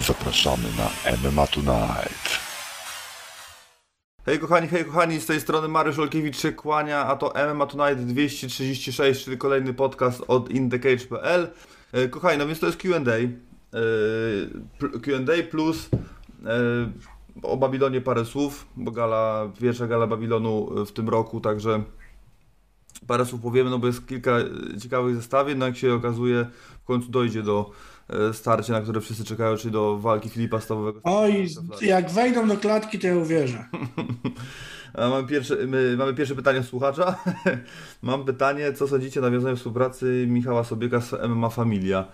Zapraszamy na MMA Tonight. Hej kochani, hej kochani, z tej strony Mariusz Olkiewicz się kłania, a to MMA Tonight 236, czyli kolejny podcast od indecage.pl. E, Kochani, no więc to jest Q&A. E, Q&A plus e, o Babilonie parę słów, bo gala, pierwsza gala Babilonu w tym roku, także parę słów powiemy, no bo jest kilka e, ciekawych zestawień, no jak się okazuje w końcu dojdzie do e, starcia, na które wszyscy czekają, czyli do walki Filipa Stawowego. Oj, jak wejdą do klatki, to ja uwierzę. Mamy, pierwsze, my, mamy pierwsze pytanie słuchacza. Mam pytanie, co sądzicie o nawiązaniu współpracy Michała Sobieka z MMA Familia?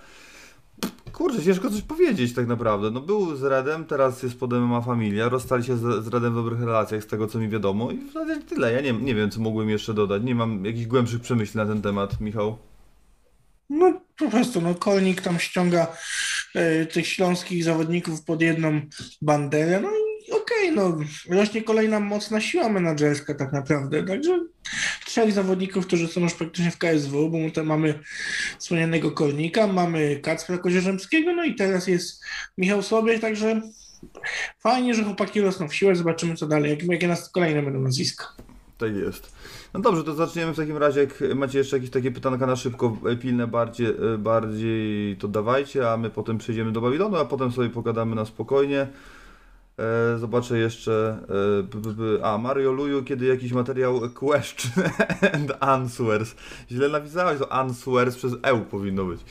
Kurczę, ciężko coś powiedzieć tak naprawdę. No był z Redem, teraz jest pod MMA Familia, rozstali się z, z Redem w dobrych relacjach z tego co mi wiadomo i w zasadzie tyle. Ja nie, nie wiem co mógłbym jeszcze dodać, nie mam jakichś głębszych przemyśleń na ten temat, Michał. No po prostu, no Kolnik tam ściąga e, tych śląskich zawodników pod jedną banderę, no okej, no rośnie kolejna mocna siła menadżerska tak naprawdę, także trzech zawodników, którzy są już praktycznie w KSW, bo tutaj mamy słynnego Kolnika, mamy Kacpra Kozierzemskiego, no i teraz jest Michał Sobiech, także fajnie, że chłopaki rosną w siłę, zobaczymy co dalej, jakie, jakie nas kolejne będą nazwiska. Tak jest. No dobrze, to zaczniemy w takim razie. Jak macie jeszcze jakieś takie pytanka na szybko, e, pilne, bardziej, e, bardziej to dawajcie, a my potem przejdziemy do Babilonu, a potem sobie pogadamy na spokojnie. E, zobaczę jeszcze. E, b, b, b, a, Mario Luju, kiedy jakiś materiał question and answers. Źle napisałeś to answers przez EU powinno być. E,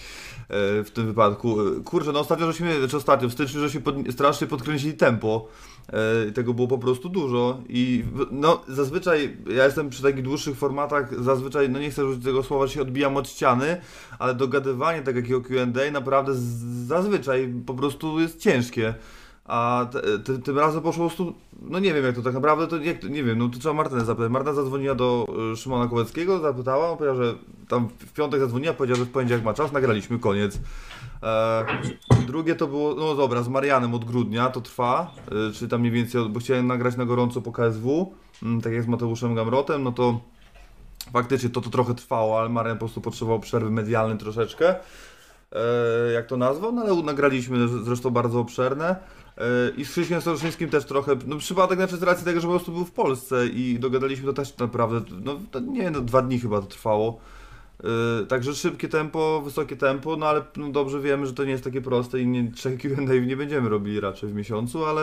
w tym wypadku. E, Kurczę, no ostatnio żeśmy, znaczy ostatnio, w styczniu żeśmy pod, strasznie podkręcili tempo. E, i tego było po prostu dużo i no zazwyczaj, ja jestem przy takich dłuższych formatach, zazwyczaj, no nie chcę użyć tego słowa, że się odbijam od ściany, ale dogadywanie tak takiego Q&A naprawdę z- zazwyczaj po prostu jest ciężkie. A tym razem poszło po prostu, no nie wiem jak to tak naprawdę, to jak, nie wiem, no to trzeba Martynę zapytać. Martyna zadzwoniła do y, Szymona Kołeckiego, zapytała, on powiedział, że tam w piątek zadzwoniła, powiedział, że w poniedziałek ma czas, nagraliśmy, koniec. E, drugie to było, no dobra, z Marianem od grudnia to trwa, y, czyli tam mniej więcej, bo chciałem nagrać na gorąco po KSW, mm, tak jak z Mateuszem Gamrotem, no to faktycznie to, to trochę trwało, ale Marian po prostu potrzebował przerwy medialnej troszeczkę, e, jak to nazwał, no ale nagraliśmy zresztą bardzo obszerne. E, I z Krzyśkiem Staroszyńskim też trochę, no przypadek znaczy z racji tego, że po prostu był w Polsce i dogadaliśmy to też naprawdę, no nie no, dwa dni chyba to trwało. Yy, także szybkie tempo, wysokie tempo, no ale no, dobrze wiemy, że to nie jest takie proste i nie, trzech Q&A nie będziemy robili raczej w miesiącu, ale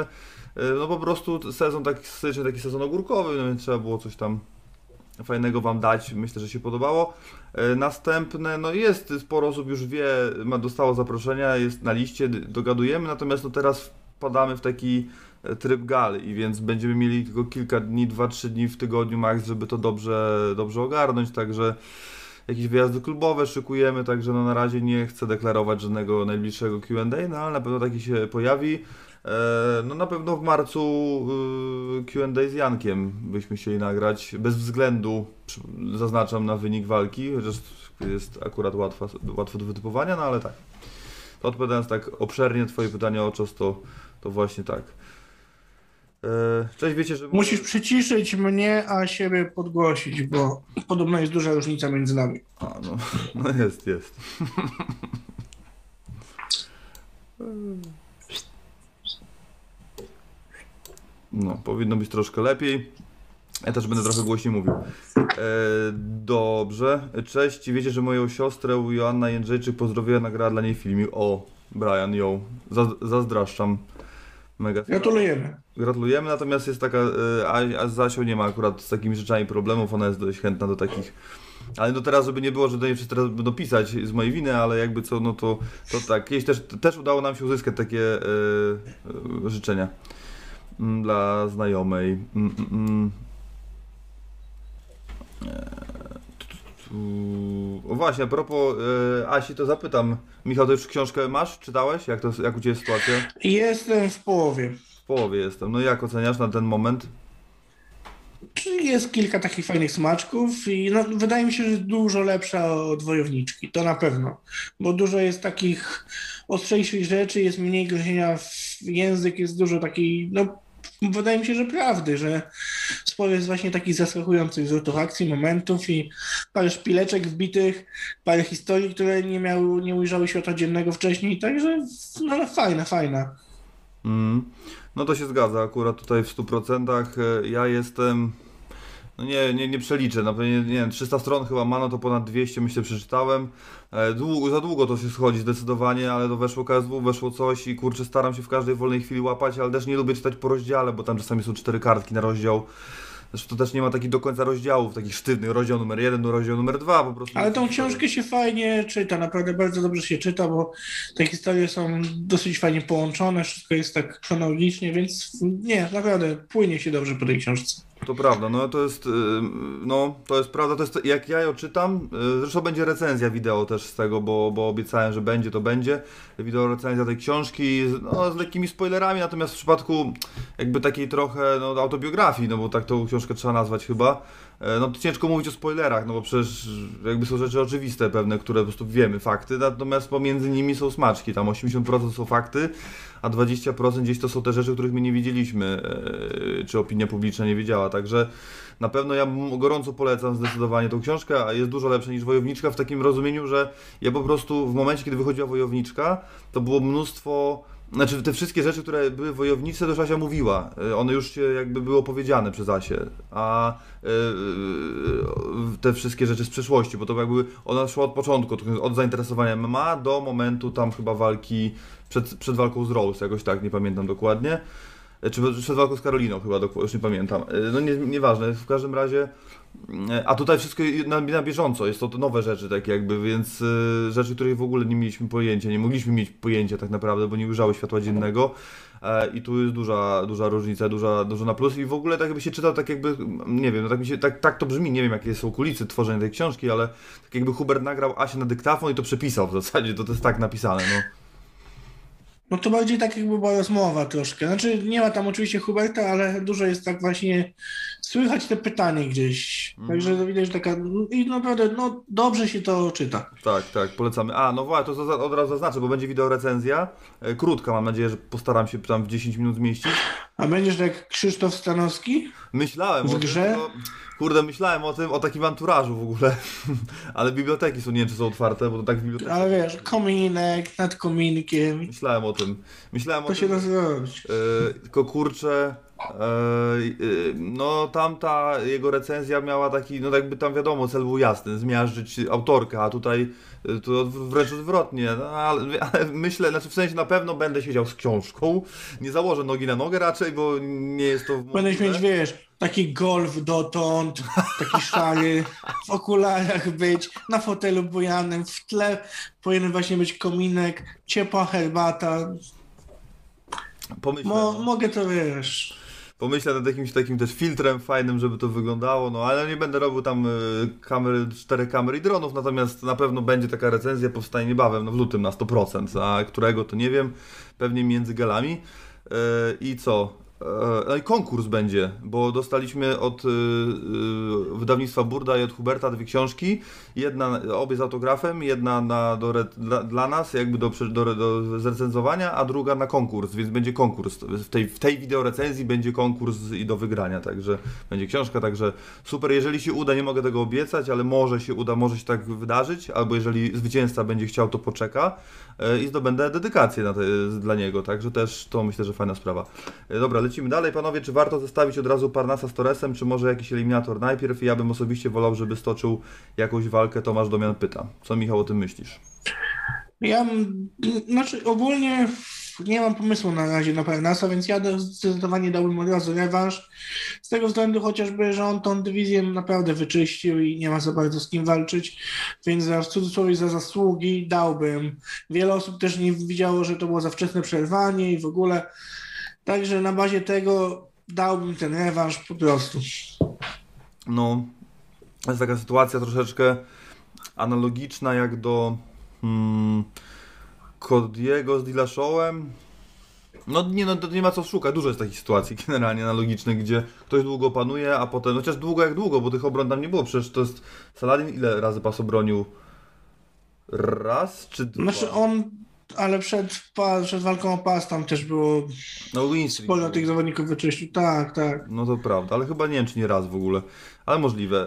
yy, no po prostu sezon taki styczny, taki sezon ogórkowy, no więc trzeba było coś tam fajnego wam dać, myślę, że się podobało. Yy, następne, no jest sporo osób już wie, ma, dostało zaproszenia, jest na liście, dogadujemy, natomiast no teraz wpadamy w taki e, tryb gali i więc będziemy mieli tylko kilka dni, 2-3 dni w tygodniu max, żeby to dobrze, dobrze ogarnąć, także jakieś wyjazdy klubowe szykujemy, także no na razie nie chcę deklarować żadnego najbliższego Q&A, no ale na pewno taki się pojawi. E, No na pewno w marcu y, Q&A z Jankiem byśmy chcieli nagrać, bez względu, zaznaczam, na wynik walki, chociaż jest akurat łatwa, łatwo do wytypowania, no ale tak. To odpowiadając tak obszernie twoje pytanie o czas, to, to właśnie tak. E, Cześć, wiecie, że... Musisz przyciszyć mnie, a siebie podgłosić, bo podobno jest duża różnica między nami. A, no, no jest, jest. No, powinno być troszkę lepiej. Ja też będę trochę głośniej mówił. E, dobrze. Cześć. Wiecie, że moją siostrę Joanna Jędrzejczyk pozdrowiła, nagrała dla niej filmik. O, Brian, ją. Zaz- Zazdraszczam. Mega. Gratulujemy. Gratulujemy, natomiast jest taka, e, a, Zasią nie ma akurat z takimi rzeczami problemów, ona jest dość chętna do takich. Ale no teraz, żeby nie było, że do niej wszyscy teraz będą pisać z mojej winy, ale jakby co, no to, to tak. Kiedyś też, też udało nam się uzyskać takie e, życzenia mm, dla znajomej. Mm, mm, mm. Tu. O właśnie, a propos e, Asi, to zapytam. Michał, to już książkę masz? Czytałeś? Jak, to, jak u Ciebie sytuacja? Jestem w połowie. W połowie jestem. No jak oceniasz na ten moment? Jest kilka takich fajnych smaczków i no, wydaje mi się, że dużo lepsza od wojowniczki, to na pewno. Bo dużo jest takich ostrzejszych rzeczy, jest mniej gryzienia w język, jest dużo takiej, no wydaje mi się, że prawdy, że sporo jest właśnie takich zaskakujących zwrotów akcji, momentów i parę szpileczek wbitych, parę historii, które nie miały, nie ujrzały światła dziennego wcześniej, także no ale fajna, fajna. Mm. No to się zgadza, akurat tutaj w 100%. e, Ja jestem. No nie, nie, nie przeliczę, na pewno nie, nie wiem, 300 stron chyba ma, no to ponad 200 myślę przeczytałem. E, Długo, za długo to się schodzi zdecydowanie, ale to weszło KSW, weszło coś i kurczę staram się w każdej wolnej chwili łapać, ale też nie lubię czytać po rozdziale, bo tam czasami są cztery kartki na rozdział. Zresztą to też nie ma takich do końca rozdziałów, takich sztywnych, rozdział numer jeden, rozdział numer dwa, po prostu. Ale tą książkę się fajnie czyta, naprawdę bardzo dobrze się czyta, bo te historie są dosyć fajnie połączone, wszystko jest tak chronologicznie, więc nie, naprawdę płynie się dobrze po tej książce. To prawda, no to jest, y, no to jest prawda, to jest, jak ja ją czytam, y, zresztą będzie recenzja wideo też z tego, bo, bo obiecałem, że będzie, to będzie, wideo recenzja tej książki, no z lekkimi spoilerami, natomiast w przypadku jakby takiej trochę, no autobiografii, no bo tak tą książkę trzeba nazwać chyba, e, no to ciężko mówić o spoilerach, no bo przecież jakby są rzeczy oczywiste pewne, które po prostu wiemy, fakty, natomiast pomiędzy nimi są smaczki, tam 80% są fakty, a 20% gdzieś to są te rzeczy, których my nie widzieliśmy, e, czy opinia publiczna nie wiedziała. Także na pewno ja gorąco polecam zdecydowanie tą książkę, a jest dużo lepsza niż Wojowniczka w takim rozumieniu, że ja po prostu w momencie, kiedy wychodziła Wojowniczka, to było mnóstwo. Znaczy te wszystkie rzeczy, które były w Wojowniczce, to już Asia mówiła. E, One już się jakby były opowiedziane przez Asię. A e, te wszystkie rzeczy z przeszłości, bo to jakby ona szła od początku, od zainteresowania MMA do momentu tam chyba walki przed, przed walką z Rose, jakoś tak, nie pamiętam dokładnie. E, Czy przed walką z Karoliną chyba, już nie pamiętam. E, No nie, nieważne, w każdym razie. e, A tutaj wszystko na, na bieżąco, jest to nowe rzeczy takie jakby, więc e, rzeczy, których w ogóle nie mieliśmy pojęcia, nie mogliśmy mieć pojęcia tak naprawdę, bo nie ujrzały światła dziennego. I tu jest duża, duża różnica, duża, dużo na plus i w ogóle tak jakby się czytał tak jakby, nie wiem, no tak, mi się, tak, tak to brzmi, nie wiem jakie są kulisy tworzenia tej książki, ale tak jakby Hubert nagrał Asię na dyktafon i to przepisał w zasadzie, to, to jest tak napisane, no. No to bardziej tak jakby była rozmowa troszkę. Znaczy nie ma tam oczywiście Huberta, ale dużo jest tak właśnie słychać te pytanie gdzieś. Także widać że taka i naprawdę no dobrze się to czyta. Tak, tak, polecamy. A, no właśnie, to od razu zaznaczę, bo będzie wideo recenzja, e, krótka, mam nadzieję, że postaram się tam w 10 minut zmieścić. A będziesz jak Krzysztof Stanowski? Myślałem W o grze? tym, no, kurde, myślałem o tym, o takim anturażu w ogóle, ale biblioteki są, nie wiem, czy są otwarte, bo to tak w bibliotece. Ale wiesz, kominek nad kominkiem. Myślałem o tym, myślałem o To się tym, da zrobić. e, tylko kurczę, no tamta jego recenzja miała taki, no jakby tam wiadomo, cel był jasny, zmiażdżyć autorkę, a tutaj e, to wręcz odwrotnie, no, ale, ale myślę, znaczy w sensie na pewno będę siedział z książką, nie założę nogi na nogę raczej, bo nie jest to Będziesz możliwe. mieć, wiesz, taki golf dotąd, taki szary, w okularach być, na fotelu bujanym, w tle powinien właśnie być kominek, ciepła herbata. Pomyślę, Mo, no. mogę to, wiesz... Pomyślę nad jakimś takim też filtrem fajnym, żeby to wyglądało, no ale nie będę robił tam y, kamery, cztery kamery i dronów, natomiast na pewno będzie taka recenzja, powstanie niebawem, no w lutym na 100%, a którego to nie wiem, pewnie między galami. Y, I co? No i konkurs będzie, bo dostaliśmy od y, y, wydawnictwa Burda i od Huberta dwie książki, jedna, obie z autografem, jedna na, do, dla, dla nas, jakby do, do, do zrecenzowania, a druga na konkurs, więc będzie konkurs. W tej, w tej wideo recenzji będzie konkurs i do wygrania, także będzie książka, także super. Jeżeli się uda, nie mogę tego obiecać, ale może się uda, może się tak wydarzyć, albo jeżeli zwycięzca będzie chciał, to poczeka i zdobędę dedykację te, dla niego, także też to myślę, że fajna sprawa. E, Dobra, lecimy dalej, panowie, czy warto zestawić od razu Parnasa z Torresem, czy może jakiś eliminator najpierw? Ja bym osobiście wolał, żeby stoczył jakąś walkę, Tomasz Domian pyta. Co Michał o tym myślisz? Ja, znaczy ogólnie nie mam pomysłu na razie na Parnasa, więc ja do- zdecydowanie dałbym od razu rewanż. Z tego względu chociażby, że on tą dywizję naprawdę wyczyścił i nie ma za bardzo z kim walczyć, więc za, w cudzysłowie za zasługi dałbym. Wiele osób też nie widziało, że to było za wczesne przerwanie i w ogóle. Także na bazie tego dałbym ten rewanż po prostu. No, jest taka sytuacja troszeczkę analogiczna jak do hmm, Cody'ego z Dillashowem. No nie, no to nie ma co szukać, dużo jest takich sytuacji generalnie analogicznych, gdzie ktoś długo panuje, a potem, no chociaż długo jak długo, bo tych obron tam nie było, przecież to jest Saladin ile razy pas obronił? Raz czy dwa? Znaczy on ale przed, pa- przed walką o pas tam też było No Winstreak. sporo tych zawodników wyczyścił. Tak, tak. No to prawda, ale chyba nie wiem, czy nie raz w ogóle. Ale możliwe.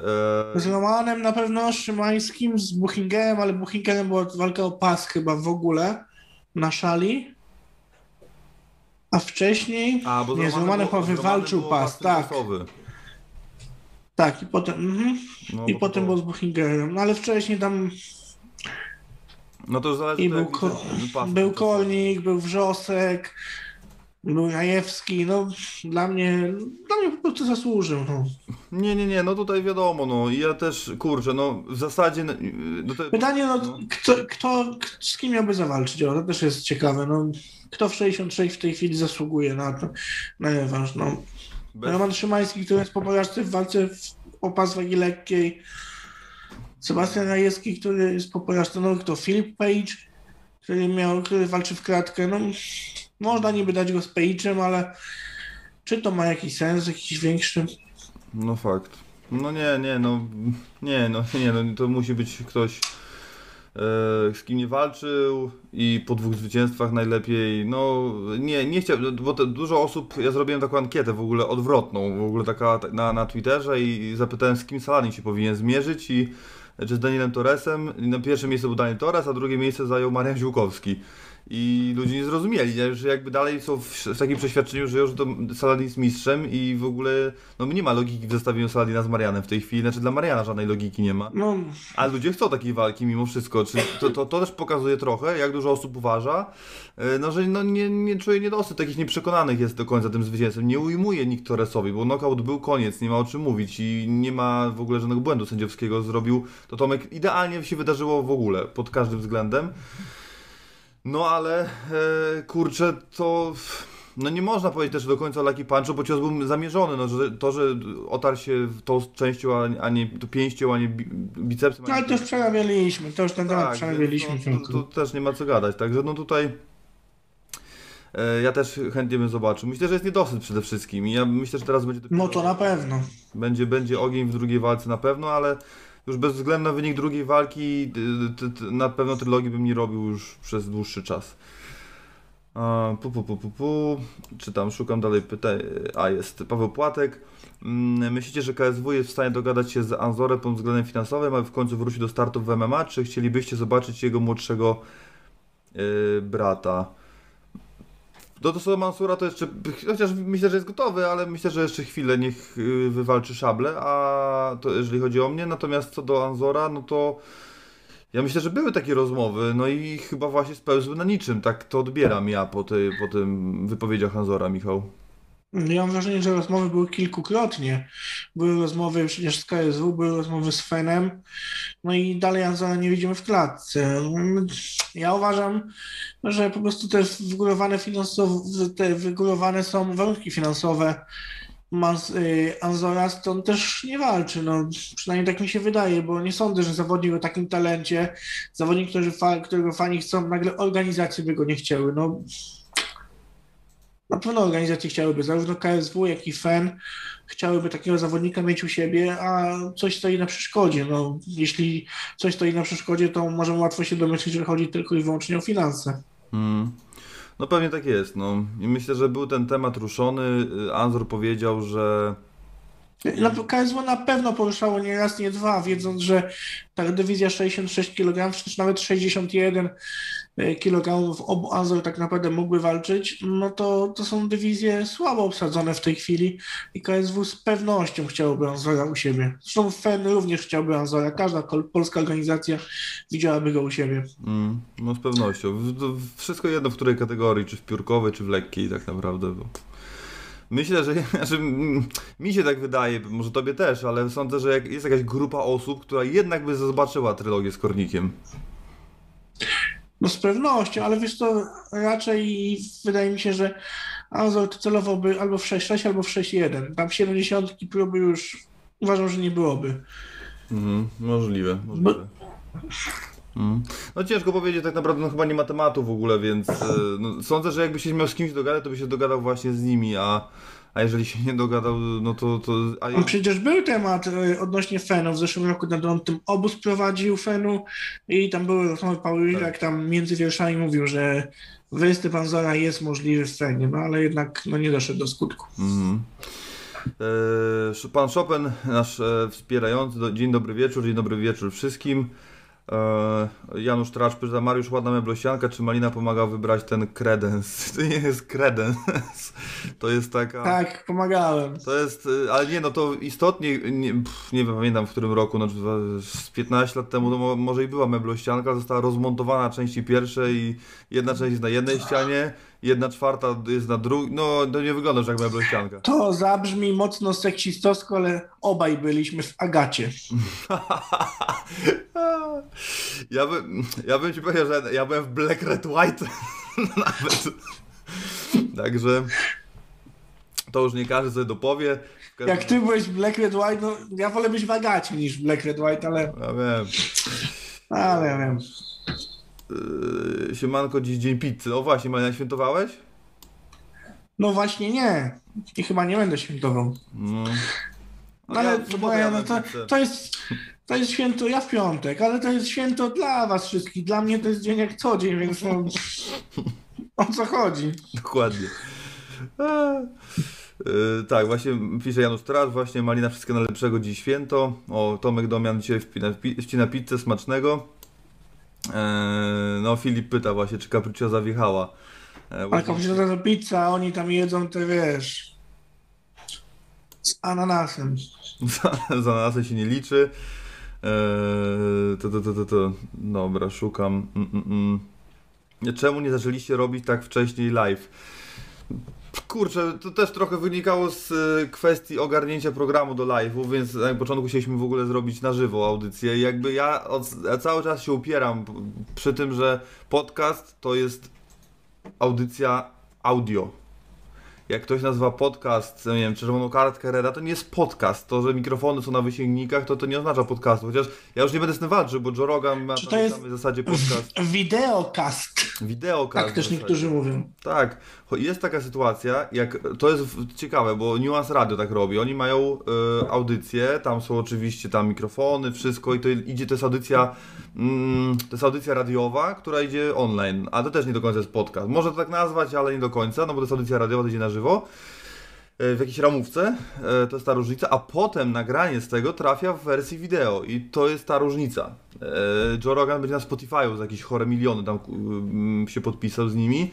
Z Eee, Romanem na pewno, z Szymańskim, z Buchingerem, ale Buchingerem była walka o pas chyba w ogóle na szali. A wcześniej, a, bo nie, z Romanem było- z wywalczył pas, tak. Tak, i potem, mhm. No, i potem to- było z Buchingerem. No ale wcześniej tam No to już zależy i był, ko- widzę pas był. Kornik, był Wrzosek, był Jajewski. No dla mnie, mnie po prostu zasłużył. No. Nie, nie, nie, no tutaj wiadomo, no i ja też, kurczę, no w zasadzie, no to, Pytanie, no, No. Kto, kto, z kim miałby zawalczyć? O, to też jest ciekawe. No, kto w 66 w tej chwili zasługuje na to, na rewanż? No, bez, Roman Szymański, który jest po porażce w walce w, o pas wagi lekkiej. Sebastian Rajewski, który jest po porażce. No, kto? Philip Page, który miał, który walczy w kratkę. No, można niby dać go z Page'em, ale czy to ma jakiś sens, jakiś większy? no fakt. No nie, nie, no, nie, no, nie, no to musi być ktoś, e, z kim nie walczył i po dwóch zwycięstwach najlepiej, no nie, nie chciałbym, bo dużo osób, ja zrobiłem taką ankietę w ogóle odwrotną, w ogóle taka na, na Twitterze i zapytałem z kim Saladin się powinien zmierzyć i czy z Danielem Torresem, na pierwsze miejsce był Daniel Torres, a drugie miejsce zajął Marian Ziółkowski. I ludzie nie zrozumieli, nie? że jakby dalej są w, w takim przeświadczeniu, że już to Saladin jest mistrzem i w ogóle no nie ma logiki w zestawieniu Saladina z Marianem w tej chwili, znaczy dla Mariana żadnej logiki nie ma. No, Ale ludzie chcą takiej walki mimo wszystko. Czy to, to, to też pokazuje trochę, jak dużo osób uważa, e, no, że no, nie, nie czuje niedosyt, takich nieprzekonanych jest do końca tym zwycięstwem. Nie ujmuje nikt Torresowi, bo knockout był koniec, nie ma o czym mówić i nie ma w ogóle żadnego błędu sędziowskiego. Zrobił to Tomek idealnie się wydarzyło w ogóle, pod każdym względem. No ale e, kurczę, to no nie można powiedzieć też do końca Lucky Punchu, bo cios był zamierzony. No, że to, że otarł się tą częścią, a, a nie to pięścią, a nie bi, bicepsem. no ale to już przerabialiśmy, to już ten temat tak, przerabialiśmy. no, to, to też nie ma co gadać, także no tutaj e, ja też chętnie bym zobaczył. Myślę, że jest niedosyt przede wszystkim i ja myślę, że teraz będzie No to na pewno. będzie, będzie ogień w drugiej walce na pewno, ale już bez względu na wynik drugiej walki na pewno trylogii bym nie robił już przez dłuższy czas. Pu, pu, pu, pu, pu. Czytam, szukam dalej pytań. A jest Paweł Płatek. Mm, Myślicie, że KSW jest w stanie dogadać się z Anzorem pod względem finansowym, aby w końcu wrócić do startów w MMA? Czy chcielibyście zobaczyć jego młodszego yy, brata? Do Tosowa Mansura to jeszcze, chociaż myślę, że jest gotowy, ale myślę, że jeszcze chwilę niech yy, wywalczy szable, a to jeżeli chodzi o mnie, natomiast co do Anzora, no to ja myślę, że były takie rozmowy, no i chyba właśnie spełzły na niczym, tak to odbieram ja po, tej, po tym wypowiedziach Anzora, Michał. Ja mam wrażenie, że rozmowy były kilkukrotnie. Były rozmowy przecież z KSW, były rozmowy z Fenem, no i dalej Anzora nie widzimy w klatce. Ja uważam, że po prostu te wygórowane finansowe, te wygórowane są warunki finansowe y, Anzora, stąd też nie walczy. No, przynajmniej tak mi się wydaje, bo nie sądzę, że zawodnik o takim talencie, zawodnik, którego fani chcą, nagle organizacje by go nie chciały. No, na pewno organizacje chciałyby, zarówno KSW, jak i FEN chciałyby takiego zawodnika mieć u siebie, a coś stoi na przeszkodzie. No, jeśli coś stoi na przeszkodzie, to możemy łatwo się domyślić, że chodzi tylko i wyłącznie o finanse. Mm. No pewnie tak jest, no. I myślę, że był ten temat ruszony. Anzor powiedział, że KSW na pewno poruszało nie raz, nie dwa, wiedząc, że ta dywizja 66 kg, czy też nawet 61 kg obu Anzor tak naprawdę mógłby walczyć, no to, to są dywizje słabo obsadzone w tej chwili i KSW z pewnością chciałoby Anzora u siebie. Zresztą FEN również chciałby Anzora, każda polska organizacja widziałaby go u siebie. mm, no z pewnością. Wszystko jedno w której kategorii, czy w piórkowej, czy w lekkiej tak naprawdę. Bo... Myślę, że mi się tak wydaje, może tobie też, ale sądzę, że jest jakaś grupa osób, która jednak by zobaczyła trylogię z Kornikiem. No z pewnością, ale wiesz to raczej wydaje mi się, że Anzor to celowałby albo w 6-6, albo w 6-1. Tam 70 próby już uważam, że nie byłoby. Mhm, możliwe, możliwe. No ciężko powiedzieć, tak naprawdę no, chyba nie ma tematu w ogóle, więc e, no, sądzę, że jakby się miał z kimś dogadać, to by się dogadał właśnie z nimi, a, a jeżeli się nie dogadał, no to... to a, No przecież był temat y, odnośnie Fenu. W zeszłym roku na on tym obóz prowadził Fenu i tam były rozmowy Pauli, Tak. jak tam między wierszami mówił, że występ Anzora jest możliwy w Fenie, no ale jednak no, nie doszedł do skutku. Mhm. E, Pan Chopin, nasz e, wspierający, dzień dobry wieczór, dzień dobry wieczór wszystkim. E, Janusz Tracz pyta, Mariusz, ładna meblosianka, czy Malina pomaga wybrać ten kredens? To nie jest kredens, to jest taka... Tak, pomagałem. To jest, y, ale nie, no to istotnie, nie, pff, nie pamiętam w którym roku, no, z 15 lat temu to mo- może i była meblościanka, została rozmontowana na części pierwsze i jedna część jest na jednej ścianie, jedna czwarta jest na drugiej, no to nie wygląda już jak meblościanka. To zabrzmi mocno seksistowsko, ale obaj byliśmy w Agacie. ja, bym, ja bym ci powiedział, że ja byłem w Black Red White nawet. Także to już nie każdy sobie dopowie. Jak ty byłeś w Black Red White, no ja wolę być w Agacie niż w Black Red White, ale, Ja wiem. ale ja wiem. Yy, siemanko, dziś dzień pizzy. O właśnie, Malina, świętowałeś? No właśnie nie. I chyba nie będę świętował. No. No ale moja, no to, to jest to jest święto, ja w piątek, ale to jest święto dla was wszystkich. Dla mnie to jest dzień jak co dzień, więc no, o co chodzi? Dokładnie. Yy, tak, właśnie pisze Janusz Trasz, właśnie Malina wszystkiego najlepszego dziś święto. O, Tomek Domian dzisiaj wpina, wcina pizzę smacznego. Eee, no, Filip pyta właśnie, czy kaprycia zawiechała. Eee, Ale kapuścina to pizza, a oni tam jedzą te, wiesz, z ananasem. za nas się nie liczy. Eee, to, to, to, to, to. Dobra, szukam. Mm, mm, mm. Czemu nie zaczęliście robić tak wcześniej live? Kurczę, to też trochę wynikało z e, kwestii ogarnięcia programu do live'u, więc na początku chcieliśmy w ogóle zrobić na żywo audycję. Jakby ja, od, ja cały czas się upieram przy tym, że podcast to jest audycja audio. Jak ktoś nazywa podcast, nie wiem, czerwoną kartkę Reda, to nie jest podcast. To, że mikrofony są na wysięgnikach, to to nie oznacza podcastu. Chociaż ja już nie będę z tym walczył, bo Joe Rogan ma Czy to jest- samej zasadzie podcast. Wideokast, Wideokast. tak też w niektórzy mówią. Tak, jest taka sytuacja, jak to jest w- ciekawe, bo Nuance Radio tak robi. Oni mają y, audycje, tam są oczywiście tam mikrofony, wszystko i to idzie, to jest audycja, mm, to jest audycja radiowa, która idzie online, a to też nie do końca jest podcast. Można to tak nazwać, ale nie do końca, no bo to jest audycja radiowa, to idzie na żywo. Y, W jakiejś ramówce, y, to jest ta różnica, a potem nagranie z tego trafia w wersji wideo i to jest ta różnica. Y, Joe Rogan będzie na Spotify'u za jakieś chore miliony tam się podpisał z nimi.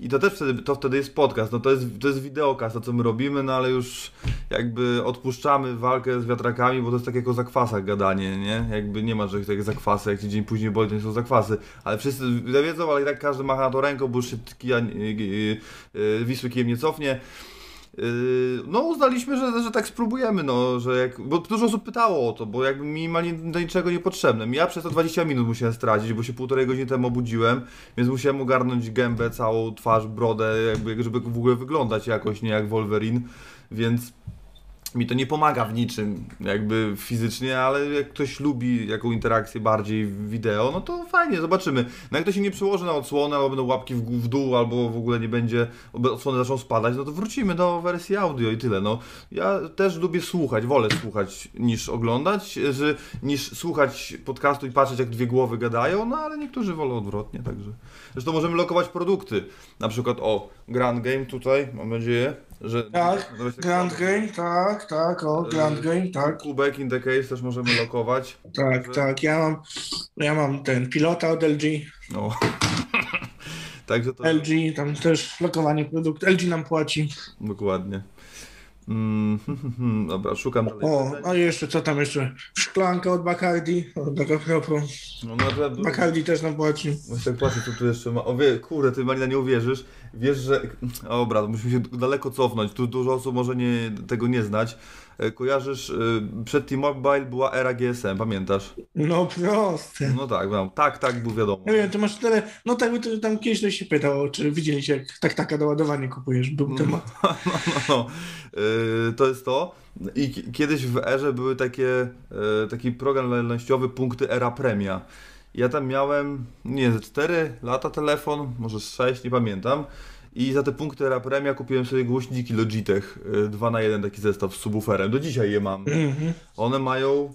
I to też wtedy, to wtedy jest podcast, no to jest, to jest wideokast, to co my robimy, no ale już jakby odpuszczamy walkę z wiatrakami, bo to jest tak jak zakwasach gadanie, nie? Jakby nie ma, że takie zakwasy, jak ci dzień później boli, to nie są zakwasy. Ale wszyscy wiedzą, ale i tak każdy macha na to ręką, bo już się kija, y, y, y, Wisły kijem nie cofnie. Yy, No, uznaliśmy, że, że tak spróbujemy, no, że jak, bo dużo osób pytało o to, bo jakby mi ma ni- do niczego niepotrzebne. Ja przez to 20 minut musiałem stracić, bo się półtorej godziny temu obudziłem, więc musiałem ogarnąć gębę, całą twarz, brodę, jakby, żeby w ogóle wyglądać jakoś, nie jak Wolverine, więc mi to nie pomaga w niczym, jakby fizycznie, ale jak ktoś lubi jaką interakcję bardziej wideo, no to fajnie, zobaczymy. No jak to się nie przełoży na odsłonę, albo będą łapki w, w dół, albo w ogóle nie będzie, odsłony zaczną spadać, no to wrócimy do wersji audio i tyle. No, ja też lubię słuchać, wolę słuchać niż oglądać, że, niż słuchać podcastu i patrzeć jak dwie głowy gadają, no ale niektórzy wolą odwrotnie, także. Zresztą możemy lokować produkty, na przykład o, Grand Game tutaj, mam nadzieję, że... Tak, tak Grand. Game, tak, tak, o, Grand Yy, Game, tak, Kubek in the case też możemy lokować. tak, tak, ja mam, ja mam ten pilota od LG, No. Także to LG, tam też lokowanie produktu, LG nam płaci. dokładnie. Mm, dobra, szukam dalej. O, a jeszcze, co tam jeszcze? Szklanka od Bacardi, o, tak a propos, No, no, Bacardi też nam płaci. Właśnie tak patrzę, co tu jeszcze ma. O wie, kurde, ty Malina nie uwierzysz. Wiesz, że. Dobra, musimy się daleko cofnąć. Tu dużo osób może nie, tego nie znać. E, Kojarzysz, e, przed T-Mobile była era GSM, pamiętasz? No proste. No tak, no, tak, tak, był wiadomo. Nie wiem, ty masz tyle, no tak by to tam kiedyś ktoś się pytał, czy widzieliście, jak tak taka do ładowania kupujesz, był temat. No, no, no. Yy, to jest to. I ki- kiedyś w erze były takie, taki program lojalnościowy punkty Era Premia. Ja tam miałem, nie ze 4 lata telefon, może z 6, nie pamiętam. I za te punkty Era Premia kupiłem sobie głośniki Logitech 2 na 1 taki zestaw z subwooferem. Do dzisiaj je mam. Mhm. One mają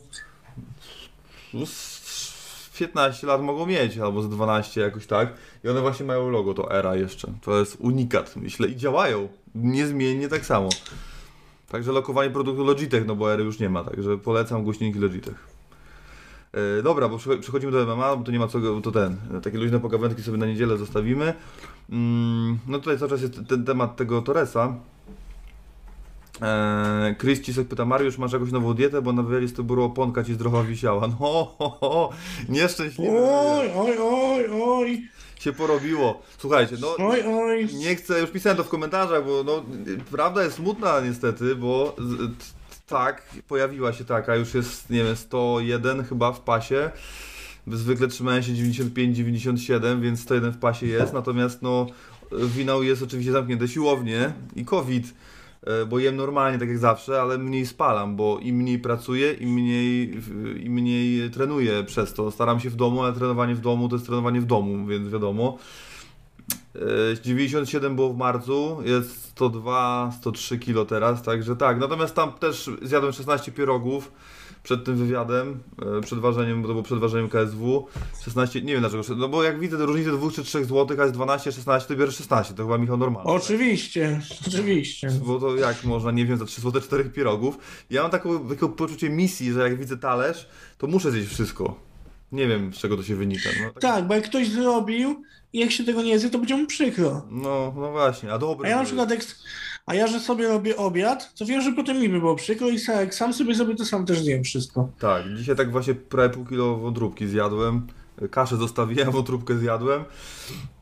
no, z 15 lat mogą mieć, albo z 12 jakoś tak. I one właśnie mają logo, to Era jeszcze. To jest unikat, myślę, i działają niezmiennie tak samo. Także lokowanie produktu Logitech, no bo Ery już nie ma, także polecam głośniki Logitech. E, dobra, bo przecho- przechodzimy do MMA, bo to nie ma co, to ten, takie luźne pogawędki sobie na niedzielę zostawimy. Mm, no tutaj cały czas jest ten temat tego Torresa. Eee, Chris Cisek pyta, Mariusz, masz jakąś nową dietę, bo na wywiadzie z tybu oponka ci zdrowa wisiała. No, ho, ho, nieszczęśliwy Oj, oj, oj, oj, się porobiło. Słuchajcie, no oj, oj. nie chcę, już pisałem to w komentarzach, bo no, prawda jest smutna niestety, bo tak, pojawiła się taka, już jest, nie wiem, 101 chyba w pasie. Zwykle trzymałem się 95-97, więc 101 w pasie jest, natomiast no winał jest oczywiście zamknięte siłownie i COVID, e, bo jem normalnie tak jak zawsze, ale mniej spalam, bo im mniej pracuję, im mniej, im mniej trenuję przez to. Staram się w domu, ale trenowanie w domu to jest trenowanie w domu, więc wiadomo. E, 97 było w marcu, jest 102, 103 kilo teraz, także tak. Natomiast tam też zjadłem 16 pierogów przed tym wywiadem, e, przed ważeniem, bo to było przed ważeniem KSW. 16, nie wiem dlaczego, no bo jak widzę różnicę 2 czy 3 zł, a jest 12, 16, to biorę 16, to chyba Michał normalny. Oczywiście, oczywiście. Bo to jak można nie wziąć za 3 zł 4 pierogów? Ja mam taką, takie poczucie misji, że jak widzę talerz, to muszę zjeść wszystko. Nie wiem z czego to się wynika. No, tak, Tak, bo jak ktoś zrobił i jak się tego nie zje, to będzie mu przykro. no, no właśnie, a dobre. A ja na przykład, jak, a ja, że sobie robię obiad, to wiem, że potem mi by było przykro i jak sam sobie zrobię, to sam też zjem wszystko. Tak, dzisiaj tak właśnie prawie pół kilo wątróbki zjadłem. Kaszę zostawiłem, wątróbkę zjadłem.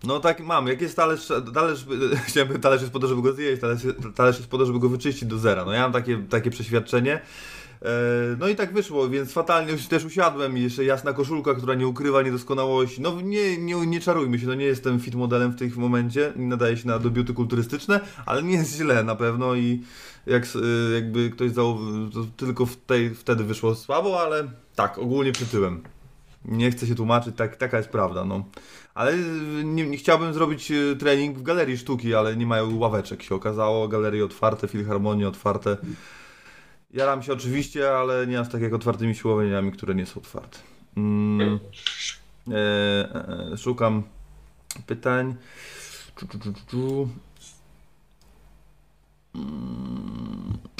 No tak mam, jak jest talerz, talerz talerz jest po to, żeby go zjeść, talerz, talerz jest po to, żeby go wyczyścić do zera. No ja mam takie, takie przeświadczenie. E, No i tak wyszło, więc fatalnie już też usiadłem i jeszcze jasna koszulka, która nie ukrywa niedoskonałości. No nie, nie, nie czarujmy się, no nie jestem fit modelem w tym momencie, nie nadaje się na debiuty kulturystyczne, ale nie jest źle na pewno i jak y, jakby ktoś zauważył, to tylko w tej, wtedy wyszło słabo, ale tak, ogólnie przytyłem. Nie chcę się tłumaczyć, tak, taka jest prawda, no. Ale y, nie, nie chciałbym zrobić trening w galerii sztuki, ale nie mają ławeczek się okazało, galerie otwarte, filharmonie otwarte. Jaram się oczywiście, ale nie aż tak jak otwartymi siłowniami, które nie są otwarte. Mm. E, e, e, szukam pytań. Czu, czu, czu, czu.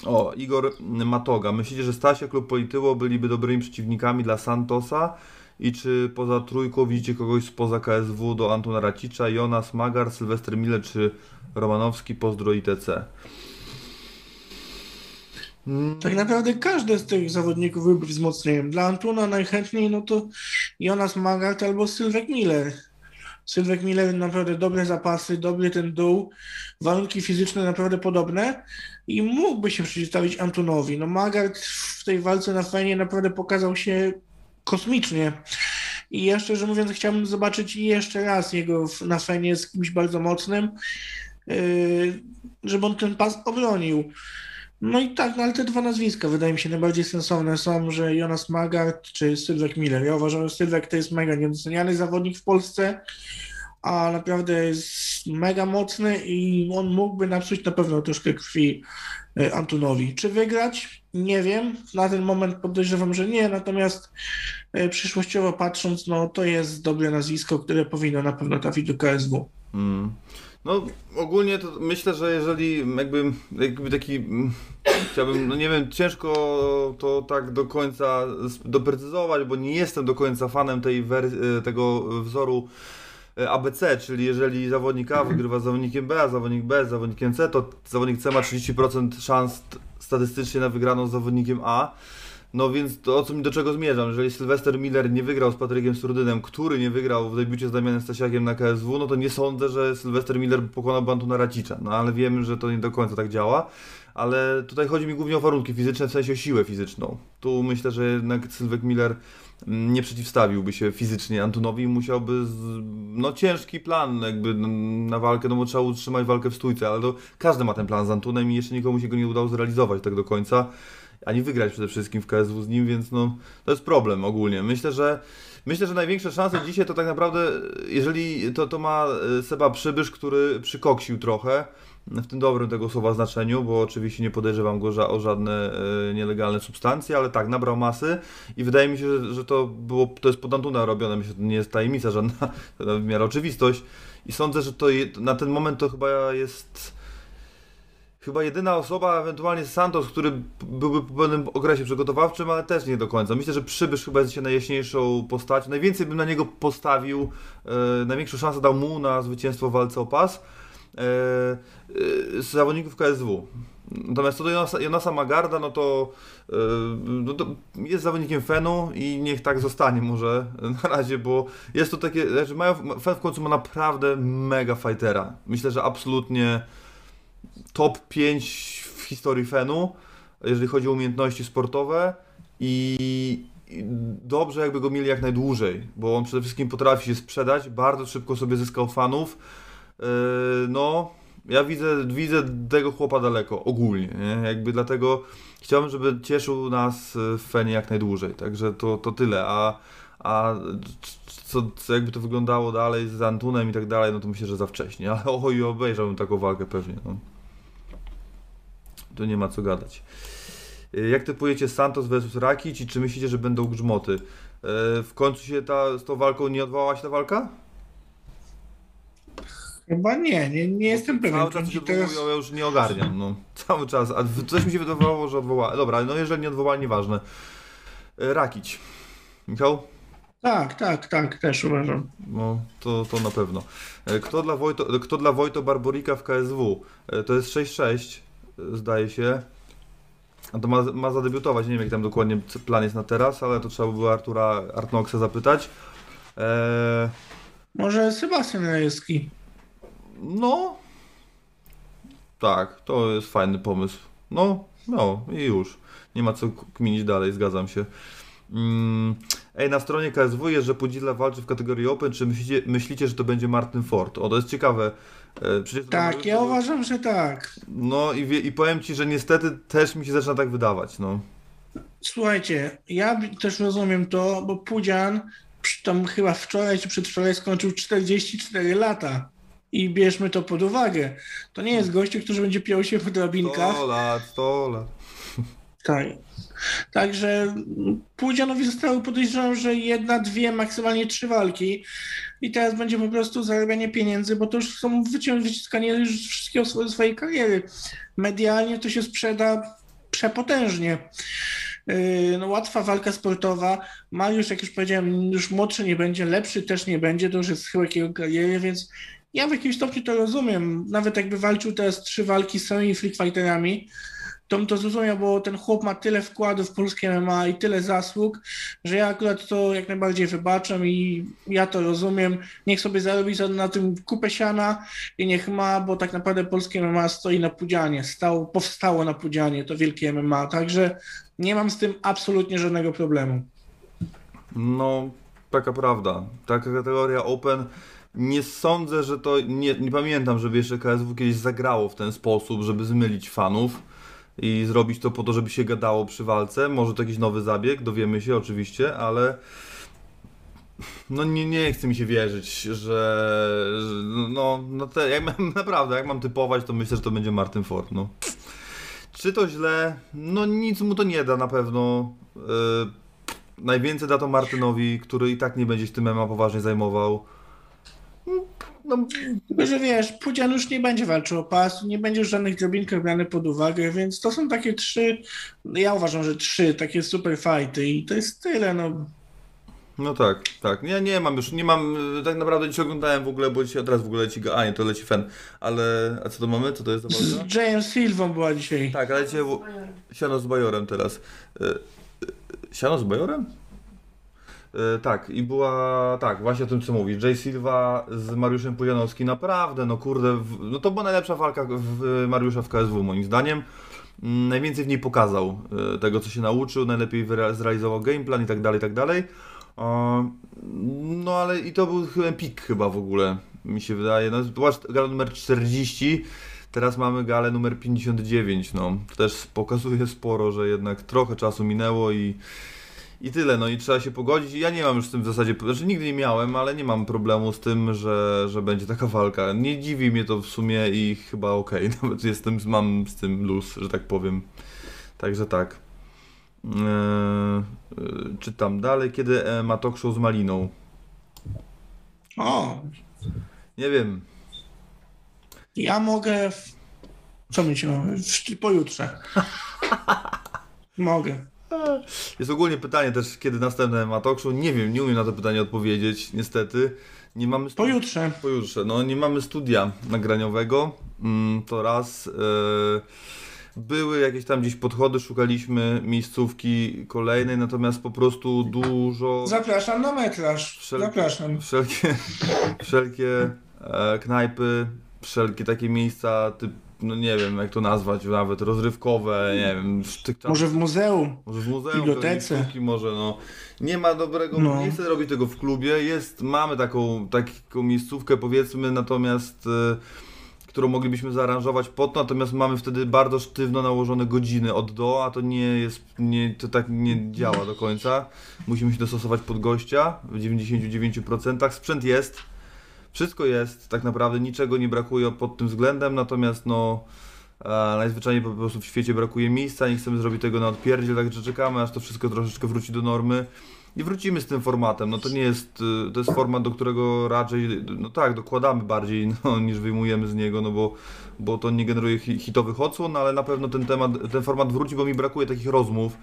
O, Igor Matoga. Myślicie, że Stasia klub Polityło byliby dobrymi przeciwnikami dla Santosa? I czy poza trójką widzicie kogoś spoza KSW do Antona Racicza, Jonas Magar, Sylwester Miller czy Romanowski, pozdro ITC? Tak naprawdę każdy z tych zawodników byłby wzmocnieniem. Dla Antuna najchętniej no to Jonas Magart albo Sylwek Miller. Sylwek Miller naprawdę dobre zapasy, dobry ten dół, warunki fizyczne naprawdę podobne i mógłby się przeciwstawić Antunowi. No Magart w tej walce na fajnie naprawdę pokazał się kosmicznie. I ja szczerze mówiąc chciałbym zobaczyć jeszcze raz jego na fenie z kimś bardzo mocnym, yy, żeby on ten pas obronił. No i tak, ale te dwa nazwiska wydaje mi się najbardziej sensowne są, że Jonas Magart czy Sylwek Miller. Ja uważam, że Sylwek to jest mega niedoceniany zawodnik w Polsce, a naprawdę jest mega mocny i on mógłby napsuć na pewno troszkę krwi e, Antunowi. Czy wygrać? Nie wiem. Na ten moment podejrzewam, że nie, natomiast e, przyszłościowo patrząc, no to jest dobre nazwisko, które powinno na pewno trafić do KSW. Mm. No ogólnie to myślę, że jeżeli jakby, jakby taki mm, chciałbym, no nie wiem, ciężko to tak do końca doprecyzować, bo nie jestem do końca fanem tej wer- tego wzoru e, ABC, czyli jeżeli zawodnik A wygrywa z zawodnikiem B, a zawodnik B z zawodnikiem C, to zawodnik C ma 30% szans statystycznie na wygraną z zawodnikiem A. No więc to o co do czego zmierzam? Jeżeli Sylwester Miller nie wygrał z Patrykiem Surdynem, który nie wygrał w debiucie z Damianem Stasiakiem na KSW, no to nie sądzę, że Sylwester Miller pokonał Antuna Racicza. No ale wiemy, że to nie do końca tak działa. Ale tutaj chodzi mi głównie o warunki fizyczne, w sensie o siłę fizyczną. Tu myślę, że jednak Sylwek Miller mm, nie przeciwstawiłby się fizycznie Antunowi i musiałby z, no ciężki plan jakby na walkę, no bo trzeba utrzymać walkę w stójce, ale to każdy ma ten plan z Antunem i jeszcze nikomu się go nie udało zrealizować tak do końca ani wygrać przede wszystkim w KSW z nim, więc no to jest problem ogólnie. Myślę, że Myślę, że największe szanse dzisiaj to tak naprawdę, jeżeli to, to ma e, Seba Przybysz, który przykoksił trochę, w tym dobrym tego słowa znaczeniu, bo oczywiście nie podejrzewam go o żadne e, nielegalne substancje, ale tak, nabrał masy i wydaje mi się, że, że to było, to jest pod Antuna robione, myślę, że to nie jest tajemnica żadna, to w miarę oczywistość i sądzę, że to na ten moment to chyba jest chyba jedyna osoba, ewentualnie Santos, który byłby po pewnym okresie przygotowawczym, ale też nie do końca. Myślę, że Przybysz chyba jest dzisiaj najjaśniejszą postacią. Najwięcej bym na niego postawił, e, największą szansę dał mu na zwycięstwo w walce o pas e, e, z zawodników KSW. Natomiast co do Jonasa, Magarda, no to, e, no to jest zawodnikiem Fenu i niech tak zostanie może na razie, bo jest to takie, znaczy mają, Fen w końcu ma naprawdę mega fightera. Myślę, że absolutnie top 5 w historii Fenu, jeżeli chodzi o umiejętności sportowe i, dobrze jakby go mieli jak najdłużej, bo on przede wszystkim potrafi się sprzedać, bardzo szybko sobie zyskał fanów. Yy, no, ja widzę, widzę tego chłopa daleko, ogólnie, nie? jakby dlatego chciałbym, żeby cieszył nas w Fenie jak najdłużej, także to, to tyle, a, a co, co jakby to wyglądało dalej z Antunem i tak dalej, no to myślę, że za wcześnie, ale oj, obejrzałbym taką walkę pewnie, no. Tu nie ma co gadać. Y, Jak typujecie Santos versus Rakic i czy myślicie, że będą grzmoty? Y, W końcu się ta, z tą walką nie odwołała się ta walka? Chyba nie, nie, nie jestem pewien. Cały czas się Teraz... odwołują, ja już nie ogarniam, no. Cały czas, a coś mi się wydawało, że odwołała. Dobra, no jeżeli nie odwołała, nieważne. Y, Rakic. Michał? Tak, tak, tak, też uważam. No, to, to na pewno. Kto dla, Wojto, kto dla Wojto Barborika w KSW? To jest 6-6, y, zdaje się. A to ma, ma zadebiutować, nie wiem jak tam dokładnie plan jest na teraz, ale to trzeba by było Artura Artnoxa zapytać. Eee, Może Sebastian Rajewski. no, tak, to jest fajny pomysł. No, no i już. Nie ma co kminić dalej, zgadzam się. Mm, ej, na stronie KSW jest, że Pudzilla walczy w kategorii Open. Czy myślicie, myślicie, że to będzie Martin Ford? O, to jest ciekawe. E, przecież Tak, ja uważam, że tak. No i, wie, i powiem ci, że niestety też mi się zaczyna tak wydawać, no. Słuchajcie, ja też rozumiem to, bo Pudzian tam chyba wczoraj czy przedwczoraj skończył 44 lata. I bierzmy to pod uwagę. To nie jest gościu, który będzie piął się w drabinkach. 100 lat, 100 lat. Tak. Także Pudzianowi zostały podejrzewam, że jedna, dwie, maksymalnie trzy walki i teraz będzie po prostu zarabianie pieniędzy, bo to już są wyciskanie już wszystkiego swo- swojej kariery. Medialnie to się sprzeda przepotężnie. Yy, No, łatwa walka sportowa. Mariusz, jak już powiedziałem, już młodszy nie będzie, lepszy też nie będzie, to już jest chyłek jego kariery, więc ja w jakimś stopniu to rozumiem. Nawet jakby walczył teraz trzy walki z samymi freak fighterami, to to zrozumiał, bo ten chłop ma tyle wkładu w polskie MMA i tyle zasług, że ja akurat to jak najbardziej wybaczam i ja to rozumiem. Niech sobie zarobi za- na tym kupę siana i niech ma, bo tak naprawdę polskie MMA stoi na pudzianie, stało, powstało na pudzianie, to wielkie MMA, także nie mam z tym absolutnie żadnego problemu. No, taka prawda. Taka kategoria Open. Nie sądzę, że to. Nie, nie pamiętam, żeby jeszcze KSW kiedyś zagrało w ten sposób, żeby zmylić fanów i zrobić to po to, żeby się gadało przy walce. Może to jakiś nowy zabieg, dowiemy się oczywiście, ale. No nie, nie chce mi się wierzyć, że. że no, no te, jak mam, naprawdę, jak mam typować, to myślę, że to będzie Martin Ford. No. Czy to źle? No nic mu to nie da na pewno. Yy, Najwięcej da to Martynowi, który i tak nie będzie się tym MMA poważnie zajmował. No, Tylko, że wiesz, Pudzian już nie będzie walczył o pas, nie będzie już żadnych drobinkach brany pod uwagę, więc to są takie trzy, ja uważam, że trzy takie super fighty i to jest tyle, no. no tak, tak. Ja nie mam już, nie mam, tak naprawdę dzisiaj oglądałem w ogóle, bo dzisiaj teraz w ogóle leci, a nie, to leci Fen, ale, a co to mamy? Co to jest? Z James Silvą była dzisiaj. Tak, ale dzisiaj w... siano z Bajorem teraz. Y, y, Siano z Bajorem? Y, Tak, i była, tak, właśnie o tym co mówi. Jay Silva z Mariuszem Pujanowski, naprawdę, no kurde, w, no to była najlepsza walka w Mariusza w KSW moim zdaniem. Mm, Najwięcej w niej pokazał y, tego, co się nauczył, najlepiej zrealizował gameplan i tak dalej, i tak dalej. No ale i to był chyba pik chyba w ogóle, mi się wydaje. No, była gala numer 40, teraz mamy galę numer 59, no. To też pokazuje sporo, że jednak trochę czasu minęło i, I tyle, no i trzeba się pogodzić. Ja nie mam już z tym w zasadzie, znaczy nigdy nie miałem, ale nie mam problemu z tym, że, że będzie taka walka. Nie dziwi mnie to w sumie i chyba okej, nawet jestem, mam z tym luz, że tak powiem. Także tak. Eee, czytam dalej, kiedy e, ma talk show z Maliną. O, Nie wiem, ja mogę. W... Co mi się w... pojutrze. Mogę. Jest ogólnie pytanie też, kiedy następne ma talk show. Nie wiem, nie umiem na to pytanie odpowiedzieć, niestety. Nie mamy stu- Pojutrze. Pojutrze. No, nie mamy studia nagraniowego. Mm, to raz. e, były jakieś tam gdzieś podchody, szukaliśmy miejscówki kolejnej, natomiast po prostu dużo. Zapraszam na metraż. Wszelkie- Zapraszam. Wszelkie, wszelkie e, knajpy, wszelkie takie miejsca, typ, no nie wiem jak to nazwać, nawet rozrywkowe, nie wiem, czasach- Może w muzeum. może w muzeum, bibliotece. sztuki, może no. Nie ma dobrego, No. nie chcę robić tego w klubie, jest, mamy taką, taką miejscówkę powiedzmy, natomiast e, którą moglibyśmy zaaranżować pod to, natomiast mamy wtedy bardzo sztywno nałożone godziny od do, a to nie jest, nie, to tak nie działa do końca. Musimy się dostosować pod gościa w 99%. Sprzęt jest, wszystko jest, tak naprawdę niczego nie brakuje pod tym względem, natomiast no e, najzwyczajniej po prostu w świecie brakuje miejsca, nie chcemy zrobić tego na odpierdziel, także czekamy aż to wszystko troszeczkę wróci do normy i wrócimy z tym formatem. No to nie jest, y, to jest format, do którego raczej, no tak, dokładamy bardziej no, niż wyjmujemy z niego, no bo, bo to nie generuje hi- hitowych odsłon, ale na pewno ten temat, ten format wróci, bo mi brakuje takich rozmów.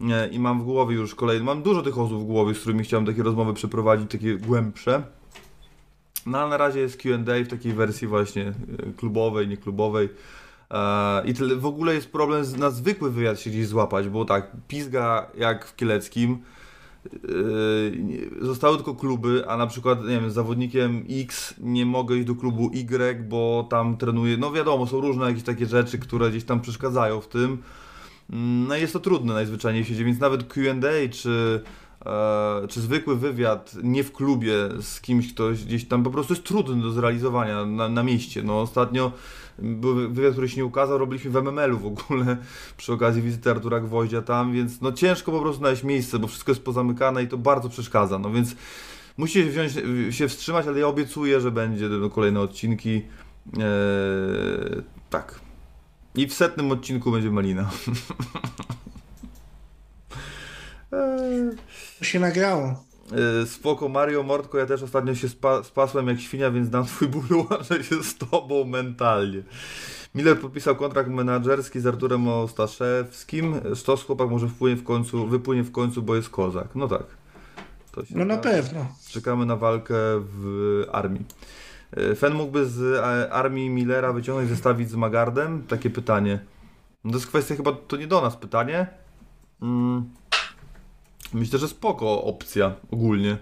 Nie, I mam w głowie już kolejny, mam dużo tych osób w głowie, z którymi chciałem takie rozmowy przeprowadzić, takie głębsze. No ale na razie jest Q&A w takiej wersji właśnie y, klubowej, nieklubowej. E, I tyle, w ogóle jest problem na zwykły wywiad się gdzieś złapać, bo tak, pizga jak w Kieleckim, nie- zostały tylko kluby, a na przykład, nie wiem, z zawodnikiem X nie mogę iść do klubu Y, bo tam trenuję, no wiadomo, są różne jakieś takie rzeczy, które gdzieś tam przeszkadzają w tym. Mm, No i jest to trudne najzwyczajniej w świecie, więc nawet Q&A czy, e, czy zwykły wywiad nie w klubie z kimś, ktoś gdzieś tam po prostu jest trudny do zrealizowania na, na mieście. No ostatnio był wywiad, który się nie ukazał, robiliśmy w MML-u w ogóle przy okazji wizyty Artura Gwoździa tam, więc no ciężko po prostu znaleźć miejsce, bo wszystko jest pozamykane i to bardzo przeszkadza, no więc musicie wziąć, się wstrzymać, ale ja obiecuję, że będzie kolejne odcinki. Eee, tak. I w setnym odcinku będzie Malina. Eee, To się nagrało. e, Spoko Mario Mordko, ja też ostatnio się spa spasłem jak świnia, więc dam twój ból, łączę się z tobą mentalnie. Miller podpisał kontrakt menadżerski z Arturem Ostaszewskim. Sztos chłopak może wpłynie w końcu, wypłynie w końcu, bo jest kozak. No tak. No na pewno. Czekamy na walkę w armii. E, Fen mógłby z armii Millera wyciągnąć, zestawić z Magardem? Takie pytanie. No to jest kwestia chyba, to nie do nas pytanie. Mm. Myślę, że spoko opcja ogólnie.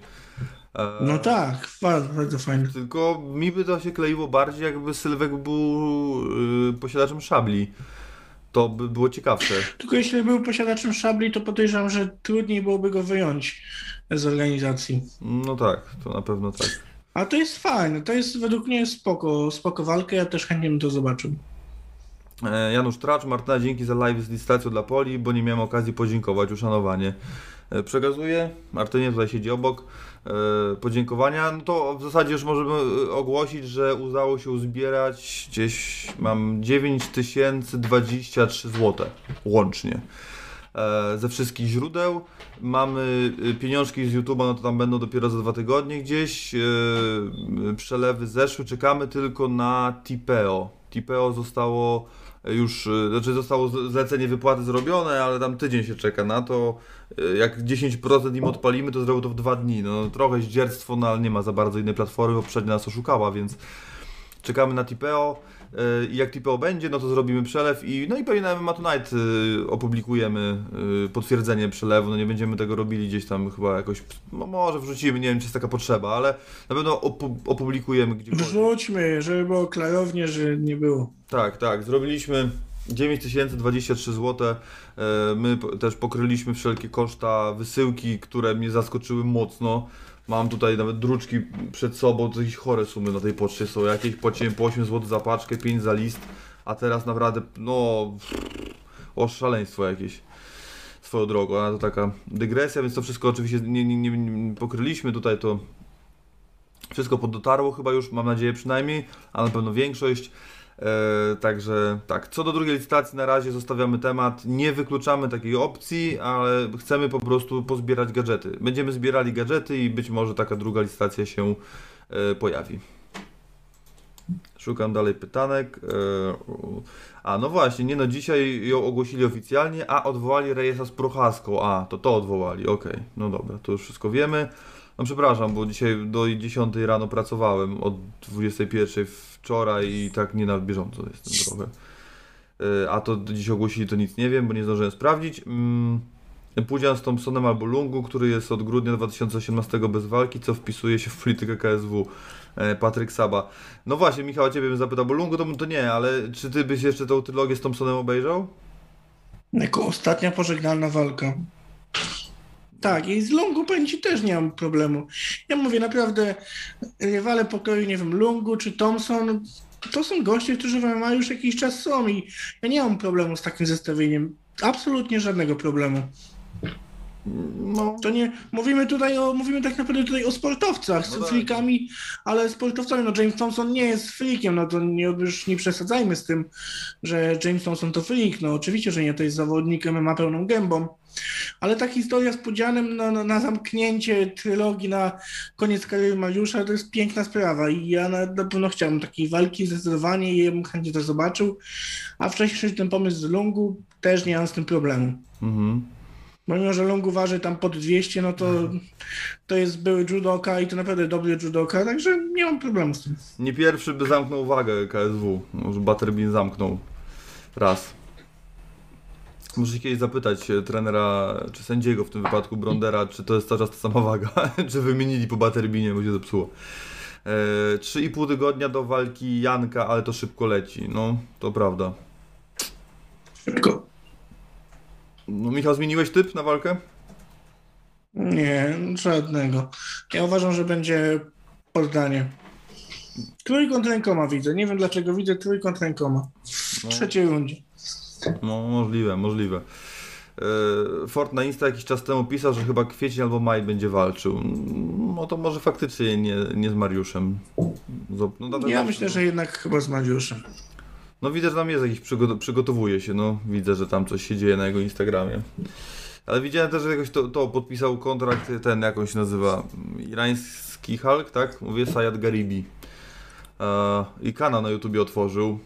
E, No tak, bardzo, bardzo fajnie. Tylko mi by to się kleiło bardziej, jakby Sylwek był y, posiadaczem szabli. To by było ciekawsze. Tylko jeśli był posiadaczem szabli, to podejrzewam, że trudniej byłoby go wyjąć z organizacji. No tak, to na pewno tak. A to jest fajne, to jest według mnie spoko, spoko walka, ja też chętnie bym to zobaczył. E, Janusz Tracz, Martyna, dzięki za live z licytacją dla Poli, bo nie miałem okazji podziękować, uszanowanie. E, Przekazuję, Martynie tutaj siedzi obok. E, Podziękowania, no to w zasadzie już możemy ogłosić, że udało się uzbierać gdzieś, mam 9023 zł łącznie. Ze wszystkich źródeł mamy pieniążki z YouTube'a, no to tam będą dopiero za dwa tygodnie gdzieś. Przelewy zeszły, czekamy tylko na Tipeo. Tipeo zostało już, e, znaczy zostało zlecenie wypłaty zrobione, ale tam tydzień się czeka na to. E, Jak 10% im odpalimy, to zrobią to w dwa dni. No trochę zdzierstwo, no ale nie ma za bardzo innej platformy, bo poprzednia nas oszukała, więc czekamy na Tipeo. E, I jak Tipeo będzie, no to zrobimy przelew i no i pewnie na MMA Tonight y, opublikujemy y, potwierdzenie przelewu. No nie będziemy tego robili gdzieś tam chyba jakoś, no może wrzucimy, nie wiem czy jest taka potrzeba, ale na pewno opu- opublikujemy gdziekolwiek. Wrzućmy, żeby było klarownie, że nie było. Tak, tak. Zrobiliśmy 9023 zł. E, My też pokryliśmy wszelkie koszta wysyłki, które mnie zaskoczyły mocno. Mam tutaj nawet druczki przed sobą, to jakieś chore sumy na tej poczcie są. Jakieś płaciłem po 8 zł za paczkę, 5 za list, a teraz naprawdę, no, o szaleństwo jakieś. swoją drogą, a to taka dygresja, więc to wszystko oczywiście nie, nie, nie, nie pokryliśmy tutaj, to wszystko poddotarło chyba już, mam nadzieję przynajmniej, a na pewno większość. E, także tak, co do drugiej licytacji na razie zostawiamy temat, nie wykluczamy takiej opcji, ale chcemy po prostu pozbierać gadżety. Będziemy zbierali gadżety i być może taka druga licytacja się e, pojawi. Szukam dalej pytanek. E, a no właśnie, nie no, dzisiaj ją ogłosili oficjalnie, a odwołali Reyesa z Prochaską. A, to to odwołali, okej. No dobra, to już wszystko wiemy. No przepraszam, bo dzisiaj do 10 rano pracowałem, od 21 wczoraj i tak nie na bieżąco jestem trochę. E, A to dziś ogłosili, to nic nie wiem, bo nie zdążyłem sprawdzić. Mm, Pudzian z Thompsonem albo Lungu, który jest od grudnia 2018 bez walki, co wpisuje się w politykę KSW. E, Patryk Saba. No właśnie, Michał, ciebie bym zapytał, bo Lungu to, to nie, ale czy ty byś jeszcze tą trylogię z Thompsonem obejrzał? Jako ostatnia pożegnalna walka. Tak, i z Lungu ci też nie mam problemu. Ja mówię naprawdę, rywale pokoju, nie wiem, Lungu czy Thompson, to są goście, którzy w MMA już jakiś czas są i ja nie mam problemu z takim zestawieniem. Absolutnie żadnego problemu. No, To nie, mówimy tutaj o, mówimy tak naprawdę tutaj o sportowcach z No tak. freakami, ale sportowcami, no James Thompson nie jest freakiem, no to nie, już nie przesadzajmy z tym, że James Thompson to freak, no oczywiście, że nie, to jest zawodnik MMA pełną gębą, ale ta historia z Pudzianem na, na, na zamknięcie trylogii, na koniec kariery Mariusza, to jest piękna sprawa i ja na, na pewno chciałbym takiej walki zdecydowanie i ja bym chętnie to zobaczył, a wcześniej ten pomysł z Lungu też nie mam z tym problemu. mhm. Mimo, że Lungu waży tam pod 200, no to, to jest były judoka i to naprawdę dobry judoka, także nie mam problemu z tym. Nie pierwszy by zamknął uwagę KSW. Może Butterbean zamknął raz. Muszę się kiedyś zapytać e, trenera, czy sędziego w tym wypadku, Brondera, czy to jest cały czas ta sama waga, czy wymienili po Butterbeanie, bo się zepsuło. E, 3,5 tygodnia do walki Janka, ale to szybko leci. No, to prawda. Szybko. No, Michał, zmieniłeś typ na walkę? Nie, żadnego. Ja uważam, że będzie poddanie. Trójkąt rękoma widzę. Nie wiem dlaczego widzę trójkąt rękoma. W No. trzeciej rundzie. No, możliwe, możliwe. E, Ford na Insta jakiś czas temu pisał, że chyba kwiecień albo maj będzie walczył. No to może faktycznie nie, nie z Mariuszem. No, Ja myślę, że jednak chyba z Mariuszem. No widzę, że tam jest jakiś przygo- przygotowuje się, no widzę, że tam coś się dzieje na jego Instagramie. Ale widziałem też, że jakoś to, to podpisał kontrakt ten, jak on się nazywa, irański Hulk, tak? Mówię, Sayad Garibi. E, I kanał na YouTubie otworzył.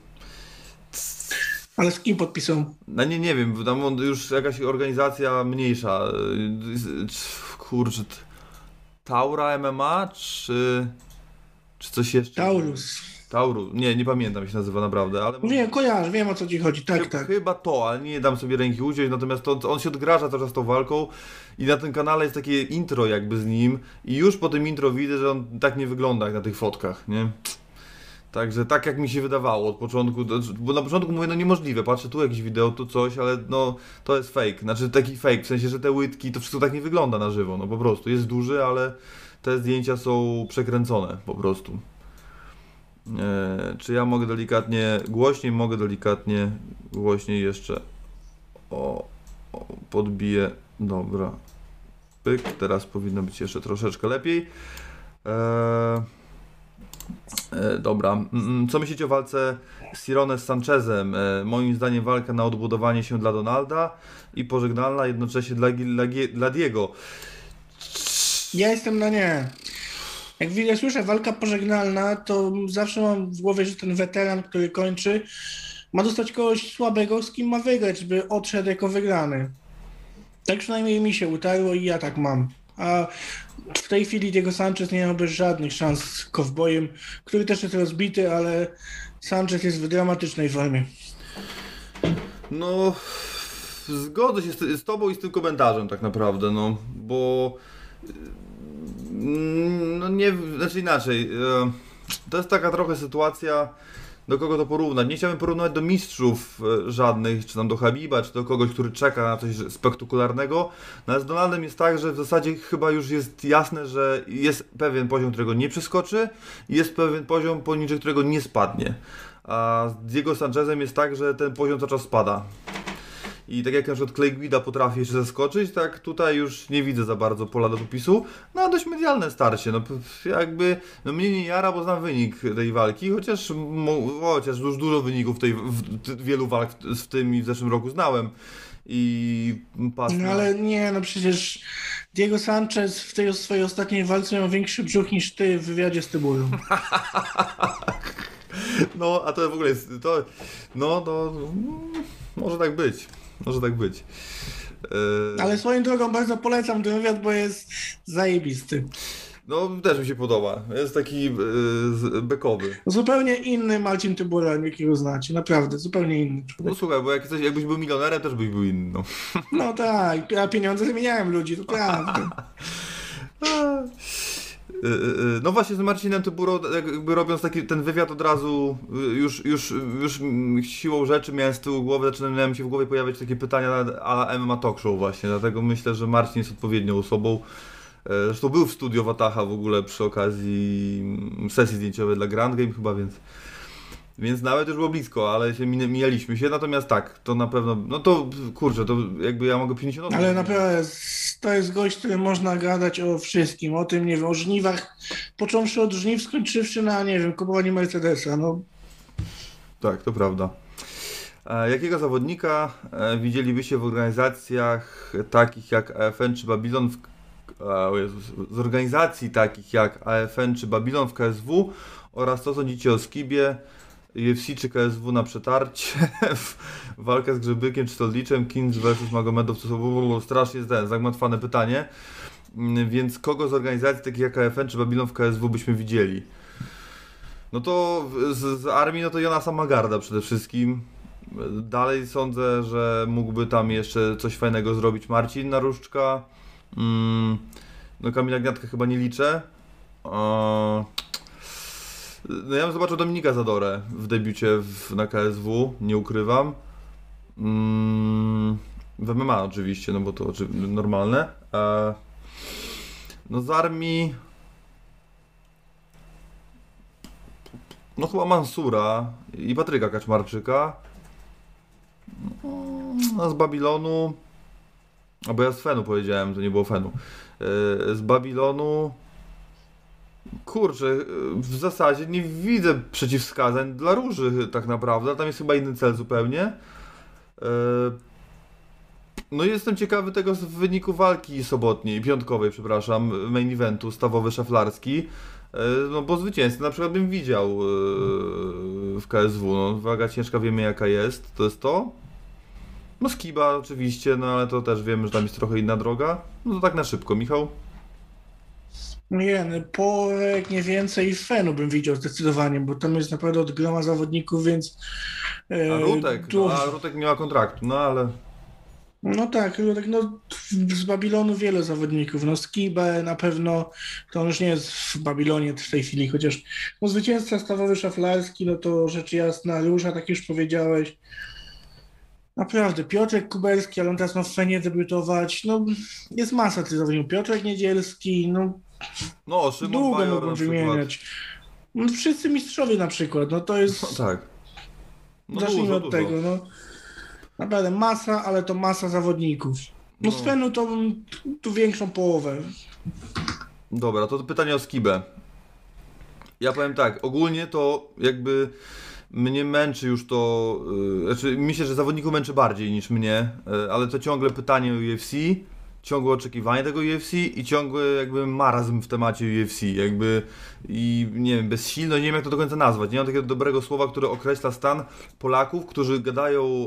Ale z kim podpisał? No nie, nie wiem, tam on już jakaś organizacja mniejsza. Kurczę. Taura MMA, czy. Czy coś jeszcze? Taurus. Tauru. Nie, nie pamiętam jak się nazywa naprawdę, ale. Wiem, kojarzę, wiem o co ci chodzi. Tak, tak. Chyba to, ale nie dam sobie ręki uciąć, natomiast to, on się odgraża cały czas tą walką i na tym kanale jest takie intro jakby z nim i już po tym intro widzę, że on tak nie wygląda jak na tych fotkach, nie? Także tak jak mi się wydawało od początku, bo na początku mówię, no niemożliwe, patrzę tu jakieś wideo, tu coś, ale no to jest fake, znaczy taki fake, w sensie, że te łydki, to wszystko tak nie wygląda na żywo, no po prostu, jest duży, ale te zdjęcia są przekręcone po prostu. E, czy ja mogę delikatnie głośniej? Mogę delikatnie głośniej jeszcze. O, o podbiję. Dobra. Pyk. Teraz powinno być jeszcze troszeczkę lepiej. E, e, dobra. Mm, mm, Co myślicie o walce Sirone z Sanchezem? E, moim zdaniem walka na odbudowanie się dla Donalda i pożegnalna jednocześnie dla, dla, dla Diego. Ja jestem na nie. Jak słyszę walka pożegnalna, to zawsze mam w głowie, że ten weteran, który kończy, ma dostać kogoś słabego, z kim ma wygrać, żeby odszedł jako wygrany. Tak przynajmniej mi się utarło i ja tak mam. A w tej chwili Diego Sanchez nie miałby żadnych szans z kowbojem, który też jest rozbity, ale Sanchez jest w dramatycznej formie. No, zgodzę się z, z Tobą i z tym komentarzem tak naprawdę, no, bo no nie, znaczy inaczej, e, to jest taka trochę sytuacja, do kogo to porównać. Nie chciałbym porównywać do mistrzów e, żadnych, czy tam do Habiba, czy do kogoś, który czeka na coś spektakularnego, no z Donaldem jest tak, że w zasadzie chyba już jest jasne, że jest pewien poziom, którego nie przeskoczy i jest pewien poziom, poniżej którego nie spadnie. A z Diego Sanchezem jest tak, że ten poziom cały czas spada. I tak jak na przykład Clay Guida potrafi jeszcze zaskoczyć, tak tutaj już nie widzę za bardzo pola do popisu. No dość medialne starcie, no jakby, no mnie nie jara, bo znam wynik tej walki, chociaż, chociaż już dużo wyników tej, w, wielu walk w, tym i w zeszłym roku znałem. I pas No ale nie, no przecież Diego Sanchez w tej swojej ostatniej walce miał większy brzuch niż ty w wywiadzie z Tybulą. No, a to w ogóle jest, to, no, no, mm, może tak być, może tak być. E, Ale swoją drogą bardzo polecam ten wywiad, bo jest zajebisty. No, też mi się podoba, jest taki z- bekowy. Zupełnie inny Marcin Tybura, jakiego znacie, naprawdę, zupełnie inny. No słuchaj, bo jak coś, jakbyś był milionerem, też byś był inny, no. No tak, a pieniądze zmieniałem ludzi, to prawda. E, e, e, No właśnie z Marcinem Tyburo, jakby robiąc taki ten wywiad od razu, już, już, już siłą rzeczy miałem z tyłu głowy, zaczynają mi się w głowie pojawiać takie pytania a la MMA Talk Show właśnie, dlatego myślę, że Marcin jest odpowiednią osobą. E, Zresztą był w studio Wataha w ogóle przy okazji mm, sesji zdjęciowej dla Grand Game chyba, więc więc nawet już było blisko, ale się min- mijaliśmy się, natomiast tak, to na pewno, no to kurczę, to jakby ja mogę 50 osób. Ale naprawdę to jest gość, który można gadać o wszystkim, o tym, nie wiem, o żniwach, począwszy od żniw, skończywszy na, nie wiem, kupowaniu Mercedesa, no Tak, to prawda. E, Jakiego zawodnika e, widzielibyście w organizacjach takich jak AFN czy Babylon w, Jezus, z organizacji takich jak AFN czy Babylon w KSW oraz co sądzicie o Skibie, UFC czy KSW na przetarcie, walka z Grzybykiem czy Stodliczem, Kings vs Magomedow, to są strasznie ten, zagmatwane pytanie, Mm, więc kogo z organizacji takich jak AFN czy Babylon w KSW byśmy widzieli? No to z, z armii, no to Jonasa Magarda przede wszystkim. Dalej sądzę, że mógłby tam jeszcze coś fajnego zrobić Marcin Naruszczka. Mm, no Kamila Gniatka chyba nie liczę. O, no ja bym zobaczył Dominika Zadorę w debiucie w, na KSW, nie ukrywam. Mm, w MMA oczywiście, no bo to normalne. E, no z armii... No chyba Mansura i Patryka Kaczmarczyka. A z Babilonu. Albo ja z Fenu powiedziałem, to nie było Fenu. Yy, Z Babilonu. Kurczę, yy, w zasadzie nie widzę przeciwwskazań dla róży tak naprawdę. Tam jest chyba inny cel zupełnie. Yy, No jestem ciekawy tego z wyniku walki sobotniej, piątkowej, przepraszam, main eventu, stawowy szaflarski. E, No bo zwycięzcy na przykład bym widział e, w KSW. No, waga ciężka wiemy jaka jest, to jest to. No Skiba oczywiście, no ale to też wiemy, że tam jest trochę inna droga. No to tak na szybko, Michał. Nie, no, Porek nie więcej Fenu bym widział zdecydowanie, bo tam jest naprawdę od groma zawodników, więc... e, A Rutek, tu- no, a Rutek nie ma kontraktu, no ale... No tak, Rutek, no z Babilonu wiele zawodników, no Skibę na pewno, to on już nie jest w Babilonie w tej chwili, chociaż no zwycięzca stawowy szaflarski, no to rzecz jasna, Róża, tak już powiedziałeś. Naprawdę, Piotrek Kuberski, ale on teraz ma w Fenie debiutować, no jest masa tych zawodników, Piotrek Niedzielski, no No, Szymon długo Bajor mogą wymieniać. No, wszyscy mistrzowie na przykład, no to jest... No tak. No Zacznijmy dużo, od dużo. tego, no. Naprawdę masa, ale to masa zawodników. No z No. Fenu to tu większą połowę. Dobra, to pytanie o Skibę. Ja powiem tak, ogólnie to jakby mnie męczy już to, yy, znaczy myślę, że zawodników męczy bardziej niż mnie, yy, ale to ciągle pytanie o UFC, ciągłe oczekiwanie tego UFC i ciągły jakby marazm w temacie UFC, jakby i nie wiem, bezsilność, nie wiem jak to do końca nazwać, nie? Mam takiego dobrego słowa, które określa stan Polaków, którzy gadają,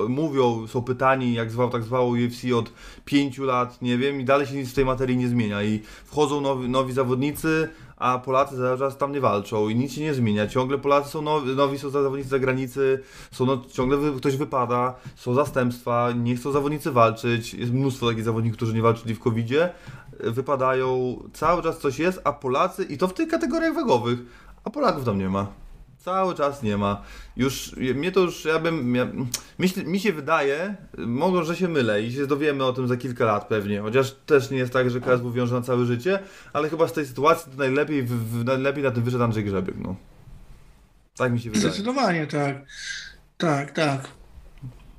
yy, mówią, są pytani jak zwał, tak zwało UFC od pięciu lat, nie wiem, i dalej się nic w tej materii nie zmienia. I wchodzą nowi, nowi zawodnicy, a Polacy cały czas tam nie walczą i nic się nie zmienia. Ciągle Polacy są nowi, nowi są zawodnicy zagranicy, są no, ciągle wy, ktoś wypada, są zastępstwa, nie chcą zawodnicy walczyć. Jest mnóstwo takich zawodników, którzy nie walczyli w COVID-zie, wypadają, cały czas coś jest, a Polacy, i to w tych kategoriach wagowych, a Polaków tam nie ma. Cały czas nie ma. Już, mnie to już, ja bym, ja, myśl, mi się wydaje, może, że się mylę i się dowiemy o tym za kilka lat pewnie, chociaż też nie jest tak, że KSW wiąże na całe życie, ale chyba z tej sytuacji to najlepiej, w, w, najlepiej na tym wyszedł Andrzej Grzebiek, no. Tak mi się wydaje. Zdecydowanie tak. Tak, tak.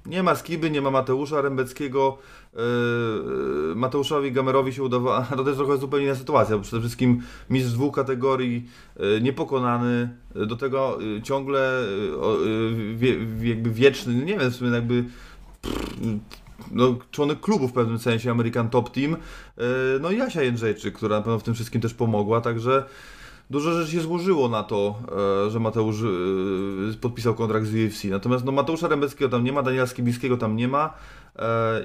Nie ma Skiby, nie ma Mateusza Rębeckiego. Yy, Mateuszowi Gamerowi się udawało. To też trochę zupełnie inna sytuacja, bo przede wszystkim mistrz dwóch kategorii, yy, niepokonany, yy, do tego yy, ciągle yy, yy, jakby wieczny, nie wiem, w sumie jakby no, członek klubu w pewnym sensie, American Top Team. Yy, No i Jasia Jędrzejczyk, która na pewno w tym wszystkim też pomogła, także dużo rzeczy się złożyło na to, że Mateusz podpisał kontrakt z UFC. Natomiast no, Mateusza Rembeckiego tam nie ma, Daniela Skibiskiego tam nie ma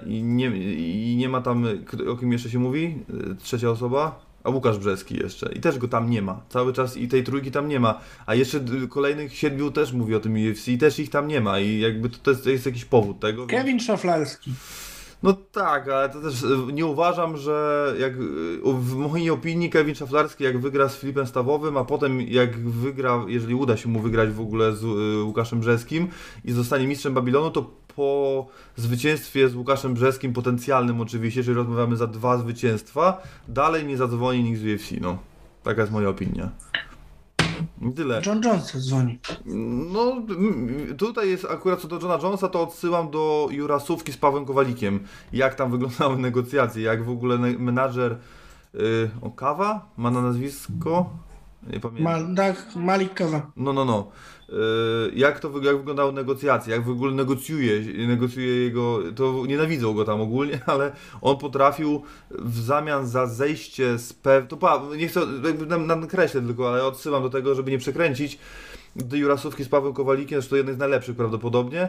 i nie, i nie ma tam, o kim jeszcze się mówi? E, Trzecia osoba? A Łukasz Brzeski jeszcze. I też go tam nie ma. Cały czas i tej trójki tam nie ma. A jeszcze kolejnych siedmiu też mówi o tym UFC i też ich tam nie ma. I jakby to, to, jest, jest jakiś powód tego. Kevin Szaflarski. no tak, ale to też e, nie uważam, że jak e, w mojej opinii Kevin Szaflarski jak wygra z Filipem Stawowym, a potem jak wygra, jeżeli uda się mu wygrać w ogóle z e, Łukaszem Brzeskim i zostanie mistrzem Babilonu, to po zwycięstwie z Łukaszem Brzeskim, potencjalnym oczywiście, jeżeli rozmawiamy za dwa zwycięstwa, dalej nie zadzwoni nikt z UFC, no. Taka jest moja opinia. Tyle. John Jones dzwoni. No, tutaj jest akurat co do Johna Jonesa, to odsyłam do Jurasówki z Pawłem Kowalikiem. Jak tam wyglądały negocjacje, jak w ogóle menadżer y, Okawa ma na nazwisko? Nie pamiętam. Ma, tak, Malik Kawa. No, no, no. Y, jak to jak wyglądały negocjacje, jak w ogóle negocjuje, negocjuje jego, to nienawidzą go tam ogólnie, ale on potrafił w zamian za zejście z pew... To pa, nie chcę, jakby tylko, ale odsyłam do tego, żeby nie przekręcić, do Jurasówki z Pawłem Kowalikiem, zresztą jeden z najlepszych prawdopodobnie,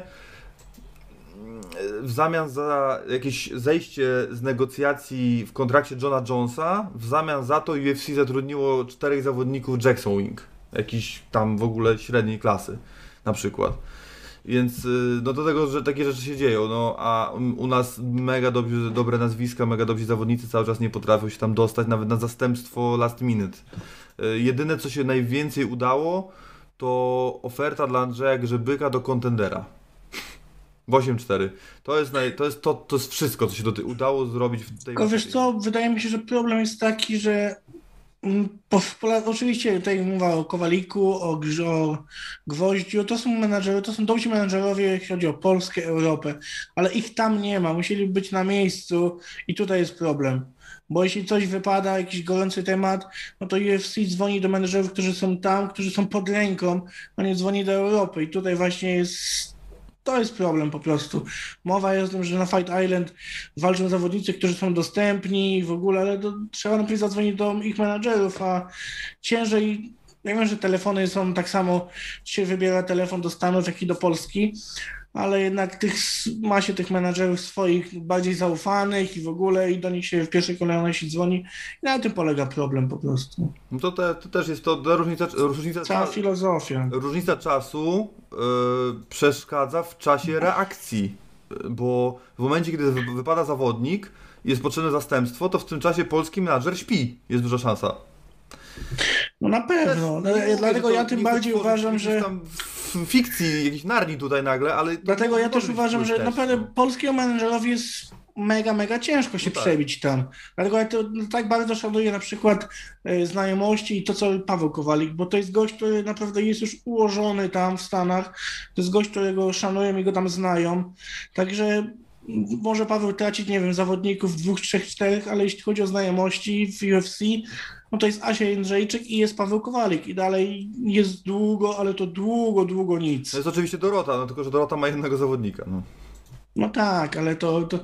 w zamian za jakieś zejście z negocjacji w kontrakcie Johna Jonesa, w zamian za to UFC zatrudniło czterech zawodników Jackson Wing. Jakiś tam w ogóle średniej klasy, na przykład. Więc y, no do tego, że takie rzeczy się dzieją, no a u nas mega dobrze, dobre nazwiska, mega dobrzy zawodnicy cały czas nie potrafią się tam dostać, nawet na zastępstwo last minute. Y, Jedyne co się najwięcej udało, to oferta dla Andrzeja Grzebyka do kontendera. W 8-4. To jest, naj, to, jest to, to jest wszystko, co się do tej udało zrobić w tej Tylko wiesz co, wydaje mi się, że problem jest taki, że po, Pola- oczywiście tutaj mowa o Kowaliku, o, o Gwoździu, to są menadżerowie, to są dobrzy menadżerowie, jeśli chodzi o Polskę, Europę, ale ich tam nie ma, musieli być na miejscu i tutaj jest problem. Bo jeśli coś wypada, jakiś gorący temat, no to UFC dzwoni do menedżerów, którzy są tam, którzy są pod ręką, a nie dzwoni do Europy. I tutaj właśnie jest, to jest problem po prostu. Mowa jest o tym, że na Fight Island walczą zawodnicy, którzy są dostępni w ogóle, ale to, trzeba najpierw zadzwonić do ich menadżerów, a ciężej, ja wiem, że telefony są tak samo, się wybiera telefon do Stanów, jak i do Polski, ale jednak tych, ma się tych menadżerów swoich bardziej zaufanych i w ogóle i do nich się w pierwszej kolejności dzwoni i na tym polega problem po prostu. No to, te, to też jest to, ta różnica, różnica, Cała filozofia. różnica czasu yy, przeszkadza w czasie reakcji, bo w momencie, kiedy wy- wypada zawodnik i jest potrzebne zastępstwo, to w tym czasie polski menadżer śpi. Jest duża szansa. No na pewno, no, dlatego ja tym bardziej uważam, że... tam fikcji, jakiejś narni tutaj nagle, ale... Dlatego ja też uważam, że też, naprawdę no. polskiemu menedżerowi jest mega, mega ciężko się No tak. przebić tam. Dlatego ja to tak bardzo szanuję na przykład e, znajomości i to, co Paweł Kowalik, bo to jest gość, który naprawdę jest już ułożony tam w Stanach. To jest gość, którego szanują i go tam znają. Także może Paweł tracić, nie wiem, zawodników dwóch, trzech, czterech, ale jeśli chodzi o znajomości w UFC, no to jest Asia Jędrzejczyk i jest Paweł Kowalik i dalej jest długo, ale to długo, długo nic. To jest oczywiście Dorota, no tylko, że Dorota ma jednego zawodnika. No. No tak, ale to, to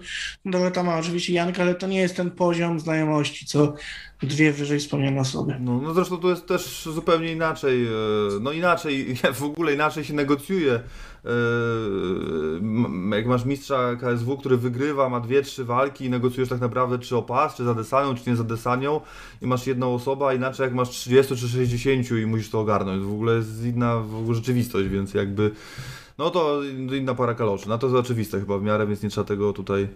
Dorota ma oczywiście Janka, ale to nie jest ten poziom znajomości, co dwie wyżej wspomniane osoby. No, no zresztą tu jest też zupełnie inaczej, e, no inaczej, w ogóle inaczej się negocjuje. M- Jak masz mistrza KSW, który wygrywa, ma dwie, trzy walki i negocjujesz tak naprawdę czy o pas, czy za desanią, czy nie za desanią i masz jedną osobę, a inaczej jak masz 30 czy 60 i musisz to ogarnąć. W ogóle jest inna w ogóle rzeczywistość, więc jakby no to inna para kaloszy. No to jest oczywiste chyba w miarę, więc nie trzeba tego tutaj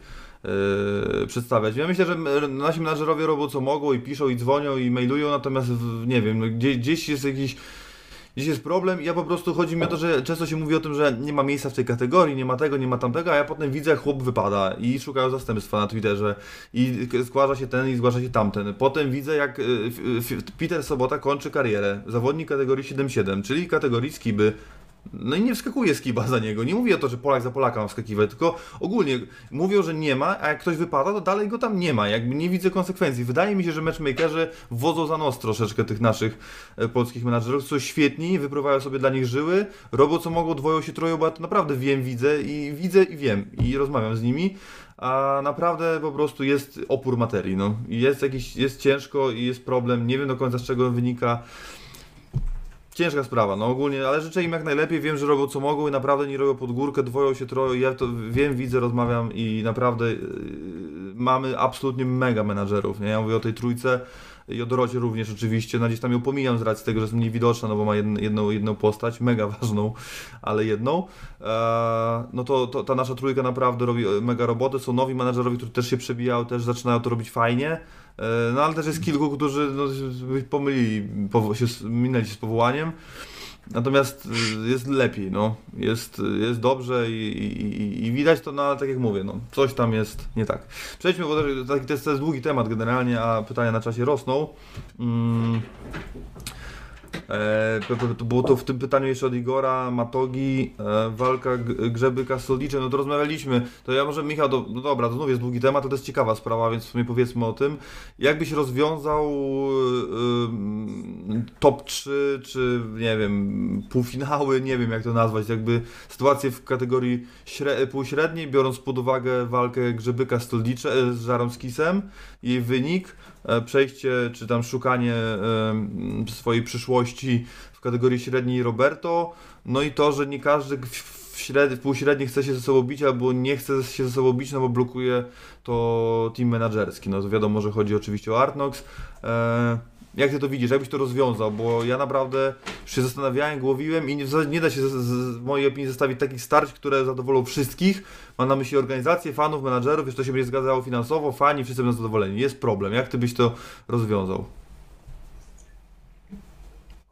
e, przedstawiać. Ja myślę, że nasi menadżerowie robią co mogą i piszą i dzwonią i mailują, natomiast w, nie wiem, no, gdzie, gdzieś jest jakiś Gdzieś jest problem i ja po prostu chodzi mi o to, że często się mówi o tym, że nie ma miejsca w tej kategorii, nie ma tego, nie ma tamtego, a ja potem widzę, jak chłop wypada i szukają zastępstwa na Twitterze i zgłasza się ten i zgłasza się tamten. Potem widzę, jak f- Peter Sobota kończy karierę. Zawodnik kategorii 7-7, czyli kategorii skiby. No i nie wskakuje skiba za niego. Nie mówię o to, że Polak za Polaka ma wskakiwać, tylko ogólnie mówią, że nie ma, a jak ktoś wypada, to dalej go tam nie ma. Jakby nie widzę konsekwencji. Wydaje mi się, że matchmakerzy wodzą za nos troszeczkę tych naszych e, polskich menadżerów, są świetni, wypływają sobie dla nich żyły, robią co mogą, dwoją się, troją, bo ja to naprawdę wiem, widzę i widzę i wiem i rozmawiam z nimi a naprawdę po prostu jest opór materii, no. Jest jakiś, jest ciężko i jest problem, nie wiem do końca z czego wynika. Ciężka sprawa, no ogólnie, ale życzę im jak najlepiej, wiem, że robią co mogą i naprawdę nie robią pod górkę, dwoją się, troją, ja to wiem, widzę, rozmawiam i naprawdę yy, mamy absolutnie mega menadżerów, nie? Ja mówię o tej trójce i o Dorocie również oczywiście, no gdzieś tam ją pomijam z racji tego, że jest mniej widoczna, no bo ma jedn, jedną, jedną postać, mega ważną, ale jedną, eee, no to, to ta nasza trójka naprawdę robi e, mega robotę, są nowi menadżerowie, którzy też się przebijają, też zaczynają to robić fajnie, no ale też jest kilku, którzy no, pomylili, się, minęli się z powołaniem, Natomiast y, jest lepiej, no. Jest, jest dobrze i, i, i widać to, no ale tak jak mówię, no, coś tam jest nie tak. Przejdźmy, bo taki to jest, to jest długi temat generalnie, a pytania na czasie rosną. Mm. E, było to w tym pytaniu jeszcze od Igora, Matogi, e, walka G- Grzebyka z Soliczem, no to rozmawialiśmy, to ja może Michał, do, no dobra, to znów jest długi temat, to też ciekawa sprawa, więc w sumie powiedzmy o tym. Jakbyś rozwiązał y, top 3, czy nie wiem, półfinały, nie wiem jak to nazwać, jakby sytuację w kategorii śre, półśredniej, biorąc pod uwagę walkę Grzebyka z, Stoldicze, e, z Żaromskisem, jej wynik, e, przejście czy tam szukanie e, swojej przyszłości w kategorii średniej Roberto, no i to, że nie każdy w, śred, w półśredniej chce się ze sobą bić albo nie chce się ze sobą bić, no bo blokuje to team menadżerski. No to wiadomo, że chodzi oczywiście o Artnox. E, jak ty to widzisz? Jakbyś to rozwiązał? Bo ja naprawdę się zastanawiałem, głowiłem i nie, nie da się z, z, w mojej opinii zestawić takich starć, które zadowolą wszystkich. Mam na myśli organizację, fanów, menadżerów, jeszcze to się będzie zgadzało finansowo, fani, wszyscy będą zadowoleni. Jest problem. Jak ty byś to rozwiązał?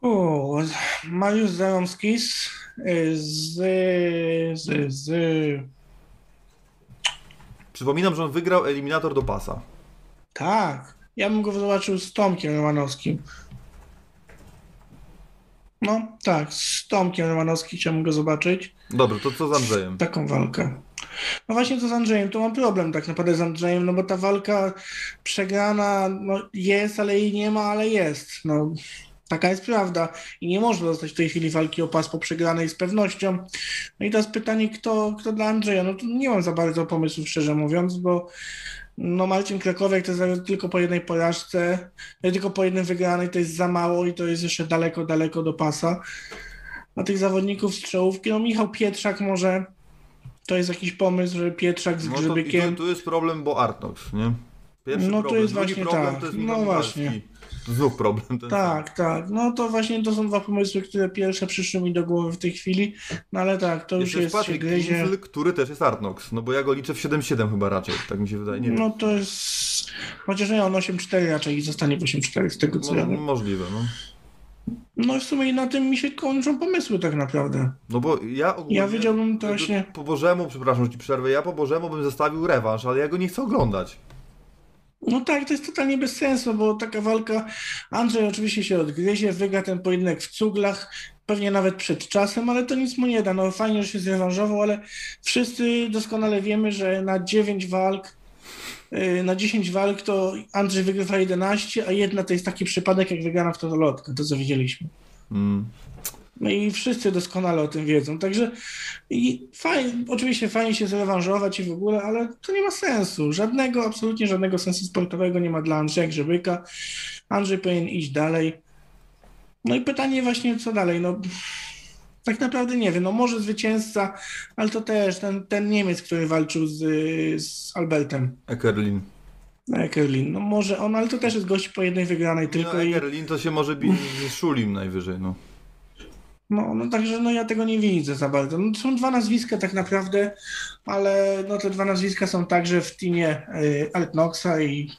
O, Mariusz Zaromskis y, z, z, z... Przypominam, że on wygrał eliminator do pasa. Tak, ja bym go zobaczył z Tomkiem Romanowskim. No, tak, z Tomkiem Romanowskim chciałbym go zobaczyć. Dobrze, to co z Andrzejem? Taką walkę. No właśnie to z Andrzejem, to mam problem tak naprawdę z Andrzejem, no bo ta walka przegrana no, jest, ale jej nie ma, ale jest. No, taka jest prawda i nie można dostać w tej chwili walki o pas po przegranej z pewnością. No i teraz pytanie, kto, kto dla Andrzeja? No to nie mam za bardzo pomysłów, szczerze mówiąc, bo no Marcin Krakowiak to jest tylko po jednej porażce, tylko po jednym wygranej to jest za mało i to jest jeszcze daleko, daleko do pasa. A tych zawodników z czołówki, no Michał Pietrzak może, to jest jakiś pomysł, że Pietrzak z No to, Grzybykiem. tu, tu jest problem, bo Artnox, nie? Pierwszy No to problem. jest Drugi właśnie problem tak. to No właśnie. Znów problem ten sam. Tak, tak. No to właśnie to są dwa pomysły, które pierwsze przyszły mi do głowy w tej chwili. No ale tak, to już jest jest się Patryk gryzie. Kinfl, który też jest Artnox, no bo ja go liczę w 7-7 chyba raczej, tak mi się wydaje, nie wiem. No to jest. Chociaż nie, on 8-4 raczej i zostanie w 8-4 z tego co ja wiem. możliwe, no. No w sumie na tym mi się kończą pomysły tak naprawdę. No bo ja ogólnie... Ja wiedziałbym to właśnie- Po Bożemu, przepraszam, że ci przerwę, ja po Bożemu bym zostawił rewanż, ale ja go nie chcę oglądać. No tak, to jest totalnie bez sensu, bo taka walka. Andrzej oczywiście się odgryzie, wygra ten pojedynek w cuglach, pewnie nawet przed czasem, ale to nic mu nie da. No fajnie, że się zrewanżował, ale wszyscy doskonale wiemy, że na 9 walk, yy, na 10 walk to Andrzej wygrywa 11, a jedna to jest taki przypadek, jak wygrana w Totolotka, to co widzieliśmy. Mm. No i wszyscy doskonale o tym wiedzą. Także i fajnie, oczywiście fajnie się zrewanżować i w ogóle, ale to nie ma sensu. Żadnego, absolutnie żadnego sensu sportowego nie ma dla Andrzeja Grzebyka. Andrzej powinien iść dalej. No i pytanie właśnie, co dalej? No, tak naprawdę nie wiem. No może zwycięzca, ale to też ten, ten Niemiec, który walczył z, z Albertem Ekerlin. Ekerlin. No może on, ale to też jest gość po jednej wygranej tylko no, i... Ekerlin to się może bić z Szulim najwyżej, no. No, no także no ja tego nie widzę za bardzo. No, są dwa nazwiska tak naprawdę, ale no te dwa nazwiska są także w teamie y, Altnoxa i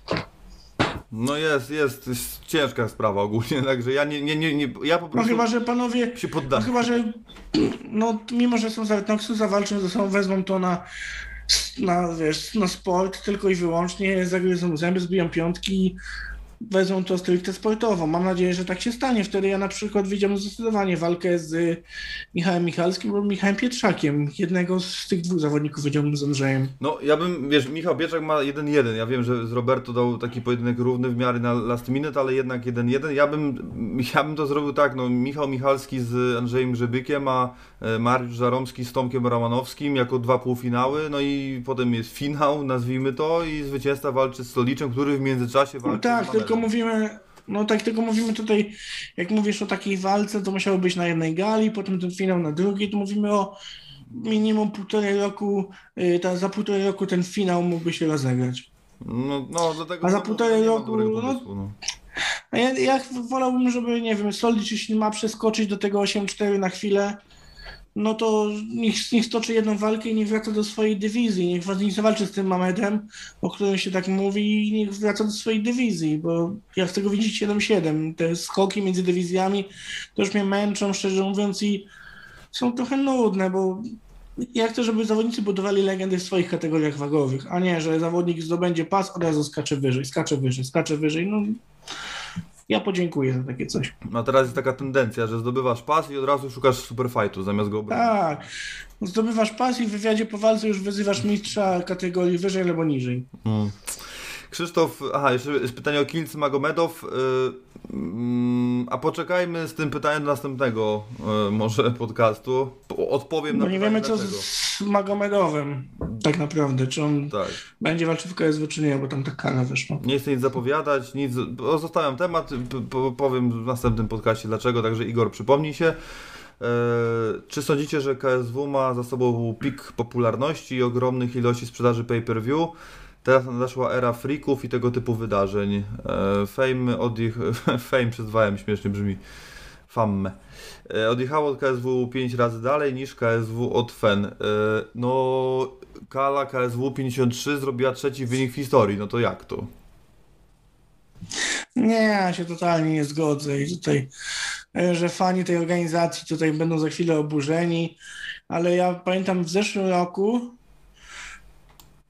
No jest, jest, ciężka sprawa ogólnie, także ja nie, nie, nie, nie ja po no prostu chyba, że panowie, się no poddam. chyba, że no mimo, że są z Altnoxu, zawalczą ze sobą, wezmą to na na, wiesz, na sport tylko i wyłącznie, zagryzą zęby, zbiją piątki wezmą to stricte sportowo. Mam nadzieję, że tak się stanie. Wtedy ja na przykład widziałbym zdecydowanie walkę z Michałem Michalskim lub Michałem Pietrzakiem. Jednego z tych dwóch zawodników widziałbym z Andrzejem. No, ja bym, wiesz, Michał Pieczak ma 1-1. Ja wiem, że z Roberto dał taki pojedynek równy w miarę na last minute, ale jednak 1-1. Ja bym, ja bym to zrobił tak, no, Michał Michalski z Andrzejem Grzebykiem, a Mariusz Żaromski z Tomkiem Romanowskim jako dwa półfinały, no i potem jest finał, nazwijmy to, i zwycięzca walczy z Stoliczem, który w międzyczasie walczy No tak, tylko mówimy, no tak, tylko mówimy tutaj, jak mówisz o takiej walce, to musiało być na jednej gali, potem ten finał na drugiej, to mówimy o minimum półtorej roku, y, ta, za półtorej roku ten finał mógłby się rozegrać. No, no, dlatego A za no, półtorej roku, no- pomysłu, no. A ja, ja wolałbym, żeby, nie wiem, Solicz, jeśli ma przeskoczyć do tego 8-4 na chwilę, no to niech, niech stoczy jedną walkę i niech wraca do swojej dywizji. Niech, niech zawalczy z tym Mamedem, o którym się tak mówi, i niech wraca do swojej dywizji, bo ja chcę go widzieć 7-7. Te skoki między dywizjami to już mnie męczą, szczerze mówiąc, i są trochę nudne, bo ja chcę, żeby zawodnicy budowali legendy w swoich kategoriach wagowych, a nie, że zawodnik zdobędzie pas, od razu skacze wyżej, skacze wyżej, skacze wyżej. No, ja podziękuję za takie coś. A teraz jest taka tendencja, że zdobywasz pas i od razu szukasz superfightu zamiast go obronić. Tak. Zdobywasz pas i w wywiadzie po walce już wyzywasz mistrza kategorii wyżej albo niżej. Mm. Krzysztof, aha, jeszcze jest pytanie o Kilc Magomedow. y, mm, a poczekajmy z tym pytaniem do następnego y, może podcastu. Po- Odpowiem na No nie wiemy co dlaczego. z Magomedowem tak naprawdę, czy on Tak. będzie walczył w KSW czy nie, bo tam ta kara wyszła. Nie chcę nic zapowiadać, nic. bo Zostawiam temat, powiem w następnym podcaście dlaczego, także Igor przypomnij się. E, czy sądzicie, że KSW ma za sobą pik popularności i ogromnych ilości sprzedaży pay-per-view? Teraz nadeszła era freaków i tego typu wydarzeń. E, fame odjech... Fame przez 2M śmiesznie brzmi. Famme. E, odjechało od KSW 5 razy dalej niż KSW od FEN. E, no, Kala KSW 53 zrobiła trzeci wynik w historii. No to jak to? Nie, ja się totalnie nie zgodzę i tutaj, że fani tej organizacji tutaj będą za chwilę oburzeni, ale ja pamiętam w zeszłym roku,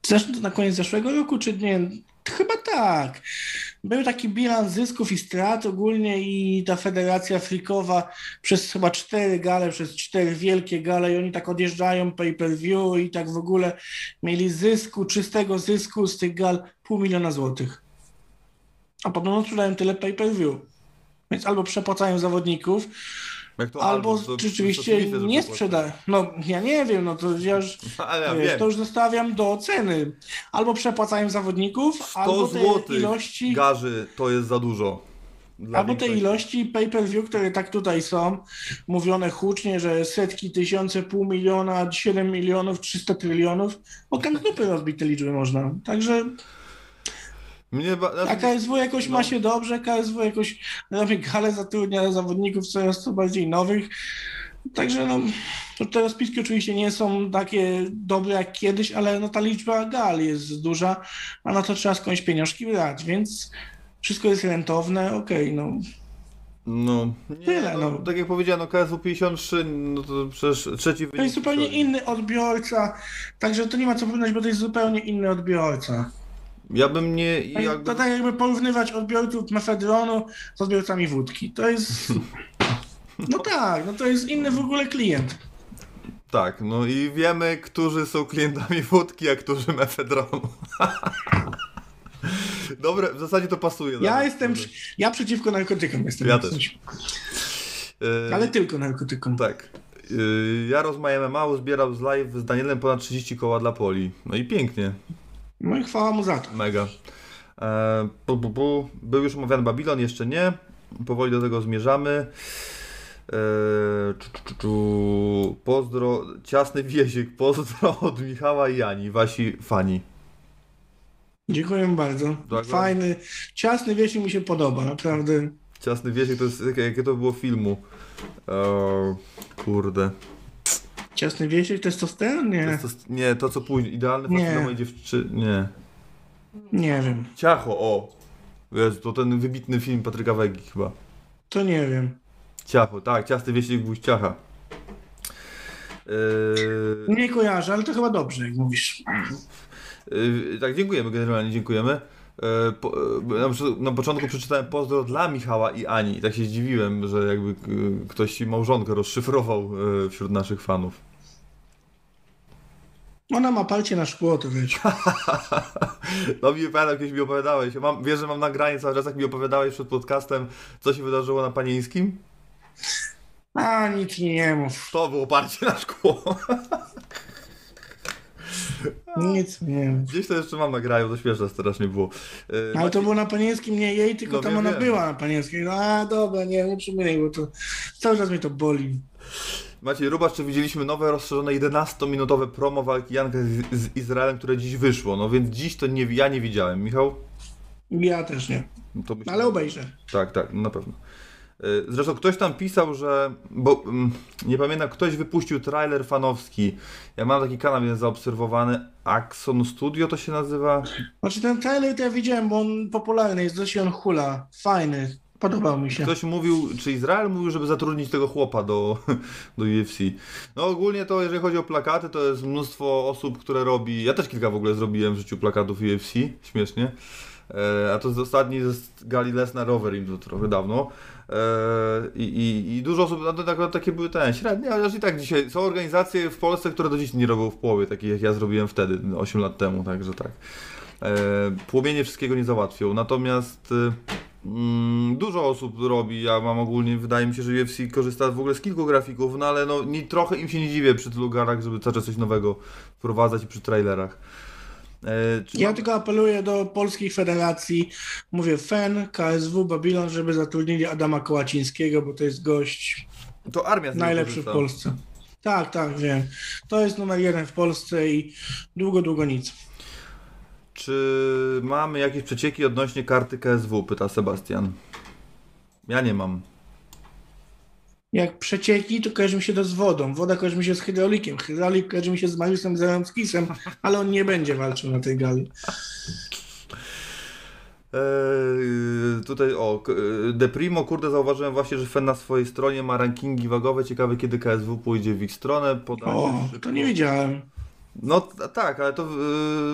zresztą na koniec zeszłego roku, czy nie, chyba tak, był taki bilans zysków i strat ogólnie i ta federacja frikowa przez chyba cztery gale, przez cztery wielkie gale i oni tak odjeżdżają pay-per-view i tak w ogóle mieli zysku, czystego zysku z tych gal pół miliona złotych. A podobno sprzedają tyle pay-per-view. Więc albo przepłacają zawodników, To albo to- to rzeczywiście oczywiste, że nie to sprzedają. No ja nie wiem, no to ja już, ja wiesz, to już zostawiam do oceny. Albo przepłacają zawodników, 100 albo te złotych ilości, garzy to jest za dużo. Albo te ilości pay-per-view, które tak tutaj są, mówione hucznie, że setki, tysiące, pół miliona, 7 milionów, 300 trylionów, o dupy rozbić te liczby można. Także Mnie ba... A znaczy, KSW jakoś No. ma się dobrze, KSW jakoś robi galę, zatrudnia zawodników coraz to bardziej nowych. Także no, to te rozpiski oczywiście nie są takie dobre jak kiedyś, ale no ta liczba gal jest duża, a na to trzeba skądś pieniążki brać, więc wszystko jest rentowne, okej, no. No, nie, Tyle, no, no. tak jak powiedziałem, no KSW 53, no to przecież trzeci wynik. To jest zupełnie inny odbiorca, także to nie ma co porównać, bo to jest zupełnie inny odbiorca. Ja bym nie... Jakby... To tak jakby porównywać odbiorców mefedronu z odbiorcami wódki. To jest... No tak, no to jest inny w ogóle klient. Tak, no i wiemy, którzy są klientami wódki, a którzy mefedronu. Dobre, w zasadzie to pasuje. Ja nawet. jestem, ja przeciwko narkotykom jestem. Ja też. E, Ale tylko narkotykom. Tak. Yy, Jaros Majememał zbierał z live z Danielem ponad 30 koła dla Poli. No i pięknie. No i chwała mu za to. Mega. E, pu, pu, pu. Był już omawiany Babilon, jeszcze nie. Powoli do tego zmierzamy. E, czu, czu, czu. Pozdro, ciasny wiesiek, pozdro od Michała i Jani, wasi fani. Dziękuję bardzo. Tak, Fajny, ciasny wieśnik mi się podoba, naprawdę. Ciasny wiesiek to jest, jakie, jakie to było filmu? E, kurde. Ciasny wieśnik, testosteron? To Nie, jest to, nie, to co później, idealny facet dla mojej dziewczyny, nie. nie wiem. Ciacho, o! Jezu, to ten wybitny film Patryka Wegi chyba. To nie wiem. Ciacho, tak, ciasty wieśnik gwóźdź ciacha. Yy, Nie kojarzę, ale to chyba dobrze, jak mówisz. yy, tak, dziękujemy generalnie, dziękujemy. E, po, e, na, początku- na początku przeczytałem pozdro dla Michała i Ani i tak się zdziwiłem, że jakby e, ktoś małżonkę rozszyfrował e, wśród naszych fanów. Ona ma palcie na szkło, to wiecie. No mi pamiętam, kiedyś mi opowiadałeś, mam, wiesz, że mam nagranie cały czas, jak mi opowiadałeś przed podcastem, co się wydarzyło na Panieńskim? A, nic nie mów. To było parcie na szkło. Nic nie mów. Gdzieś to jeszcze mam nagranie, to śmieszne strasznie było. E, Ale to było na Panieńskim, nie jej, tylko No tam wiem, ona wiem. była na Panieńskiej. No, a dobra, nie, nie przypominaj, bo to cały czas mnie to boli. Maciej Rubacz, czy widzieliśmy nowe, rozszerzone 11-minutowe promo walki Janka z, z Izraelem, które dziś wyszło? No więc dziś to nie, ja nie widziałem. Michał? Ja też nie. No myślę- Ale obejrzę. Tak, tak, no na pewno. Y, Zresztą ktoś tam pisał, że. Bo mm, nie pamiętam, ktoś wypuścił trailer fanowski. Ja mam taki kanał jeden zaobserwowany. Axon Studio to się nazywa. Znaczy ten trailer to ja widziałem, bo on popularny jest, dość on hula. Fajny. Podobał mi się. Ktoś mówił, czy Izrael mówił, żeby zatrudnić tego chłopa do, do UFC. No ogólnie to, jeżeli chodzi o plakaty, to jest mnóstwo osób, które robi. Ja też kilka w ogóle zrobiłem w życiu plakatów UFC, śmiesznie. E, a to z ostatni jest Gali Lesnar Rover to trochę dawno. E, i, i, I dużo osób, no tak, takie były ten, średnie, chociaż i tak dzisiaj są organizacje w Polsce, które do dziś nie robią w połowie, takich jak ja zrobiłem wtedy, 8 lat temu, także tak. E, płomienie wszystkiego nie załatwią, natomiast e, dużo osób robi, ja mam ogólnie, wydaje mi się, że UFC korzysta w ogóle z kilku grafików, no ale no, nie, trochę im się nie dziwię przy tylu garach, żeby cały czas coś nowego wprowadzać i przy trailerach. E, Ja mam- tylko apeluję do polskich federacji, mówię FEN, KSW, Babilon, żeby zatrudnili Adama Kołacińskiego, bo to jest gość To armia najlepszy w. Polsce. Tak, tak, wiem. To jest numer jeden w Polsce i długo, długo nic. Czy mamy jakieś przecieki odnośnie karty KSW? Pyta Sebastian. Ja nie mam. Jak przecieki, to kojarzy mi się to z wodą. Woda kojarzy mi się z hydraulikiem. Hydraulik kojarzy mi się z Mariuszem Zarąckisem, ale on nie będzie walczył na tej gali. Eee, tutaj o, e, De Primo, kurde, zauważyłem właśnie, że FEN na swojej stronie ma rankingi wagowe. Ciekawe, kiedy KSW pójdzie w ich stronę. Podaje O, to nie wiedziałem. No tak, ale to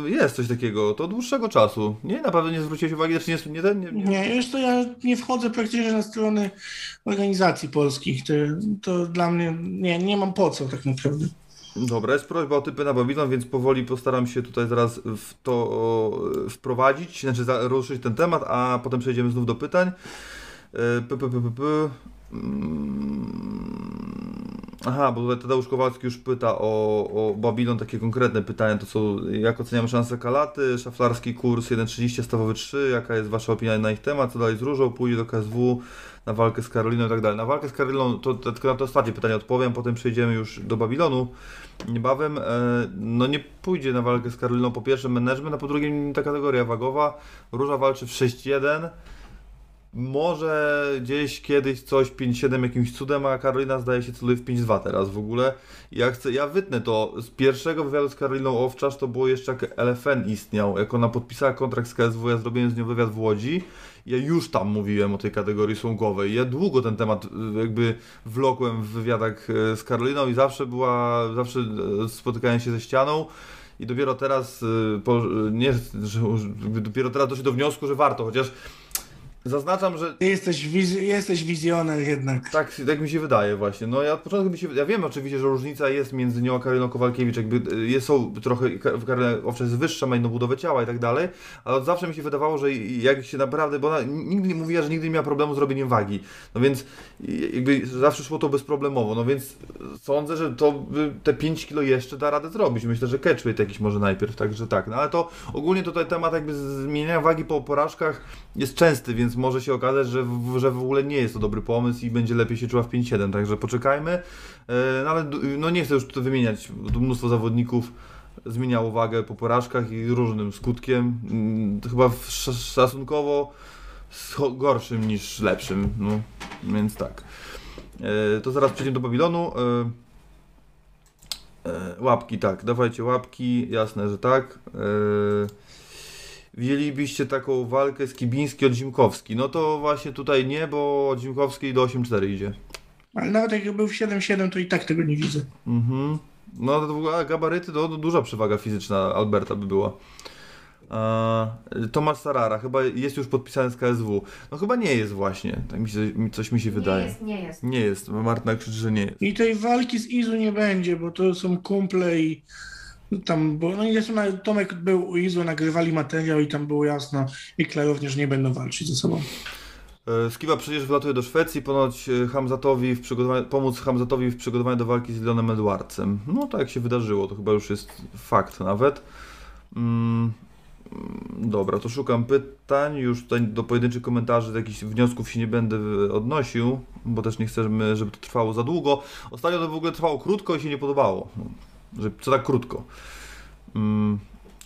e, jest coś takiego. To od dłuższego czasu. Nie, naprawdę nie zwróciłeś uwagi, znaczy nie, nie, ten, nie, nie. Nie, wiesz to ja nie wchodzę praktycznie na strony organizacji polskich. To, to dla mnie, nie, nie mam po co tak naprawdę. Dobra, jest prośba o typy na Babilon, więc powoli postaram się tutaj zaraz w to wprowadzić, znaczy ruszyć ten temat, a potem przejdziemy znów do pytań. E, P, p, p, p, p. Aha, bo Tadeusz Kowalski już pyta o, o Babilon, takie konkretne pytania, to są jak oceniamy szanse Kalaty, szaflarski kurs 1.30, stawowy 3, jaka jest Wasza opinia na ich temat, co dalej z Różą, pójdzie do KSW, na walkę z Karoliną i tak dalej. Na walkę z Karoliną, to, to tylko na to ostatnie pytanie odpowiem, potem przejdziemy już do Babilonu niebawem. E, no nie pójdzie na walkę z Karoliną po pierwsze management, a po drugie ta kategoria wagowa. Róża walczy w 6-1. Może gdzieś kiedyś coś 5-7 jakimś cudem, a Karolina zdaje się celuje w 5-2 teraz w ogóle. Ja chcę, ja wytnę to. Z pierwszego wywiadu z Karoliną Owczarz to było jeszcze jak LFN istniał. Jak ona podpisała kontrakt z KSW, ja zrobiłem z nią wywiad w Łodzi. Ja już tam mówiłem o tej kategorii słonkowej. Ja długo ten temat y, jakby wlokłem w wywiadach y, z Karoliną i zawsze była, zawsze y, spotykałem się ze ścianą. I dopiero teraz, po, nie, że, dopiero teraz doszedł do wniosku, że warto, chociaż zaznaczam, że Ty jesteś, wiz- jesteś wizjoner jednak. tak, tak mi się wydaje właśnie. No ja od początku mi się ja wiem oczywiście, że różnica jest między nią a Karoliną Kowalkiewicz, jakby y, jest, są trochę, w owszem jest wyższa, ma inną budowę ciała i tak dalej, ale od zawsze mi się wydawało, że jak się naprawdę, bo ona nigdy nie mówiła, że nigdy nie miała problemu z robieniem wagi, no więc y, jakby zawsze szło to bezproblemowo, no więc sądzę, że to by te 5 kilo jeszcze da radę zrobić. Myślę, że catchweight jakiś może najpierw, także tak, no ale to ogólnie tutaj temat jakby zmieniania wagi po porażkach jest częsty, więc może się okazać, że w, że w ogóle nie jest to dobry pomysł i będzie lepiej się czuła w 5-7, także poczekajmy. E, No ale no nie chcę już tutaj wymieniać, tu mnóstwo zawodników zmieniało wagę po porażkach i różnym skutkiem. Mm, Chyba szacunkowo gorszym niż lepszym, no więc tak. E, To zaraz przejdziemy do Babilonu. E, Łapki, tak, dawajcie łapki, jasne, że tak. Wzięlibyście taką walkę z Kibiński od Zimkowski. No to właśnie tutaj nie, bo od Zimkowskiej do 8-4 idzie. Ale nawet jak był w 7-7, to i tak tego nie widzę. Mhm. No to w ogóle gabaryty to duża przewaga fizyczna Alberta by była. A, Tomasz Sarara, chyba jest już podpisany z KSW. No chyba nie jest właśnie, tak mi się, coś mi się wydaje. Nie jest, nie jest. Nie jest, Martyna krzyczy, że nie jest. I tej walki z Izu nie będzie, bo to są kumple i tam, bo no i nawet Tomek był u Izu, nagrywali materiał i tam było jasno i klarownie, że nie będą walczyć ze sobą. E, Skiba przecież wylatuje do Szwecji, ponoć e, Hamzatowi w pomóc Hamzatowi w przygotowaniu do walki z Leonem Edwardsem. No tak się wydarzyło, to chyba już jest fakt nawet. Mm, mm, dobra, to szukam pytań, już tutaj do pojedynczych komentarzy, do jakichś wniosków się nie będę e, odnosił, bo też nie chcemy, żeby to trwało za długo. Ostatnio to w ogóle trwało krótko i się nie podobało, no, że co tak krótko. Mm,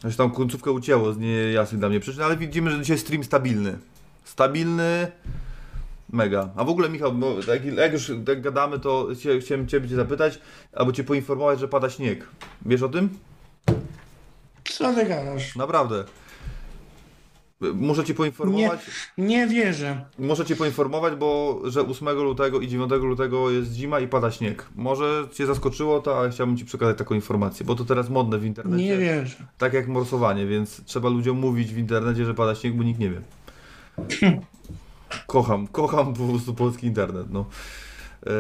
że się tam końcówkę ucięło z niejasnych dla mnie przyczyn, ale widzimy, że dzisiaj stream stabilny. Stabilny, mega. A w ogóle Michał, bo jak, jak już tak gadamy, to chcia- chciałem Ciebie Cię zapytać, albo Cię poinformować, że pada śnieg. Wiesz o tym? Co ty gadasz? Naprawdę. Muszę Cię poinformować, Nie wierzę. muszę Cię poinformować, bo że 8 lutego i 9 lutego jest zima i pada śnieg. Może Cię zaskoczyło to, ale chciałbym Ci przekazać taką informację, bo to teraz modne w internecie. Nie wierzę. Tak jak morsowanie, więc trzeba ludziom mówić w internecie, że pada śnieg, bo nikt nie wie. Kocham, kocham po prostu polski internet, no. E,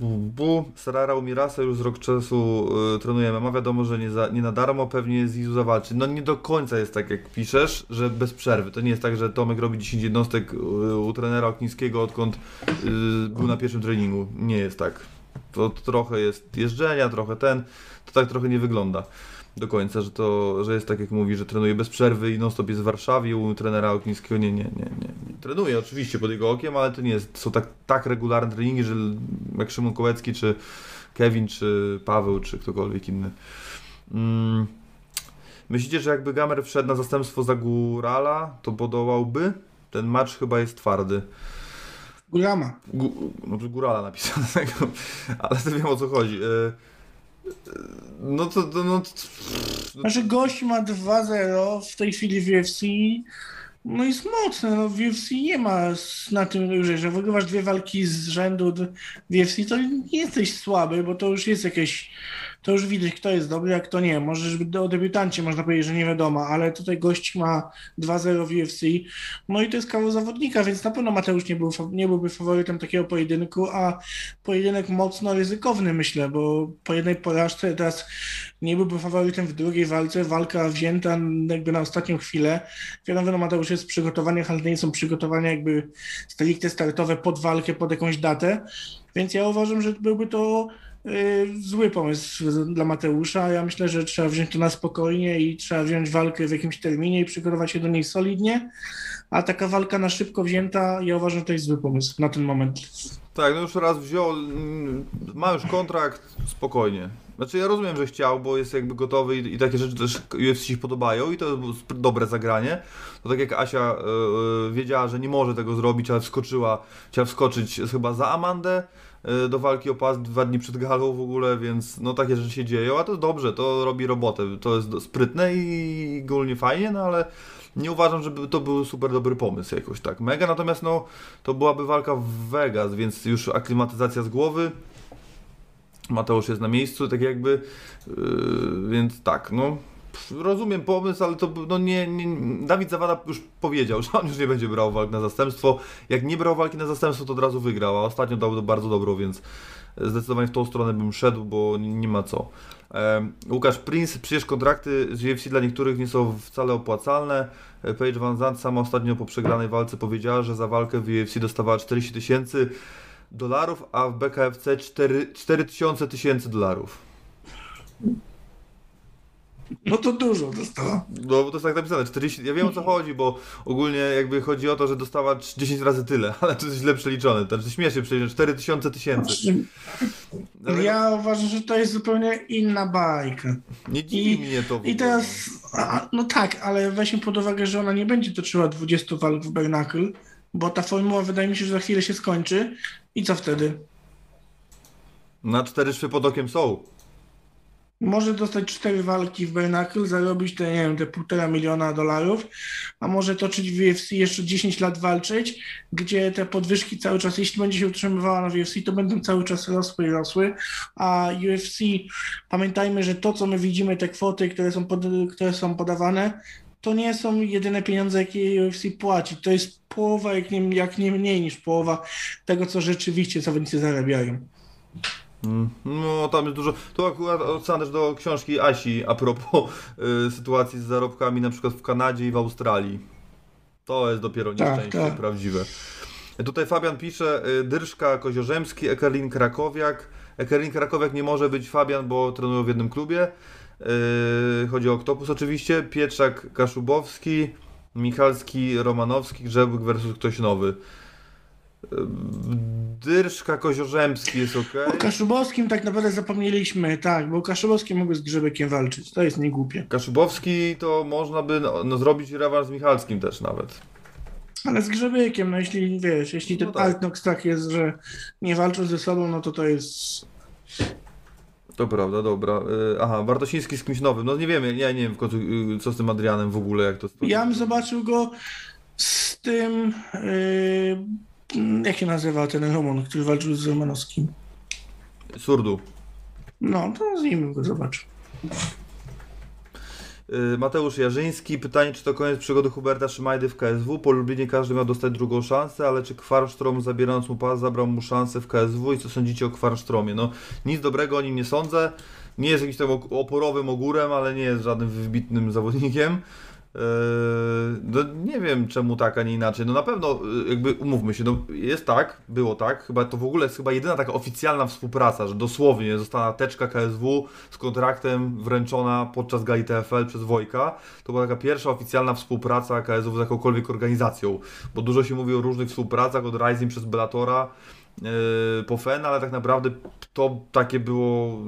Bu, bu. Sarara Umirasa już z rok czasu e, trenuje MMA. Wiadomo, że nie, za, nie na darmo pewnie z Izu zawalczy. No nie do końca jest tak, jak piszesz, że bez przerwy. To nie jest tak, że Tomek robi 10 jednostek e, u trenera Oknińskiego, odkąd e, był na pierwszym treningu. Nie jest tak. To trochę jest jeżdżenia, trochę ten. To tak trochę nie wygląda do końca, że to, że jest tak jak mówi, że trenuje bez przerwy i non-stop jest w Warszawie u trenera Oknińskiego. Nie, nie, nie, nie. Trenuje oczywiście pod jego okiem, ale to nie jest, są tak, tak regularne treningi, że jak Szymon Kołecki, czy Kevin, czy Paweł, czy ktokolwiek inny. Mm. Myślicie, że jakby Gamer wszedł na zastępstwo za Górala, to podołałby? Ten mecz chyba jest twardy. Gurama. Gu, no Górala napisanego, ale to wiem o co chodzi. E, No to, to no, to, Znaczy gość ma 2-0 w tej chwili w UFC. No jest mocny, no w UFC nie ma na tym wyżej, że wygrywasz dwie walki z rzędu w UFC, to nie jesteś słaby, bo to już jest jakieś, to już widać kto jest dobry, a kto nie. Może żeby o debiutancie można powiedzieć, że nie wiadomo, ale tutaj gość ma 2-0 w UFC, no i to jest kawał zawodnika, więc na pewno Mateusz nie, był, nie byłby faworytem takiego pojedynku, a pojedynek mocno ryzykowny myślę, bo po jednej porażce teraz nie byłby faworytem w drugiej walce, walka wzięta jakby na ostatnią chwilę. Wiadomo, Mateusz jest w przygotowaniach, ale nie są przygotowania jakby stricte startowe pod walkę, pod jakąś datę, więc ja uważam, że byłby to zły pomysł dla Mateusza. Ja myślę, że trzeba wziąć to na spokojnie i trzeba wziąć walkę w jakimś terminie i przygotować się do niej solidnie, a taka walka na szybko wzięta, ja uważam, że to jest zły pomysł na ten moment. Tak, no już raz wziął, mm, ma już kontrakt, spokojnie. Znaczy ja rozumiem, że chciał, bo jest jakby gotowy i, i takie rzeczy też UFC się podobają i to jest dobre zagranie. To tak jak Asia e, wiedziała, że nie może tego zrobić, ale wskoczyła, chciała wskoczyć chyba za Amandę do walki o pas dwa dni przed galą w ogóle, więc no takie rzeczy się dzieją, a to dobrze, to robi robotę, to jest sprytne i ogólnie fajnie, no ale nie uważam, żeby to był super dobry pomysł jakoś tak. Mega, natomiast no to byłaby walka w Vegas, więc już aklimatyzacja z głowy. Mateusz jest na miejscu, tak jakby, yy, więc tak, no rozumiem pomysł, ale to no nie, nie, Dawid Zawada już powiedział, że on już nie będzie brał walk na zastępstwo. Jak nie brał walki na zastępstwo, to od razu wygrał, a ostatnio dał bardzo dobrą, więc zdecydowanie w tą stronę bym szedł, bo nie, ma co. Łukasz Prince, przecież kontrakty z UFC dla niektórych nie są wcale opłacalne. E, Paige Van Zandt sama ostatnio po przegranej walce powiedziała, że za walkę w UFC dostawała 40 tysięcy dolarów, a w BKFC 4, 4000 tysięcy dolarów. No to dużo dostała. No bo to jest tak napisane, 40, ja wiem o co chodzi, bo ogólnie jakby chodzi o to, że dostała 10 razy tyle, ale to jest źle przeliczone, to jest śmiesznie przeliczone, 4000 tysięcy. Ja uważam, że to jest zupełnie inna bajka. Nie dziwi I- mnie to. I teraz, a, no tak, ale weźmy pod uwagę, że ona nie będzie toczyła 20 walk w Bernacle, bo ta formuła wydaje mi się, że za chwilę się skończy. I co wtedy? Na cztery szwy pod okiem są. Może dostać 4 walki w Bernacle, zarobić te, nie wiem, te półtora miliona dolarów, a może toczyć w UFC jeszcze 10 lat walczyć, gdzie te podwyżki cały czas, jeśli będzie się utrzymywała na UFC, to będą cały czas rosły i rosły, a UFC, pamiętajmy, że to, co my widzimy, te kwoty, które są, pod, które są podawane, to nie są jedyne pieniądze, jakie UFC płaci. To jest połowa, jak nie, jak nie mniej niż połowa tego, co rzeczywiście zawodnicy zarabiają. Mm, No, tam jest dużo. Tu akurat odsyłam też do książki Asi a propos y, sytuacji z zarobkami na przykład w Kanadzie i w Australii. To jest dopiero Tak, nieszczęście tak. prawdziwe. Tutaj Fabian pisze, y, Dyrszka Koziorzemski, Ekerlin Krakowiak. Ekerlin Krakowiak nie może być Fabian, bo trenują w jednym klubie. Y, chodzi o Oktopus oczywiście. Pietrzak Kaszubowski, Michalski Romanowski, Grzebyk versus ktoś nowy. Dyrszka Koziorzemski jest ok. O Kaszubowskim tak naprawdę zapomnieliśmy, tak, bo Kaszubowski mógł z Grzebekiem walczyć. To jest niegłupie. Kaszubowski to można by no, no, zrobić rewanż z Michalskim też nawet. Ale z Grzebykiem, no jeśli wiesz, jeśli ten No tak. Altnox tak jest, że nie walczą ze sobą, no to to jest... To prawda, dobra. Y, Aha, Bartosiński z kimś nowym. No nie wiemy, ja nie wiem w końcu y, co z tym Adrianem w ogóle, jak to Ja bym zobaczył go z tym... Yy, jak się nazywa ten Roman, który walczył z Romanowskim? Surdu. No, to z nim go zobaczył. Y, Mateusz Jarzyński, pytanie, czy to koniec przygody Huberta Szymajdy w KSW? Po Lublinie każdy miał dostać drugą szansę, ale czy Kwarsztrom zabierając mu pas zabrał mu szansę w KSW i co sądzicie o Kwarsztromie? No nic dobrego o nim nie sądzę. Nie jest jakimś tam oporowym ogórem, ale nie jest żadnym wybitnym zawodnikiem. No nie wiem czemu tak, a nie inaczej. No na pewno, yy, jakby umówmy się, no jest tak, było tak, chyba to w ogóle jest chyba jedyna taka oficjalna współpraca, że dosłownie została teczka KSW z kontraktem wręczona podczas gali TFL przez Wojka. To była taka pierwsza oficjalna współpraca KSW z jakąkolwiek organizacją, bo dużo się mówi o różnych współpracach, od Rising przez Bellatora, yy, po FEN, ale tak naprawdę to takie było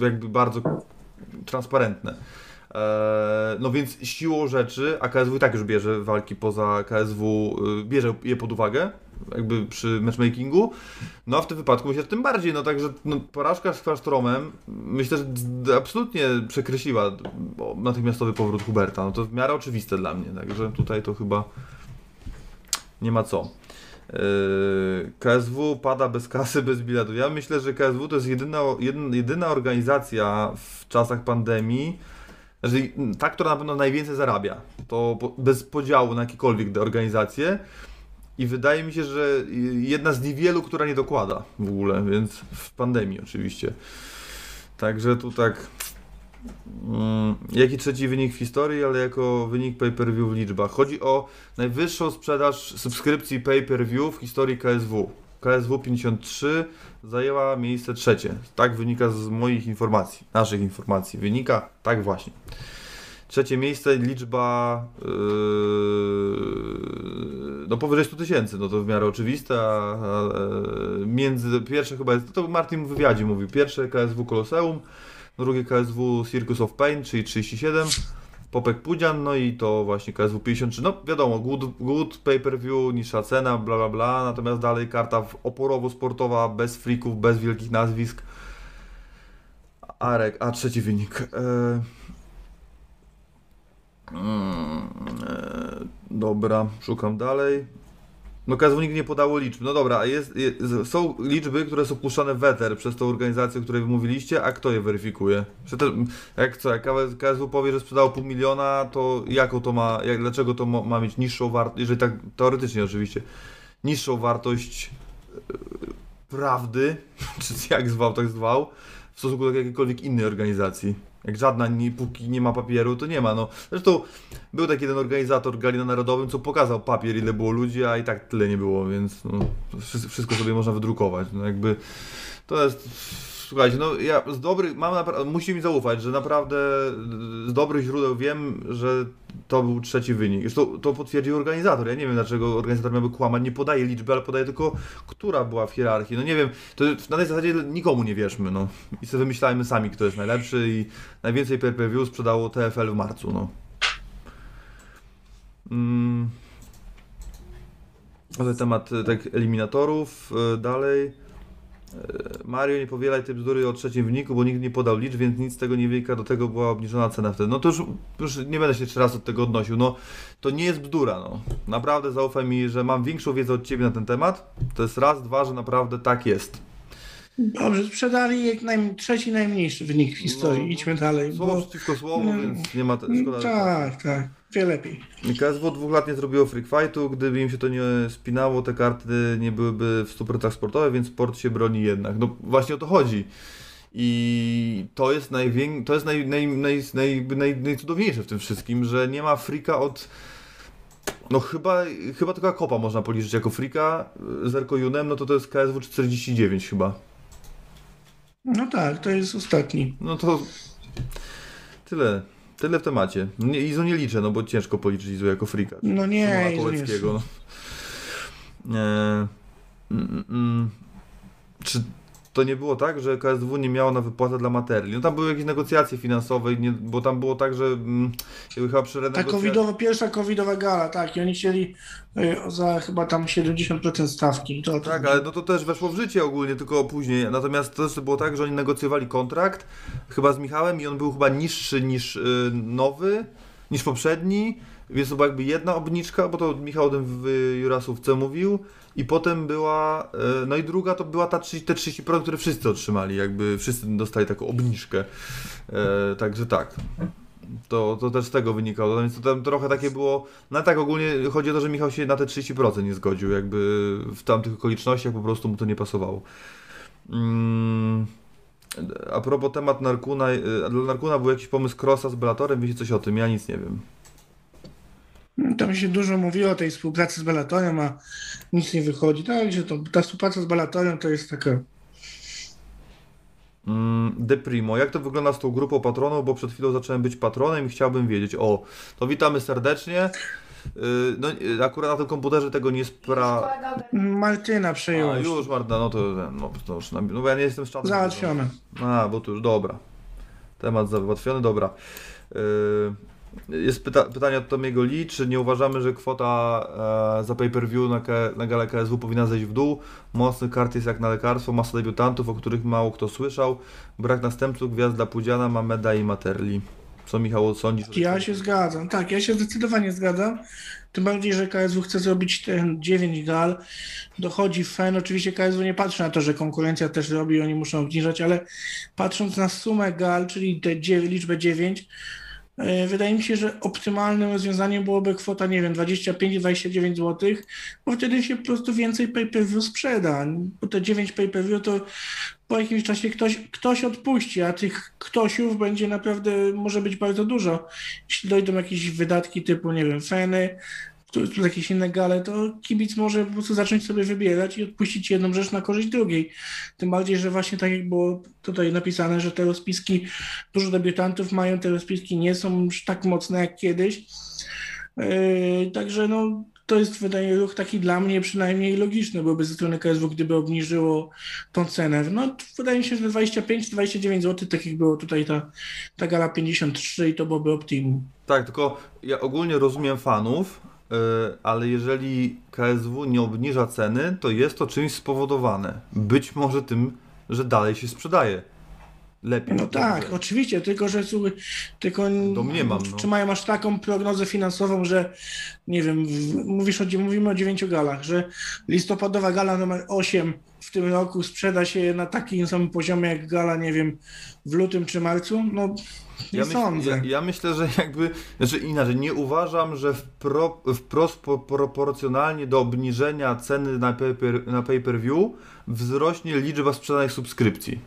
jakby bardzo transparentne. Eee, No więc siłą rzeczy, a KSW i tak już bierze walki poza KSW, y, bierze je pod uwagę, jakby przy matchmakingu, no a w tym wypadku myślę, że tym bardziej, no także no, porażka z Kwarsztromem myślę, że absolutnie przekreśliła natychmiastowy powrót Huberta, no to w miarę oczywiste dla mnie, także tutaj to chyba nie ma co. Eee, KSW pada bez kasy, bez biletu. Ja myślę, że KSW to jest jedyna, jedyna organizacja w czasach pandemii, znaczy ta, która na pewno najwięcej zarabia. To bez podziału na jakiekolwiek organizacje. I wydaje mi się, że jedna z niewielu, która nie dokłada w ogóle, więc w pandemii oczywiście. Także tu tak. Mm, jaki trzeci wynik w historii, ale jako wynik pay-per-view w liczbach. Chodzi o najwyższą sprzedaż subskrypcji pay-per-view w historii KSW. KSW 53 zajęła miejsce trzecie. Tak wynika z moich informacji, naszych informacji. Wynika tak właśnie. Trzecie miejsce, liczba yy, no powyżej 100 tysięcy, no to w miarę oczywiste, a, a e, między, pierwsze chyba jest, to Martin w wywiadzie mówił, pierwsze KSW Koloseum, drugie KSW Circus of Pain, czyli 37, Popek Pudzian, no i to właśnie KSW 53, no wiadomo, good, good pay-per-view, niższa cena, bla bla bla, natomiast dalej karta oporowo-sportowa, bez freaków, bez wielkich nazwisk. Arek, a trzeci wynik. E... Mm, e, dobra, szukam dalej. No nigdy nie podało liczb. No dobra, a jest, jest, są liczby, które są puszczane w przez tą organizację, o której mówiliście, a kto je weryfikuje? Te, jak co, jak KSW powie, że sprzedało pół miliona, to jaką to ma, jak, dlaczego to ma, ma mieć niższą wartość, jeżeli tak teoretycznie oczywiście, niższą wartość e, prawdy, czy jak zwał, tak zwał, w stosunku do jakiejkolwiek innej organizacji. Jak żadna, nie, póki nie ma papieru, to nie ma. No. Zresztą był taki jeden organizator gali na Narodowym, co pokazał papier, ile było ludzi, a i tak tyle nie było, więc no, wszy- wszystko sobie można wydrukować. No, jakby to jest. Słuchajcie, no ja z dobrych, mam naprawdę, musicie mi zaufać, że naprawdę z dobrych źródeł wiem, że to był trzeci wynik. Zresztą to potwierdził organizator. Ja nie wiem, dlaczego organizator miałby kłamać. Nie podaje liczby, ale podaje tylko, która była w hierarchii. No nie wiem, to na tej zasadzie nikomu nie wierzmy, no. I sobie wymyślajmy sami, kto jest najlepszy i najwięcej pay-per-view sprzedało TFL w marcu, no. Mm. To temat e, tak eliminatorów. e, Dalej. E, Mario, nie powielaj tej bzdury o trzecim wyniku, bo nikt nie podał liczb, więc nic z tego nie wynika, do tego była obniżona cena wtedy. No to już, już nie będę się jeszcze raz od tego odnosił. No to nie jest bzdura, no. Naprawdę zaufaj mi, że mam większą wiedzę od Ciebie na ten temat. To jest raz, dwa, że naprawdę tak jest. Dobrze, sprzedali jak naj, trzeci najmniejszy wynik w historii. No, Idźmy dalej. Słowo Bo, przeciwko słowu, więc nie ma... Szkoda, tak, tak. wie lepiej. KSW dwóch lat nie zrobiło freak fightu, gdyby im się to nie spinało, te karty nie byłyby w 100% sportowe, więc sport się broni jednak. No właśnie o to chodzi. I to jest, najwię... to jest naj... Naj... Naj... Naj... Naj... najcudowniejsze w tym wszystkim, że nie ma frika od no chyba, chyba tylko Kopa można policzyć jako frika z Erkojunem, no to to jest KSW 49 chyba. No tak, to jest ostatni. No to tyle. Tyle w temacie. Nie, Izu nie liczę, no bo ciężko policzyć Izu jako frika. No nie, Izu nie Kołeckiego, no. E, mm, mm, czy to nie było tak, że KSW nie miało na wypłatę dla materii? No tam były jakieś negocjacje finansowe, nie, bo tam było tak, że mm, chyba przy Ta renegocjacji... covidowa, pierwsza covidowa gala, tak, i oni chcieli y, za chyba tam 70% stawki. To, to Tak, ale no to też weszło w życie ogólnie, tylko później. Natomiast to też było tak, że oni negocjowali kontrakt chyba z Michałem i on był chyba niższy niż y, nowy, niż poprzedni. Więc to była jakby jedna obniżka, bo to Michał o tym w Jurasówce mówił. I potem była, y, no i druga to była ta 30, te 30%, które wszyscy otrzymali, jakby wszyscy dostali taką obniżkę. E, także tak. To, to też z tego wynikało. Więc to tam trochę takie było. No tak ogólnie chodzi o to, że Michał się na te 30% nie zgodził. Jakby w tamtych okolicznościach po prostu mu to nie pasowało. Mm. A propos temat Narkuna, dla Narkuna był jakiś pomysł Crossa z Bellatorem, wiecie coś o tym? Ja nic nie wiem. Tam się dużo mówiło o tej współpracy z Bellatorem, a nic nie wychodzi. Tak, że to, ta współpraca z Bellatorem to jest taka... Mm, De Primo, jak to wygląda z tą grupą patronów, bo przed chwilą zacząłem być patronem i chciałbym wiedzieć. O, to witamy serdecznie. Y, No, y, akurat na tym komputerze tego nie spra... Martyna przejęła. już Marta, no to, no, to już, no bo ja nie jestem z czatu. Załatwione. A, bo to już dobra. Temat załatwiony, dobra. Yy, jest pyta pytanie od Tomiego Lee, czy nie uważamy, że kwota e, za pay-per-view na, na galę KSW powinna zejść w dół? Mocny kart jest jak na lekarstwo, masa debiutantów, o których mało kto słyszał, brak następców, gwiazd dla Pudziana, Mameda i Materli. Co Michał sądzisz? Ja się zgadzam, tak, ja się zdecydowanie zgadzam. Tym bardziej, że KSW chce zrobić ten 9 gal. Dochodzi fan. Oczywiście KSW nie patrzy na to, że konkurencja też robi, oni muszą obniżać, ale patrząc na sumę gal, czyli tę liczbę 9, e, wydaje mi się, że optymalnym rozwiązaniem byłoby kwota, nie wiem, 25-29 zł, bo wtedy się po prostu więcej pay-per-view sprzeda. Bo te 9 pay-per-view to po jakimś czasie ktoś, ktoś odpuści, a tych ktośów będzie naprawdę, może być bardzo dużo. Jeśli dojdą jakieś wydatki typu, nie wiem, feny, tu jakieś inne gale, to kibic może po prostu zacząć sobie wybierać i odpuścić jedną rzecz na korzyść drugiej. Tym bardziej, że właśnie tak jak było tutaj napisane, że te rozpiski, dużo debiutantów mają, te rozpiski nie są już tak mocne jak kiedyś. Yy, także no, to jest wydaje ruch taki dla mnie przynajmniej logiczny byłby ze strony KSW, gdyby obniżyło tą cenę. No wydaje mi się, że 25-29 zł, tak jak było tutaj ta, ta gala 53 i to byłoby optimum. Tak, tylko ja ogólnie rozumiem fanów, ale jeżeli KSW nie obniża ceny, to jest to czymś spowodowane. Być może tym, że dalej się sprzedaje. Lepiej. No tak, oczywiście, tylko że słuchaj, tylko Domniemam, no. czy mają aż taką prognozę finansową, że nie wiem, w, mówisz o, mówimy o dziewięciu galach, że listopadowa gala numer 8 w tym roku sprzeda się na takim samym poziomie jak gala, nie wiem, w lutym czy marcu? No nie Ja, myśl, sądzę. ja, ja myślę, że jakby, znaczy inaczej, nie uważam, że wpro, wprost po, proporcjonalnie do obniżenia ceny na pay-per, na pay-per-view wzrośnie liczba sprzedanych subskrypcji.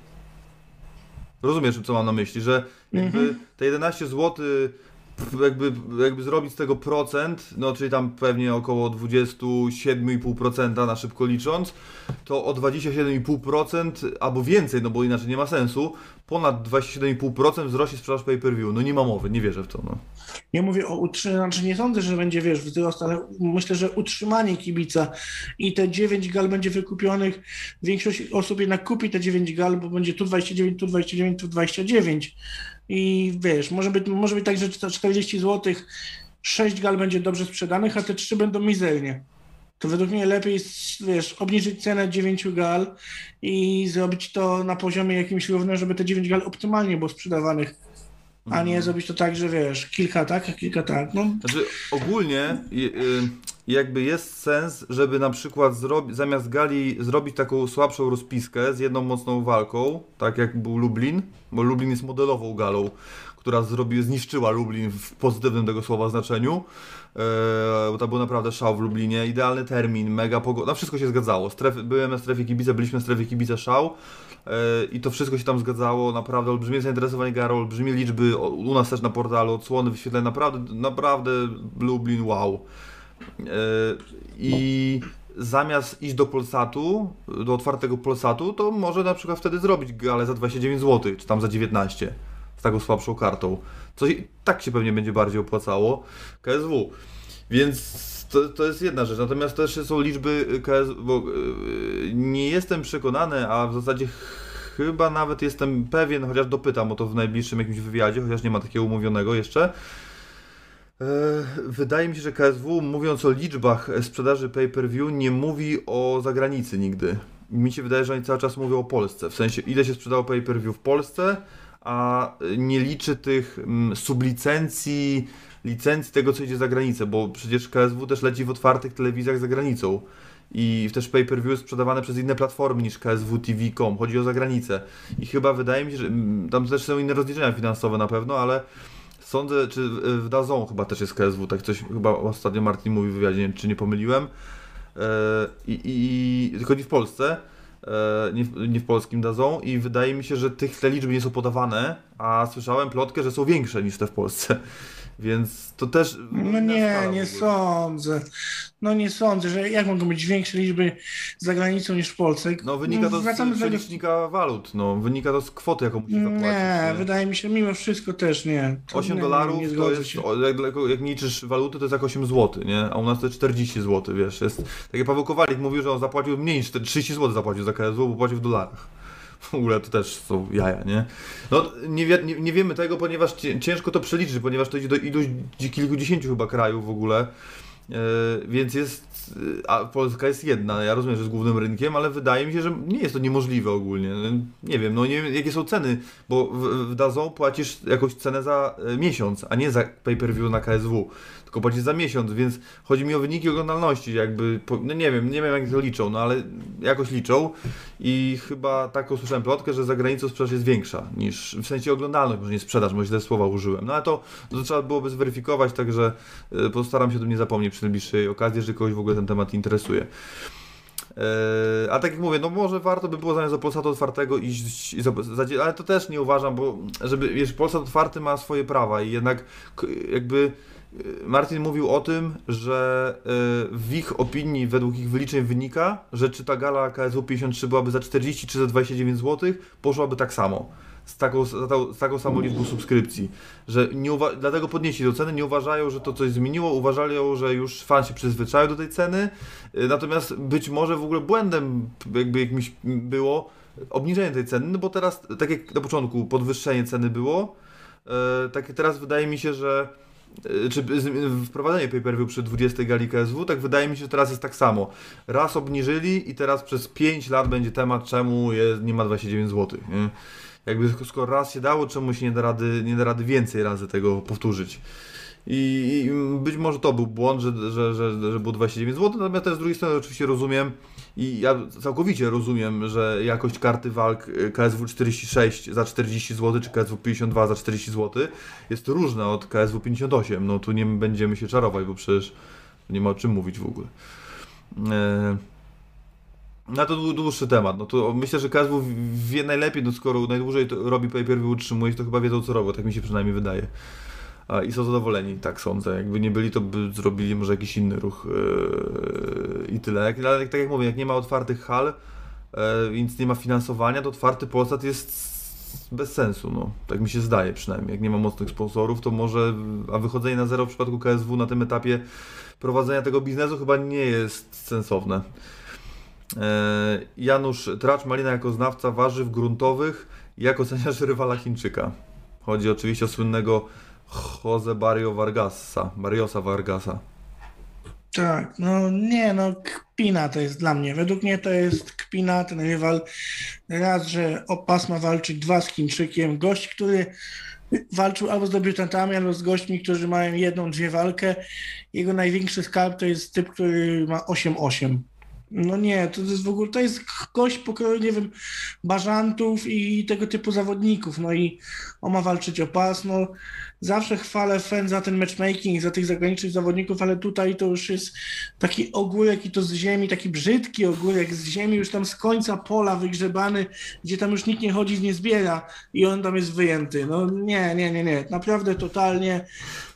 Rozumiesz, co mam na myśli, że jakby te 11 zł jakby, jakby zrobić z tego procent, no czyli tam pewnie około 27,5% na szybko licząc, to o 27,5% albo więcej, no bo inaczej nie ma sensu, ponad 27,5% wzrośnie sprzedaż pay-per-view. No nie ma mowy, nie wierzę w to. No. Ja mówię o utrzymaniu, znaczy nie sądzę, że będzie, wiesz, wzrost, ale myślę, że utrzymanie kibica i te 9 gal będzie wykupionych, większość osób jednak kupi te 9 gal, bo będzie tu 29, tu 29, tu 29 i wiesz, może być, może być tak, że za 40 zł 6 gal będzie dobrze sprzedanych, a te 3 będą mizernie. To według mnie lepiej, wiesz, obniżyć cenę 9 gal i zrobić to na poziomie jakimś równym, żeby te 9 gal optymalnie było sprzedawanych a nie zrobić to tak, że wiesz, kilka tak, a kilka tak. No, Znaczy ogólnie jakby jest sens, żeby na przykład zamiast gali zrobić taką słabszą rozpiskę z jedną mocną walką, tak jak był Lublin, bo Lublin jest modelową galą, która zrobi, zniszczyła Lublin w pozytywnym tego słowa znaczeniu. E, bo to był naprawdę szał w Lublinie, idealny termin, mega pogoda, no wszystko się zgadzało. Strefy, byłem na strefie kibica, byliśmy na strefie kibica szał e, i to wszystko się tam zgadzało, naprawdę olbrzymie zainteresowanie Garo, olbrzymie liczby, u nas też na portalu, odsłony, wyświetlenia, naprawdę, naprawdę Lublin wow. E, I zamiast iść do Polsatu, do otwartego Polsatu, to może na przykład wtedy zrobić galę za 29 zł, czy tam za 19 z taką słabszą kartą. Co i tak się pewnie będzie bardziej opłacało KSW. Więc to, to jest jedna rzecz. Natomiast też są liczby KSW, bo yy, nie jestem przekonany, a w zasadzie chyba nawet jestem pewien, chociaż dopytam o to w najbliższym jakimś wywiadzie, chociaż nie ma takiego umówionego jeszcze. Yy, wydaje mi się, że KSW, mówiąc o liczbach sprzedaży pay-per-view, nie mówi o zagranicy nigdy. Mi się wydaje, że oni cały czas mówią o Polsce. W sensie, ile się sprzedało pay-per-view w Polsce, a nie liczy tych mm, sublicencji, licencji tego, co idzie za granicę, bo przecież KSW też leci w otwartych telewizjach za granicą i też pay-per-view jest sprzedawane przez inne platformy niż KSW TV.com. Chodzi o zagranicę. I chyba wydaje mi się, że mm, tam też są inne rozliczenia finansowe na pewno, ale sądzę, czy w Dazon chyba też jest KSW, tak coś chyba ostatnio Martin mówi w wywiadzie, czy nie pomyliłem. E, I, i, tylko nie w Polsce. E, nie w, nie w polskim dadzą i wydaje mi się, że tych te liczby nie są podawane, a słyszałem plotkę, że są większe niż te w Polsce. Więc to też. No nie, nie sądzę. No nie sądzę, że jak mogą być większe liczby za granicą niż w Polsce. No wynika to z przelicznika walut, no wynika to z kwoty, jaką musisz zapłacić. Nie, nie, wydaje mi się, mimo wszystko też nie. To 8 nie, dolarów nie to jest, jak, jak liczysz waluty, to jest jak 8 zł, nie? A u nas to jest 40 zł, wiesz, jest, tak jak Paweł Kowalik mówił, że on zapłacił mniej niż 30 zł zapłacił za KSW, bo płacił w dolarach. W ogóle to też są jaja, nie? No nie, wie, nie, nie wiemy tego, ponieważ ciężko to przeliczyć, ponieważ to idzie do iluś kilkudziesięciu chyba krajów w ogóle. Yy, więc jest, a Polska jest jedna, ja rozumiem, że jest głównym rynkiem, ale wydaje mi się, że nie jest to niemożliwe ogólnie. Nie wiem, no nie wiem jakie są ceny, bo w, w Dazon płacisz jakąś cenę za e, miesiąc, a nie za pay-per-view na KSW tylko za miesiąc, więc chodzi mi o wyniki oglądalności, jakby, no nie wiem, nie wiem jak to liczą, no ale jakoś liczą i chyba taką słyszałem plotkę, że za granicą sprzedaż jest większa niż, w sensie oglądalność, może nie sprzedaż, może źle słowa użyłem, no ale to, to trzeba byłoby zweryfikować, także y, postaram się o tym nie zapomnieć przy najbliższej okazji, jeżeli kogoś w ogóle ten temat interesuje. E, a tak jak mówię, no może warto by było zamiast do Polsatu otwartego iść, ale to też nie uważam, bo żeby, wiesz, Polsat otwarty ma swoje prawa i jednak jakby Martin mówił o tym, że e, w ich opinii, według ich wyliczeń wynika, że czy ta gala KSW 53 byłaby za 40 czy za 29 zł, poszłaby tak samo. Z taką, z taką samą liczbą subskrypcji. Że nie dlatego podnieśli do ceny, nie uważają, że to coś zmieniło, uważają, że już fan się przyzwyczaił do tej ceny. E, natomiast być może w ogóle błędem jakby jakimś było obniżenie tej ceny, no bo teraz, tak jak na początku podwyższenie ceny było, e, tak teraz wydaje mi się, że czy wprowadzenie pay-per-view przy 20 gali KSW, tak wydaje mi się, że teraz jest tak samo. Raz obniżyli i teraz przez 5 lat będzie temat, czemu jest, nie ma 29 zł. Nie? Jakby skoro raz się dało, czemu się nie da rady, nie da rady więcej razy tego powtórzyć. I, być może to był błąd, że, że, że, że było 29 zł, natomiast też z drugiej strony oczywiście rozumiem i ja całkowicie rozumiem, że jakość karty walk y, KSW 46 za 40 zł czy KSW 52 za 40 zł jest różna od KSW 58. No tu nie będziemy się czarować, bo przecież nie ma o czym mówić w ogóle. Eee... No to dłuższy temat. No to myślę, że KSW wie najlepiej, no skoro najdłużej robi pay-per-view utrzymuje, to chyba wiedzą co robią, tak mi się przynajmniej wydaje i są zadowoleni, tak sądzę. Jakby nie byli, to by zrobili może jakiś inny ruch yy, i tyle. Ale tak jak mówię, jak nie ma otwartych hal, więc nie ma finansowania, to otwarty Polsat jest bez sensu, no. Tak mi się zdaje przynajmniej. Jak nie ma mocnych sponsorów, to może, a wychodzenie na zero w przypadku KSW na tym etapie prowadzenia tego biznesu chyba nie jest sensowne. Yy, Janusz Tracz Malina jako znawca warzyw gruntowych, jak oceniasz rywala Chińczyka? Chodzi oczywiście o słynnego Jose Barrio Vargasa, Barriosa Vargasa. Tak, no nie, no kpina to jest dla mnie. Według mnie to jest kpina, ten rywal. Raz, że o pas ma walczyć dwa z Chińczykiem. Gość, który walczył albo z debiutantami, albo z gośćmi, którzy mają jedną, dwie walkę. Jego największy skarb to jest typ, który ma 8-8. No nie, to jest w ogóle, to jest gość pokroju, nie wiem, bażantów i tego typu zawodników, no i on ma walczyć o pas, no zawsze chwalę fan za ten matchmaking, za tych zagranicznych zawodników, ale tutaj to już jest taki ogórek i to z ziemi, taki brzydki ogórek z ziemi, już tam z końca pola wygrzebany, gdzie tam już nikt nie chodzi, nie zbiera i on tam jest wyjęty, no nie, nie, nie, nie, naprawdę totalnie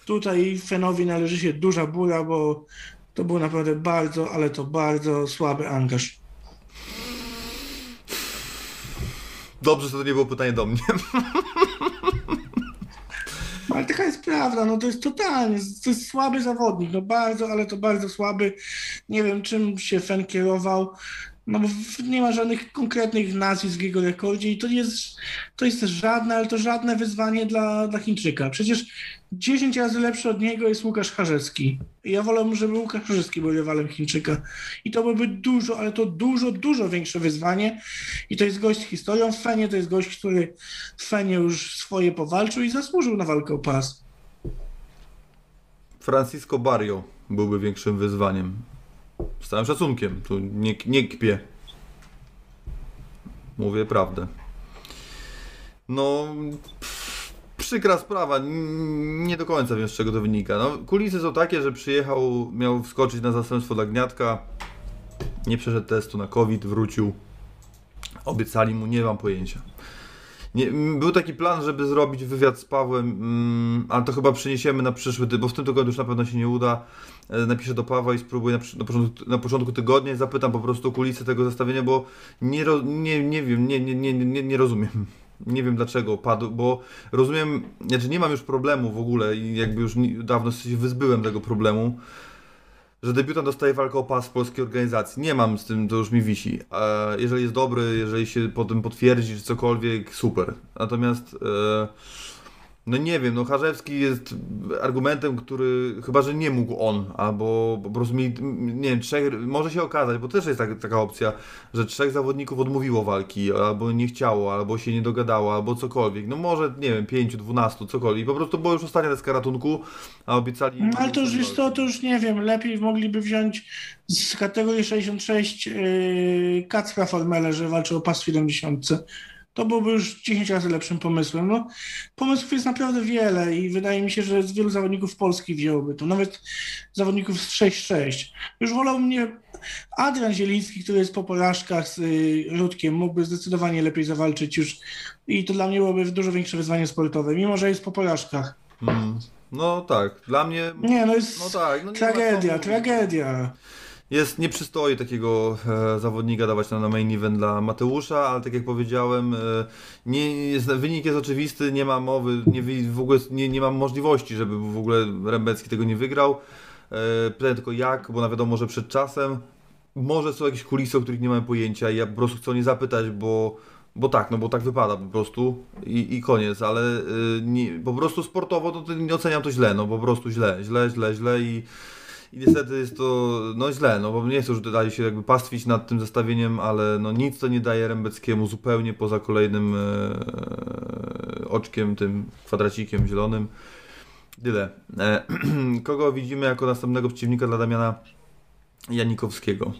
tutaj fenowi należy się duża bura, bo to był naprawdę bardzo, ale to bardzo słaby angaż. Dobrze, że to nie było pytanie do mnie. Ale taka jest prawda, no to jest totalnie, to jest słaby zawodnik, no bardzo, ale to bardzo słaby. Nie wiem, czym się Fen kierował, no bo nie ma żadnych konkretnych nazwisk w jego rekordzie i to jest, to jest też żadne, ale to żadne wyzwanie dla, dla Chińczyka. Przecież 10 razy lepszy od niego jest Łukasz Harzewski. Ja wolę, żeby Łukasz Harzewski był rywalem Chińczyka. I to byłby dużo, ale to dużo, dużo większe wyzwanie. I to jest gość z historią w Fenie, to jest gość, który w Fenie już swoje powalczył i zasłużył na walkę o pas. Francisco Barrio byłby większym wyzwaniem. Z całym szacunkiem, tu nie, nie kpię. Mówię prawdę. No, pff, przykra sprawa, nie do końca wiem z czego to wynika. No, kulisy są takie, że przyjechał, miał wskoczyć na zastępstwo dla Gniatka, nie przeszedł testu na COVID, wrócił. Obiecali mu, nie mam pojęcia. Nie, był taki plan, żeby zrobić wywiad z Pawłem, mm, ale to chyba przeniesiemy na przyszły tydzień, bo w tym tygodniu już na pewno się nie uda. E, Napiszę do Pawła i spróbuję na, na, początku, na początku tygodnia i zapytam po prostu o kulisy tego zestawienia, bo nie, nie, nie wiem, nie, nie, nie, nie rozumiem. Nie wiem dlaczego padł, bo rozumiem, znaczy nie mam już problemu w ogóle i jakby już dawno się wyzbyłem tego problemu, że debiutant dostaje walkę o pas w polskiej organizacji. Nie mam z tym, to już mi wisi. Jeżeli jest dobry, jeżeli się potem potwierdzi, czy cokolwiek, super. Natomiast, e, no nie wiem, no Charzewski jest argumentem, który chyba, że nie mógł on, albo po prostu mi, nie wiem, trzech, może się okazać, bo też jest tak, taka opcja, że trzech zawodników odmówiło walki, albo nie chciało, albo się nie dogadało, albo cokolwiek. No może, nie wiem, pięciu, dwunastu, cokolwiek. Po prostu była już ostatnia deska ratunku, a obiecali... No, ale to już wiesz co, to już nie wiem, lepiej mogliby wziąć z kategorii 66 yy, Kacpra Formele, że walczył o pas w 70. To byłby już 10 razy lepszym pomysłem. No, pomysłów jest naprawdę wiele i wydaje mi się, że z wielu zawodników Polski wzięłoby to, nawet zawodników z 6-6. Już wolał mnie Adrian Zieliński, który jest po porażkach z y, Rudkiem, mógłby zdecydowanie lepiej zawalczyć już i to dla mnie byłoby dużo większe wyzwanie sportowe, mimo że jest po porażkach. Mm. No tak, dla mnie. Nie, no jest No tak, no tragedia, tragedia. Jest, nie przystoi takiego e, zawodnika dawać na, na main event dla Mateusza, ale tak jak powiedziałem, e, nie, jest, wynik jest oczywisty, nie ma mowy, nie, w ogóle nie, nie mam możliwości, żeby w ogóle Rembecki tego nie wygrał. E, pytanie tylko jak, bo na wiadomo, że przed czasem. Może są jakieś kulisy, o których nie mamy pojęcia i ja po prostu chcę o nie zapytać, bo, bo tak, no bo tak wypada po prostu i, i koniec, ale y, nie, po prostu sportowo to, to nie oceniam to źle, no po prostu źle, źle, źle, źle i i niestety jest to no źle, no bo nie chcę już dalej się jakby pastwić nad tym zestawieniem, ale no nic to nie daje Rembeckiemu zupełnie poza kolejnym e, oczkiem, tym kwadracikiem zielonym. Tyle. E, kogo widzimy jako następnego przeciwnika dla Damiana Janikowskiego?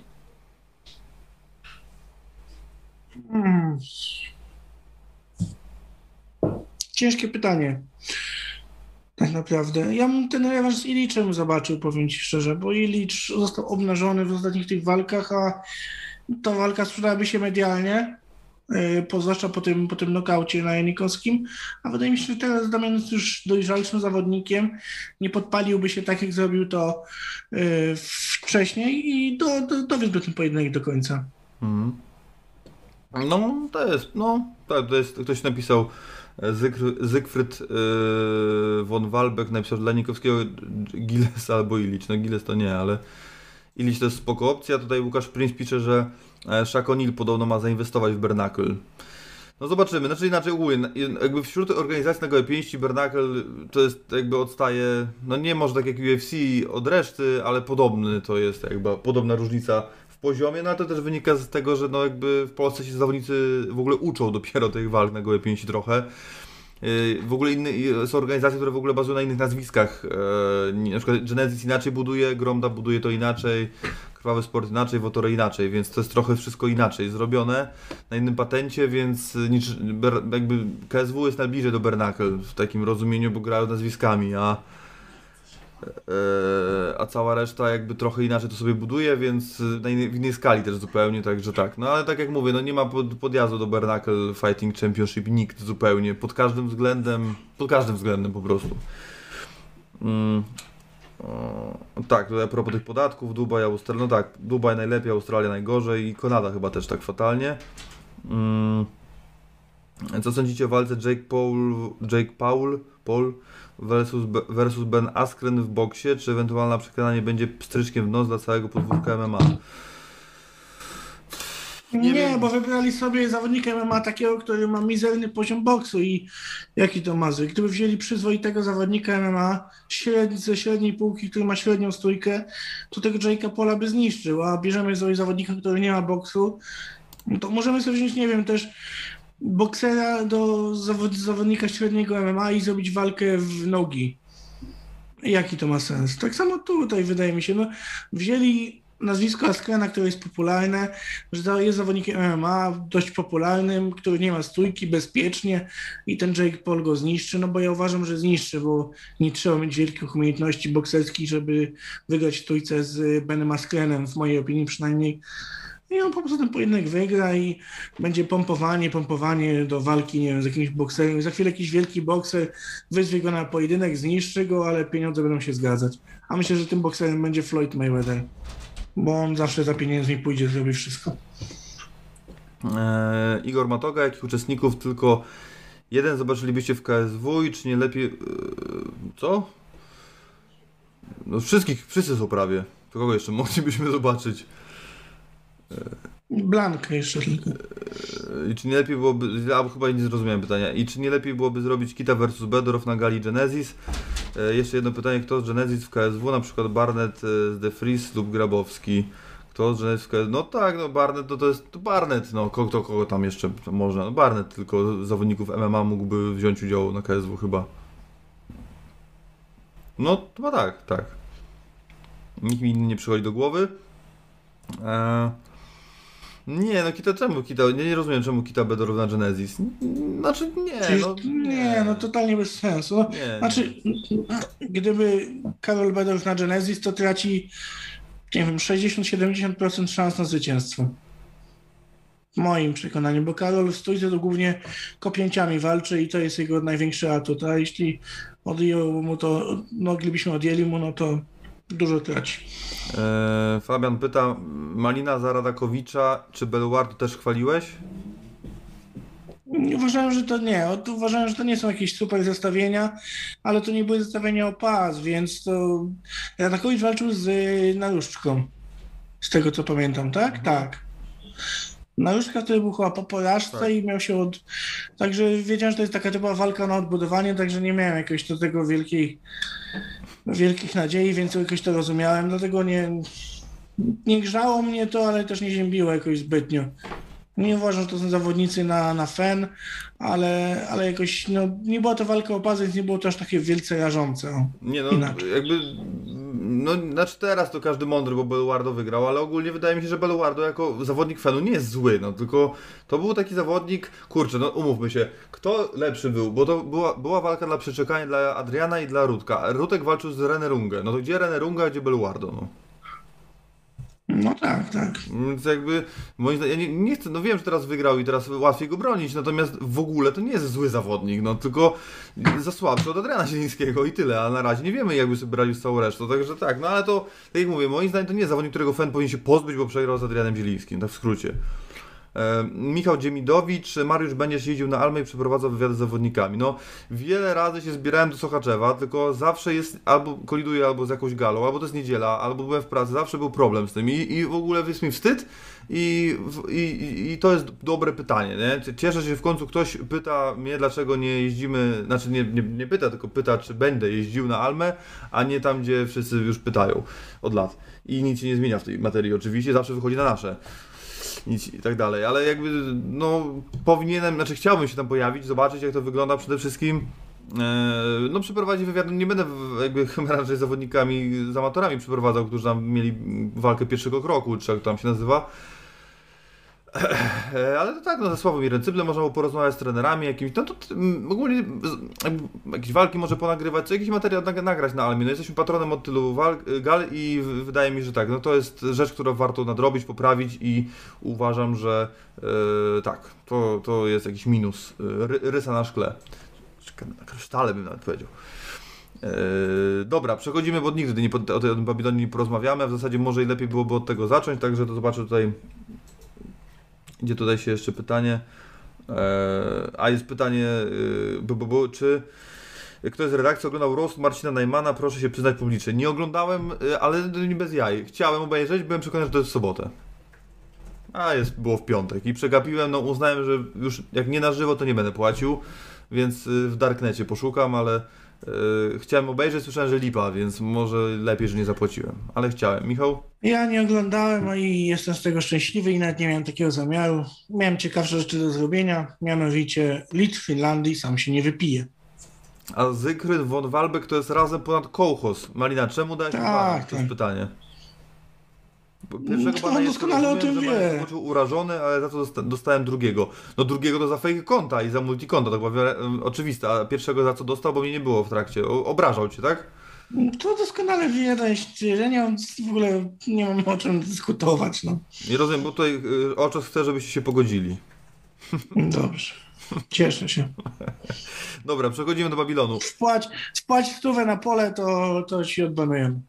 Hmm. Ciężkie pytanie. Tak naprawdę. Ja bym ten rewanż z Iliczem zobaczył, powiem Ci szczerze, bo Ilicz został obnażony w ostatnich tych walkach, a ta walka sprzedałaby się medialnie, yy, po, zwłaszcza po tym, po tym nokaucie na Janikowskim, a wydaje mi się, że teraz Damian jest już dojrzalszym zawodnikiem, nie podpaliłby się tak, jak zrobił to yy, wcześniej i do, do, dowiózłby ten pojedynek do końca. Mhm. No, to jest, no, tak, to jest, ktoś napisał, e, Zygfryd e, von Walbeck napisał dla Nikowskiego Giles albo Ilicz, no Giles to nie, ale Ilicz to jest spoko opcja, tutaj Łukasz Prince pisze, że e, Shaq O'Neal podobno ma zainwestować w Bernacle. No zobaczymy, znaczy inaczej ogólnie, jakby wśród organizacji na gołe pięści Bernacle to jest jakby odstaje, no nie może tak jak UFC od reszty, ale podobny to jest jakby, podobna różnica poziomie, no ale to też wynika z tego, że no jakby w Polsce się zawodnicy w ogóle uczą dopiero tych walk na gołe pięści trochę. y, w ogóle inny, y, są organizacje, które w ogóle bazują na innych nazwiskach. nie- Na przykład Genesis inaczej buduje, Gromda buduje to inaczej, Krwawy Sport inaczej, Wotory inaczej, więc to jest trochę wszystko inaczej zrobione na innym patencie, więc y, jakby KSW jest najbliżej do Bernacle w takim rozumieniu, bo grają nazwiskami, a a cała reszta jakby trochę inaczej to sobie buduje, więc na innej, w innej skali też zupełnie, także tak. No ale tak jak mówię, no nie ma pod, podjazdu do Bernacle Fighting Championship nikt zupełnie, pod każdym względem, pod każdym względem po prostu. Mm. O, tak, tutaj a propos tych podatków, Dubaj, Australia, no tak, Dubaj najlepiej, Australia najgorzej i Kanada chyba też tak fatalnie. Mm. Co sądzicie o walce Jake Paul, Jake Paul, Paul versus, versus Ben Askren w boksie? Czy ewentualna przekonanie będzie pstryczkiem w nos dla całego podwórka MMA? Nie, wiem. bo wybrali sobie zawodnika MMA takiego, który ma mizerny poziom boksu i jaki to ma zły. Gdyby wzięli przyzwoitego zawodnika MMA średni, ze średniej półki, który ma średnią stójkę, to tego Jake'a Pola by zniszczył, a bierzemy sobie zawodnika, który nie ma boksu, no to możemy sobie wziąć, nie wiem, też boksera do zawod, zawodnika średniego MMA i zrobić walkę w nogi. Jaki to ma sens? Tak samo tutaj wydaje mi się, no wzięli nazwisko Askrena, które jest popularne, że jest zawodnikiem MMA, dość popularnym, który nie ma stójki, bezpiecznie i ten Jake Paul go zniszczy, no bo ja uważam, że zniszczy, bo nie trzeba mieć wielkich umiejętności bokserskich, żeby wygrać stójce z Benem Askrenem, w mojej opinii przynajmniej. I on po prostu ten pojedynek wygra i będzie pompowanie, pompowanie do walki, nie wiem, z jakimś bokserem. Za chwilę jakiś wielki bokser wyzwie go na pojedynek, zniszczy go, ale pieniądze będą się zgadzać. A myślę, że tym bokserem będzie Floyd Mayweather, bo on zawsze za pieniędzmi pójdzie, zrobi wszystko. Eee, Igor Matoga, jakich uczestników tylko jeden zobaczylibyście w KSW i czy nie lepiej... Eee, co? No wszystkich, wszyscy są prawie. Kogo jeszcze moglibyśmy zobaczyć? Blankę jeszcze tylko. Eee, I czy nie lepiej byłoby... Ja chyba nie zrozumiałem pytania. I czy nie lepiej byłoby zrobić Kita versus Bedorow na gali Genesis? Eee, jeszcze jedno pytanie. Kto z Genesis w KSW? Na przykład Barnett e, z The Freeze lub Grabowski. Kto z Genesis w KSW? No tak, no Barnett to, to jest to Barnett. No kogo, to, kogo tam jeszcze można? No Barnett tylko zawodników MMA mógłby wziąć udział na KSW chyba. No chyba tak, tak. Nikt mi inny nie przychodzi do głowy. Eee, nie, no Kita czemu Kita? Nie, nie rozumiem czemu Kita Bedorow na Genesis. Znaczy nie, Przecież, no, nie, no totalnie bez sensu. No, Nie, znaczy, gdyby Karol Bedorf na Genesis, to traci, nie wiem, 60-70% szans na zwycięstwo. W moim przekonaniu, bo Karol w stójce to głównie kopięciami walczy i to jest jego największy atut, a jeśli odjął mu to, moglibyśmy odjęli mu, no to dużo traci. Eee, Fabian pyta, Malina Zaradakowicza, czy Beluardo też chwaliłeś? Uważałem, że to nie. Uważałem, że to nie są jakieś super zestawienia, ale to nie były zestawienia o pas, więc to Radakowicz walczył z y, Naruszczką. Z tego co pamiętam, tak? Tak. Naruszka wtedy był chyba po porażce Tak. i miał się od... Także wiedziałem, że to jest taka typowa walka na odbudowanie, także nie miałem jakoś do tego wielkiej, wielkich nadziei, więc jakoś to rozumiałem, dlatego nie, nie grzało mnie to, ale też nie ziębiło jakoś zbytnio. Nie uważam, że to są zawodnicy na, na fen, ale, ale jakoś no, nie była to walka o pas, więc nie było to aż takie wielce rażące. O. Nie no, Inaczej. jakby, no znaczy teraz to każdy mądry, bo Beluardo wygrał, ale ogólnie wydaje mi się, że Beluardo jako zawodnik Fenu nie jest zły, no tylko to był taki zawodnik, kurczę, no umówmy się, kto lepszy był, bo to była, była walka dla przeczekania dla Adriana i dla Rutka, Rutek walczył z René Runge, no to gdzie René Runge, a gdzie Beluardo, no. No tak, tak. Więc jakby, moim zdaniem, ja nie, nie chcę, no wiem, że teraz wygrał i teraz łatwiej go bronić, natomiast w ogóle to nie jest zły zawodnik, no tylko za słabszy od Adriana Zielińskiego i tyle, a na razie nie wiemy, jakby sobie brali z całą resztą, także tak, no ale to, tak jak mówię, moim zdaniem to nie jest zawodnik, którego fan powinien się pozbyć, bo przegrał z Adrianem Zielińskim, tak w skrócie. E, Michał Dziemidowicz, Mariusz będziesz jeździł na Almę i przeprowadzał wywiady z zawodnikami. No, wiele razy się zbierałem do Sochaczewa, tylko zawsze jest, albo koliduje albo z jakąś galą, albo to jest niedziela, albo byłem w pracy, zawsze był problem z tym i, i w ogóle jest mi wstyd i, i- i to jest dobre pytanie, nie? Cieszę się, że w końcu ktoś pyta mnie, dlaczego nie jeździmy, znaczy nie, nie, nie pyta, tylko pyta, czy będę jeździł na Almę, a nie tam, gdzie wszyscy już pytają od lat. I nic się nie zmienia w tej materii oczywiście, zawsze wychodzi na nasze. I tak dalej, ale jakby no powinienem, znaczy chciałbym się tam pojawić, zobaczyć jak to wygląda przede wszystkim. e, No przeprowadzić wywiad, no nie będę jakby chyba raczej z zawodnikami, z amatorami przeprowadzał, którzy tam mieli walkę pierwszego kroku, czy jak to tam się nazywa. E, Ale to tak, no ze Sławomirem Cyblem można było porozmawiać z trenerami jakimiś, no to mm, ogólnie jakieś walki może ponagrywać, co jakiś materiał nag- nagrać na Almie. No jesteśmy patronem od tylu walk, gal i wydaje mi że tak, no to jest rzecz, którą warto nadrobić, poprawić i uważam, że e, tak, to, to jest jakiś minus, e, ry, rysa na szkle. Na krysztale bym nawet powiedział. E, dobra, przechodzimy, bo nigdy nie, o tej Babilonie nie porozmawiamy, w zasadzie może i lepiej byłoby od tego zacząć, także to zobaczę tutaj gdzie tutaj się jeszcze pytanie. E, a jest pytanie, e, bo, bo, bo, czy ktoś z redakcji oglądał roast Marcina Najmana? Proszę się przyznać publicznie. Nie oglądałem, e, ale nie bez jaj. Chciałem obejrzeć, byłem przekonany, że to jest w sobotę. A jest, było w piątek i przegapiłem, no uznałem, że już jak nie na żywo, to nie będę płacił, więc y, w Darknecie poszukam, ale y, chciałem obejrzeć, słyszałem, że lipa, więc może lepiej, że nie zapłaciłem, ale chciałem. Michał? Ja nie oglądałem, a i jestem z tego szczęśliwy i nawet nie miałem takiego zamiaru. Miałem ciekawsze rzeczy do zrobienia, mianowicie Litw, Finlandii sam się nie wypije. A Zykryn von Walbeck to jest razem ponad kołchos. Malina, czemu dałeś Tak, bana? To tak. jest pytanie. No, Pierwszego bana on doskonale o tym że wie. się poczuł urażony, ale za to dosta- dostałem drugiego. No drugiego to za fake konta i za multikonta, to była oczywiste, a pierwszego za co dostał, bo mnie nie było w trakcie. Obrażał cię, tak? To doskonale to jest, ja nie w ogóle, nie mam o czym dyskutować, no. Nie rozumiem, bo tutaj y, Oczos chce, żebyście się pogodzili. Dobrze. Cieszę się. Dobra, przechodzimy do Babilonu. Wpłać, wpłać stówę na pole, to, to ci odbanujemy.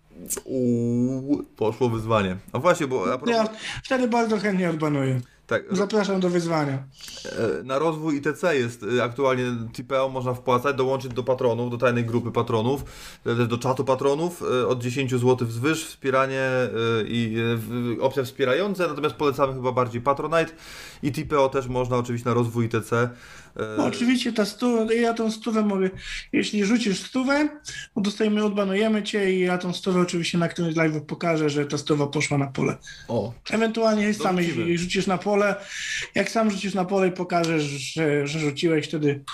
Uuu, poszło wyzwanie. A właśnie, bo a propos, Ja wtedy bardzo chętnie odbanuję. tak, Zapraszam do wyzwania. E, Na rozwój ITC jest e, aktualnie TPO można wpłacać, dołączyć do patronów, do tajnej grupy patronów, e, do czatu patronów e, od 10 zł wzwyż, wspieranie e, i e, opcje wspierające, natomiast polecamy chyba bardziej Patronite i TPO też można oczywiście na rozwój ITC. E, No, oczywiście ta stu, ja tą stówę mogę, jeśli rzucisz stówę, to dostajemy, odbanujemy cię i ja tą stówę oczywiście na którymś live pokażę, że ta stuwa poszła na pole. O, Ewentualnie sam jeśli rzucisz na pole, jak sam rzucisz na pole i pokażesz, że, że rzuciłeś, wtedy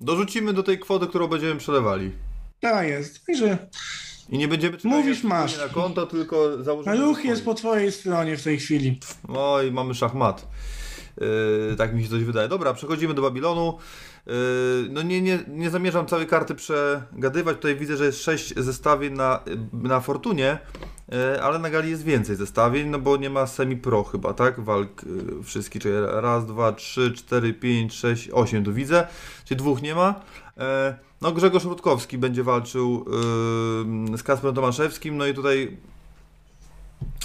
dorzucimy do tej kwoty, którą będziemy przelewali. tak jest. Także I nie będziemy czekać Mówisz, masz. na konto, tylko założymy... ruch jest po twojej stronie w tej chwili. No i mamy szachmat. Yy, tak mi się coś wydaje. Dobra, przechodzimy do Babilonu. Yy, no nie, nie, nie zamierzam całej karty przegadywać. Tutaj widzę, że jest 6 zestawień na, na Fortunie, yy, ale na Gali jest więcej zestawień, no bo nie ma semi-pro chyba, tak? Walk yy, wszystkich, czyli raz, dwa, trzy, cztery, pięć, sześć, osiem tu widzę, czyli dwóch nie ma. Yy, no Grzegorz Rutkowski będzie walczył yy, z Kasprem Tomaszewskim, no i tutaj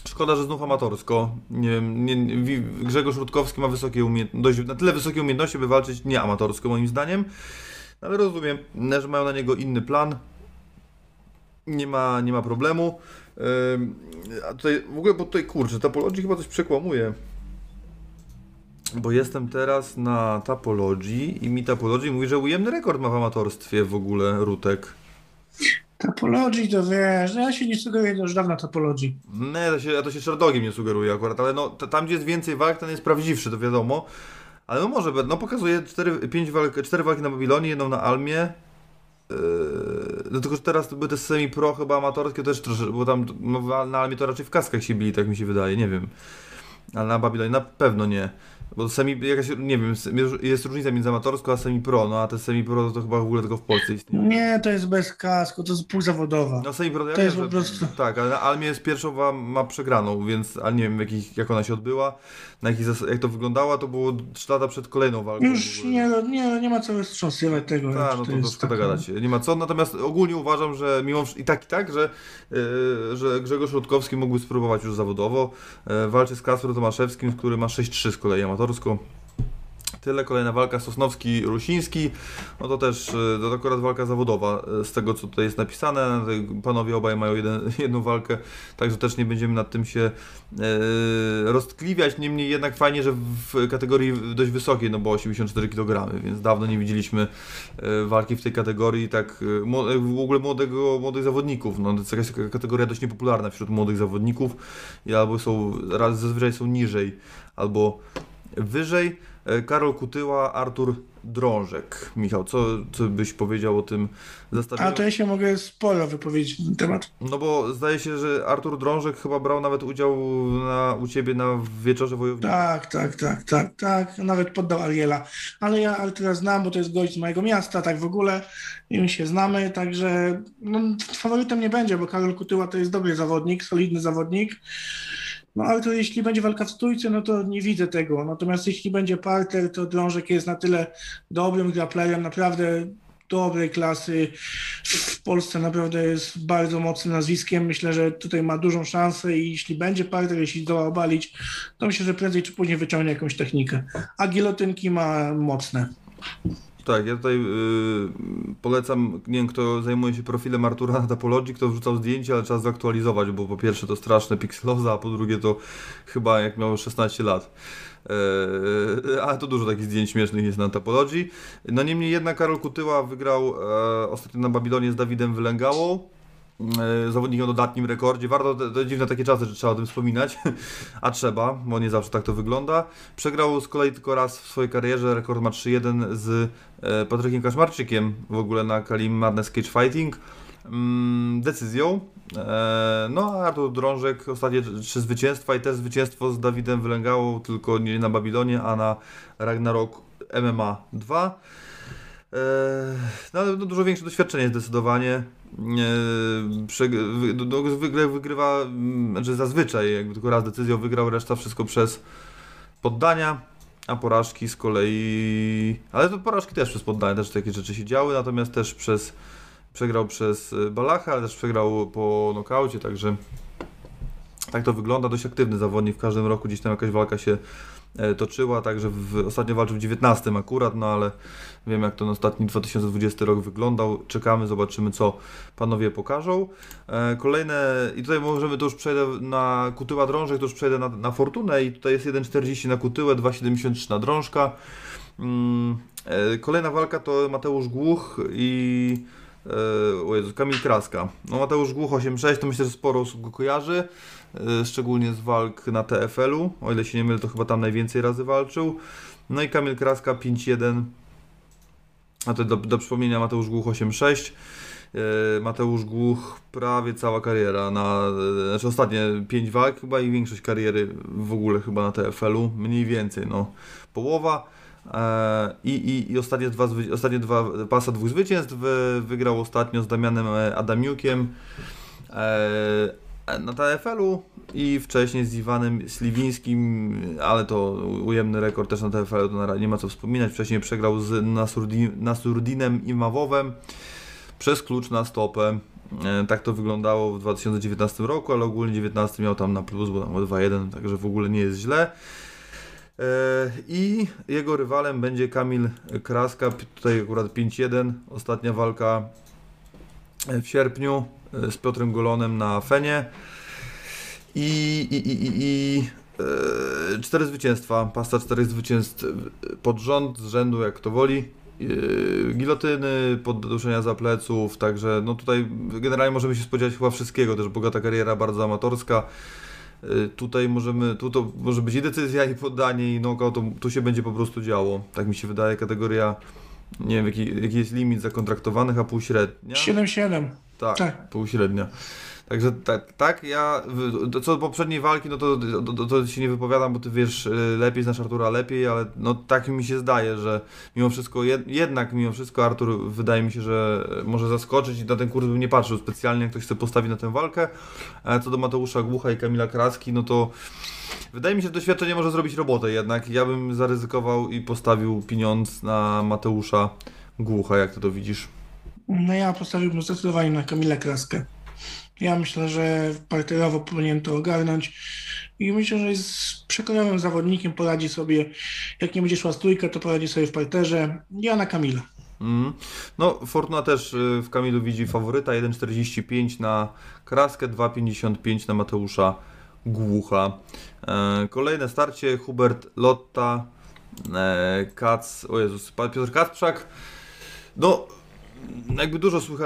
Szkoda, że znów amatorsko. Nie, nie, Grzegorz Rutkowski ma wysokie umiejętności, na tyle wysokie umiejętności, by walczyć nie amatorsko moim zdaniem. Ale rozumiem, że mają na niego inny plan. Nie ma, nie ma problemu. Ym, a tutaj, w ogóle, bo tutaj kurczę, Tapology chyba coś przekłamuje. Bo jestem teraz na Tapology i mi Tapology mówi, że ujemny rekord ma w amatorstwie w ogóle Rutek. Topology to wiesz, no ja się nie sugeruję już dawno topologii. Nie, to się, ja to się Sherdogiem nie sugeruje akurat, ale no, tam gdzie jest więcej walk, ten jest prawdziwszy, to wiadomo. Ale no może, no pokazuje 4, 5 walk, 4 walki na Babilonie, jedną na Almie. Yy, no tylko, że teraz to były te semi-pro chyba amatorskie też troszkę, bo tam no, na Almie to raczej w kaskach się bili, tak mi się wydaje, nie wiem. Ale na Babilonie na pewno nie. Bo semi, jakaś, nie wiem, jest różnica między amatorską a semi-pro, no a te semi-pro to chyba w ogóle tylko w Polsce istnieje. Nie, to jest bez kasku, to jest półzawodowa. No semi pro ja To jest po prostu- Tak, ale na Almie jest pierwszą ma, ma przegraną, więc ale nie wiem jakich, jak ona się odbyła, na jakich zas- jak to wyglądała, to było 3 lata przed kolejną walką. Już nie, nie, nie ma co wstrząsywać tego. Tak, no to, to szkoda taka- gadać. Nie ma co, natomiast ogólnie uważam, że mimo i tak i tak, że, yy, że Grzegorz Rutkowski mógłby spróbować już zawodowo. Yy, walczy z Kasprem Tomaszewskim, który ma 6-3 z kolei amatorsko. Tyle, kolejna walka Sosnowski-Rusiński, no to też y, to akurat walka zawodowa y, z tego co tutaj jest napisane, panowie obaj mają jeden, jedną walkę, także też nie będziemy nad tym się e, roztkliwiać, niemniej jednak fajnie, że w kategorii dość wysokiej, no bo 84 kg, więc dawno nie widzieliśmy walki w tej kategorii, tak w ogóle młodego, młodych zawodników, no to jest jakaś kategoria dość niepopularna wśród młodych zawodników albo są, zazwyczaj są niżej, albo wyżej. E, Karol Kutyła, Artur Drążek. Michał, co, co byś powiedział o tym zestawieniu? A to ja się mogę sporo wypowiedzieć na ten temat. No bo zdaje się, że Artur Drążek chyba brał nawet udział na, u Ciebie na wieczorze wojowników. Tak, tak, tak, tak, tak. Nawet poddał Ariela. Ale ja Artura znam, bo to jest gość z mojego miasta, tak w ogóle. I my się znamy, także no, faworytem nie będzie, bo Karol Kutyła to jest dobry zawodnik, solidny zawodnik. No ale to jeśli będzie walka w stójce, no to nie widzę tego. Natomiast jeśli będzie parter, to Drążek jest na tyle dobrym grapplerem, naprawdę dobrej klasy. W Polsce naprawdę jest bardzo mocnym nazwiskiem. Myślę, że tutaj ma dużą szansę i jeśli będzie parter, jeśli zdoła obalić, to myślę, że prędzej czy później wyciągnie jakąś technikę. A gilotynki ma mocne. Tak, ja tutaj y, polecam, nie wiem kto zajmuje się profilem Artura na Tapologii, kto wrzucał zdjęcia, ale trzeba zaktualizować, bo po pierwsze to straszne pikseloza, a po drugie to chyba jak miał 16 lat. E, ale to dużo takich zdjęć śmiesznych jest na Tapologii. No niemniej jednak Karol Kutyła wygrał e, ostatnio na Babilonie z Dawidem Wylęgałą. E, zawodnik o dodatnim rekordzie. Warto, to, to dziwne takie czasy, że trzeba o tym wspominać, a trzeba, bo nie zawsze tak to wygląda. Przegrał z kolei tylko raz w swojej karierze, rekord ma 3-1 z e, Patrykiem Kaszmarczykiem w ogóle na Kalim Madness Cage Fighting. Mm, decyzją. E, no a Artur Drążek ostatnie trzy zwycięstwa i też zwycięstwo z Dawidem Wylęgałą, tylko nie na Babilonie, a na Ragnarok MMA 2. E, No no, dużo większe doświadczenie zdecydowanie. Prze, wy, zwykle wygrywa, znaczy zazwyczaj jakby tylko raz decyzją wygrał, reszta wszystko przez poddania, a porażki z kolei... Ale to porażki też przez poddania, też takie rzeczy się działy, natomiast też przez... Przegrał przez e, Balacha, ale też przegrał po nokaucie, także tak to wygląda. Dość aktywny zawodnik, w każdym roku gdzieś tam jakaś walka się toczyła, także w, ostatnio walczył w 19 akurat, no ale wiem jak ten ostatni 2020 rok wyglądał. Czekamy, zobaczymy co panowie pokażą. E, kolejne, i tutaj możemy, to już przejdę na Kutyła Drążek, to już przejdę na, na Fortunę i tutaj jest 1,40 na Kutyłę, 2,73 na Drążka. Mm, e, kolejna walka to Mateusz Głuch i e, o Jezu, Kamil Kraska. No Mateusz Głuch 8,6 to myślę, że sporo osób go kojarzy e, szczególnie z walk na TFL-u, o ile się nie mylę, to chyba tam najwięcej razy walczył. No i Kamil Kraska 5-1, a to do, do przypomnienia Mateusz Głuch 8-6. E, Mateusz Głuch prawie cała kariera, na, e, znaczy ostatnie 5 walk chyba i większość kariery w ogóle chyba na TFL-u, mniej więcej, no połowa. E, I, i, i ostatnie, dwa, ostatnie dwa pasa dwóch zwycięstw wy- wygrał ostatnio z Damianem e, Adamiukiem e, na TFL-u i wcześniej z Iwanem Sliwińskim, ale to ujemny rekord też na TFL-u, to nie ma co wspominać. Wcześniej przegrał z Nasurdi, Nasurdinem Imawowem przez klucz na stopę. E, Tak to wyglądało w 2019 roku, ale ogólnie 19 miał tam na plus, bo tam 2-1, także w ogóle nie jest źle. E, I jego rywalem będzie Kamil Kraska, tutaj akurat 5-1, ostatnia walka w sierpniu z Piotrem Golonem na Fenie. I, i, i, i, i e, cztery zwycięstwa, pasta czterech zwycięstw pod rząd, z rzędu jak to woli. E, Gilotyny, podduszenia za pleców, także no tutaj generalnie możemy się spodziewać chyba wszystkiego, też bogata kariera, bardzo amatorska. E, Tutaj możemy, tu to może być i decyzja, i poddanie, i knockout, to, tu się będzie po prostu działo. Tak mi się wydaje, kategoria, nie wiem jaki, jaki jest limit zakontraktowanych, a półśrednia. 7-7. Tak, Tak. półśrednia. Także tak, tak ja, co do poprzedniej walki, no to, to, to, się nie wypowiadam, bo ty wiesz y, lepiej, znasz Artura lepiej, ale no tak mi się zdaje, że mimo wszystko, jed, jednak mimo wszystko Artur wydaje mi się, że może zaskoczyć i na ten kurs bym nie patrzył specjalnie, jak ktoś chce postawić na tę walkę. A co do Mateusza Głucha i Kamila Kraski, no to wydaje mi się, że doświadczenie może zrobić robotę jednak. Ja bym zaryzykował i postawił pieniądz na Mateusza Głucha, jak ty to widzisz. No ja postawiłbym zdecydowanie na Kamila Kraskę. Ja myślę, że parterowo powinien to ogarnąć i myślę, że jest przekonałym zawodnikiem, poradzi sobie, jak nie będzie szła stójka, to poradzi sobie w parterze. Ja na Kamila. Mm. No, Fortuna też y, w Kamilu widzi faworyta 1,45 na Kraskę, 2,55 na Mateusza Głucha. E, kolejne starcie Hubert Lotta, e, Kac, o Jezus, Piotr Kacprzak. No, jakby dużo słycha,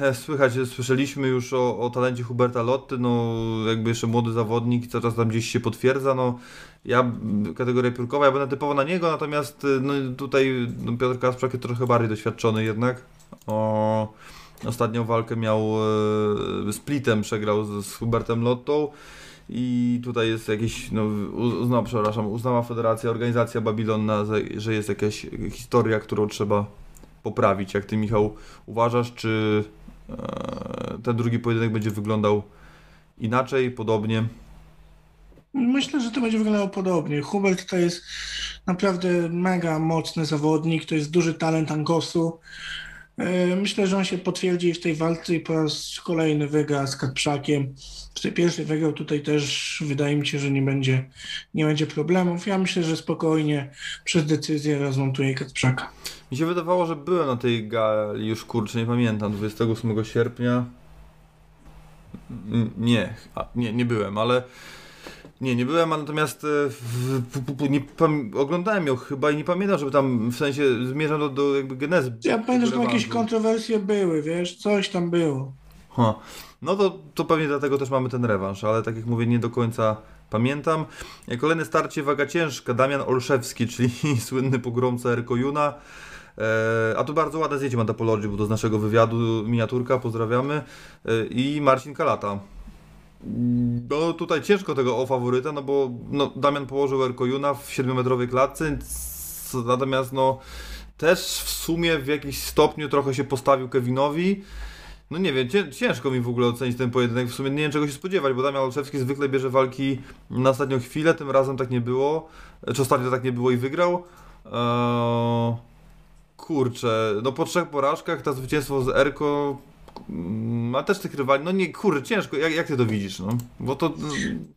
e, słychać, słyszeliśmy już o, o talencie Huberta Lotty, no jakby jeszcze młody zawodnik, czas tam gdzieś się potwierdza, no ja, kategoria piórkowa, ja będę typowo na niego, natomiast no, tutaj no, Piotr Kasprzak jest trochę bardziej doświadczony jednak. O, ostatnią walkę miał e, splitem, przegrał z, z Hubertem Lottą. I tutaj jest jakieś, no, przepraszam, uznała Federacja, organizacja Babylon, na, że jest jakaś historia, którą trzeba poprawić. Jak ty, Michał, uważasz, czy e, ten drugi pojedynek będzie wyglądał inaczej, podobnie? Myślę, że to będzie wyglądało podobnie. Hubert to jest naprawdę mega mocny zawodnik, to jest duży talent Angosu. E, myślę, że on się potwierdzi w tej walce i po raz kolejny wygra z Katprzakiem. W tej pierwszej wygrał tutaj też wydaje mi się, że nie będzie, nie będzie problemów. Ja myślę, że spokojnie przez decyzję rozmontuje Katprzaka. Mi się wydawało, że byłem na tej gali, już kurczę, nie pamiętam, 28 sierpnia. Nie, nie, nie byłem, ale nie, nie byłem, a natomiast e, w, w, nie, oglądałem ją chyba i nie pamiętam, żeby tam w sensie zmierzał do, do jakby genezy. Ja pamiętam, że tam jakieś kontrowersje były, wiesz, coś tam było. Ha. No to, to pewnie dlatego też mamy ten rewanż, ale tak jak mówię, nie do końca pamiętam. Kolejne starcie waga ciężka, Damian Olszewski, czyli słynny pogromca Erkojuna. E, a tu bardzo ładne zdjęcie Mandapologii, bo to z naszego wywiadu miniaturka, pozdrawiamy. E, I Marcin Kalata. No tutaj ciężko tego o faworyta, no bo no, Damian położył Erkojuna w 7-metrowej klatce, natomiast no też w sumie w jakiś stopniu trochę się postawił Kevinowi. No nie wiem, ciężko mi w ogóle ocenić ten pojedynek. W sumie nie wiem czego się spodziewać, bo Damian Olszewski zwykle bierze walki na ostatnią chwilę, tym razem tak nie było. Czy ostatnio tak nie było i wygrał. Eee, kurczę, no po trzech porażkach to zwycięstwo z Erko ma też tych rywali, no nie, kurde, ciężko, jak, jak ty to widzisz, no? Bo to...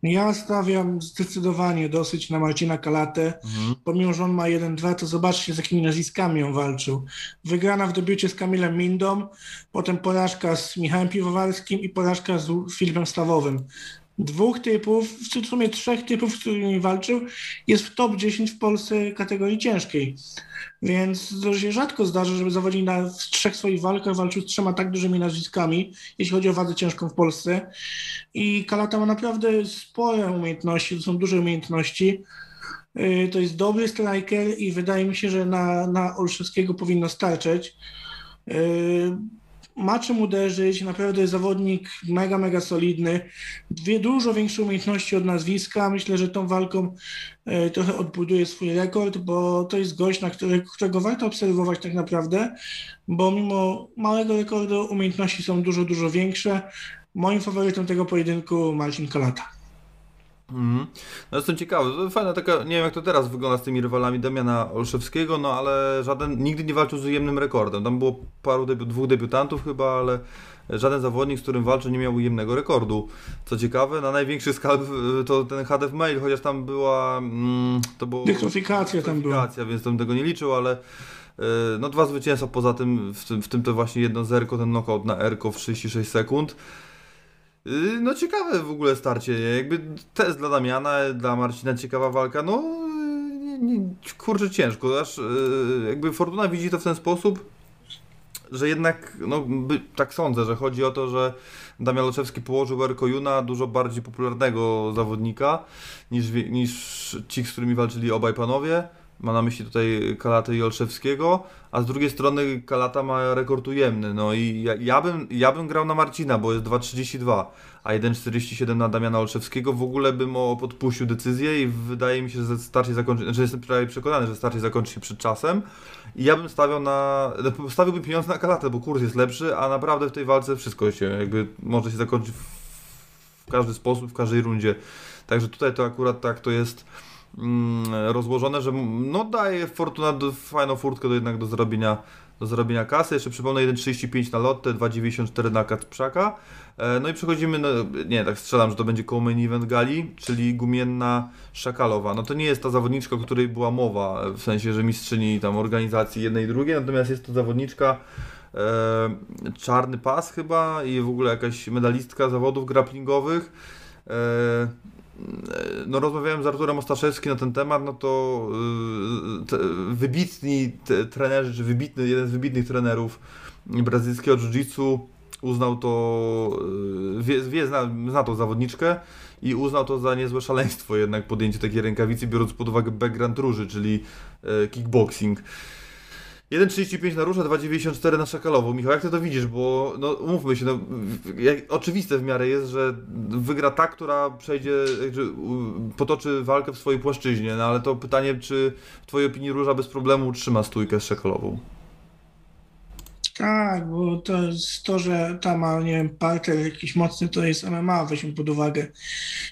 Ja stawiam zdecydowanie dosyć na Marcina Kalatę, mhm. pomimo, że on ma 1-2, to zobaczcie z jakimi nazwiskami on walczył. Wygrana w debiucie z Kamilem Mindą, potem porażka z Michałem Piwowarskim i porażka z Filipem Stawowym dwóch typów, w sumie trzech typów, z którymi walczył, jest w top 10 w Polsce kategorii ciężkiej. Więc to się rzadko zdarza, żeby zawodnik na w trzech swoich walkach walczył z trzema tak dużymi nazwiskami, jeśli chodzi o wadę ciężką w Polsce. I Kalata ma naprawdę spore umiejętności, to są duże umiejętności. Y, to jest dobry striker i wydaje mi się, że na, na Olszewskiego powinno starczyć. Ma czym uderzyć, naprawdę jest zawodnik mega, mega solidny, dwie dużo większe umiejętności od nazwiska. Myślę, że tą walką e, trochę odbuduje swój rekord, bo to jest gość, na który, którego warto obserwować tak naprawdę, bo mimo małego rekordu umiejętności są dużo, dużo większe. Moim faworytem tego pojedynku Marcin Kalata. Mhm. No jestem ciekawy. Fajna taka, nie wiem jak to teraz wygląda z tymi rywalami Damiana Olszewskiego, no ale żaden, nigdy nie walczył z ujemnym rekordem. Tam było paru, debi dwóch debiutantów chyba, ale żaden zawodnik, z którym walczył nie miał ujemnego rekordu. Co ciekawe, na największy skalp to ten HDF Mail, chociaż tam była, mm, to było... Dykrofikacja tam była. Więc tam tego nie liczył, ale e, no dwa zwycięstwa poza tym, w tym, w tym to właśnie jedno zerko, ten knockout na Erko w 36 sekund. Y, no ciekawe w ogóle starcie, jakby test dla Damiana, dla Marcina ciekawa walka, no nie, nie, kurczę ciężko, aż y, jakby Fortuna widzi to w ten sposób, że jednak, no by, tak sądzę, że chodzi o to, że Damian Loczewski położył Erko Juna, dużo bardziej popularnego zawodnika niż, niż ci, z którymi walczyli obaj panowie. Ma na myśli tutaj Kalatę i Olszewskiego, a z drugiej strony Kalata ma rekord ujemny. No i ja, ja, bym, ja bym grał na Marcina, bo jest 2,32, a 1,47 na Damiana Olszewskiego. W ogóle bym o podpuścił decyzję i wydaje mi się, że starcie zakończy, znaczy jestem prawie przekonany, że starcie zakończy się przed czasem. I ja bym stawiał na, no, stawiłbym pieniądze na Kalatę, bo kurs jest lepszy, a naprawdę w tej walce wszystko się jakby może się zakończyć w każdy sposób, w każdej rundzie. Także tutaj to akurat tak to jest rozłożone, że mm, no daje Fortuna fajną furtkę do jednak do zrobienia, do zrobienia kasy. Jeszcze przypomnę 1,35 na Lotte, 2,94 na Kacprzaka. E, No i przechodzimy, no, nie, tak strzelam, że to będzie koło main event gali, czyli gumienna Szakalowa. No to nie jest ta zawodniczka, o której była mowa, w sensie, że mistrzyni tam organizacji jednej i drugiej, natomiast jest to zawodniczka e, czarny pas chyba i w ogóle jakaś medalistka zawodów grapplingowych. E, no rozmawiałem z Arturem Ostaszewskim na ten temat, no to y, te, wybitni te, trenerzy, czy wybitny, jeden z wybitnych trenerów brazylijskiego jiu-jitsu uznał to, y, wie, wie zna, zna tą zawodniczkę i uznał to za niezłe szaleństwo jednak podjęcie takiej rękawicy, biorąc pod uwagę background róży, czyli y, kickboxing. 1,35 na różę, 2,94 na szakalową. Michał, jak ty to widzisz? Bo no, umówmy się, no, jak, oczywiste w miarę jest, że wygra ta, która przejdzie, u- potoczy walkę w swojej płaszczyźnie, no ale to pytanie, czy w twojej opinii róża bez problemu utrzyma stójkę z szakalową? Tak, bo to to, że ta ma, nie wiem, parter jakiś mocny, to jest MMA, weźmy pod uwagę.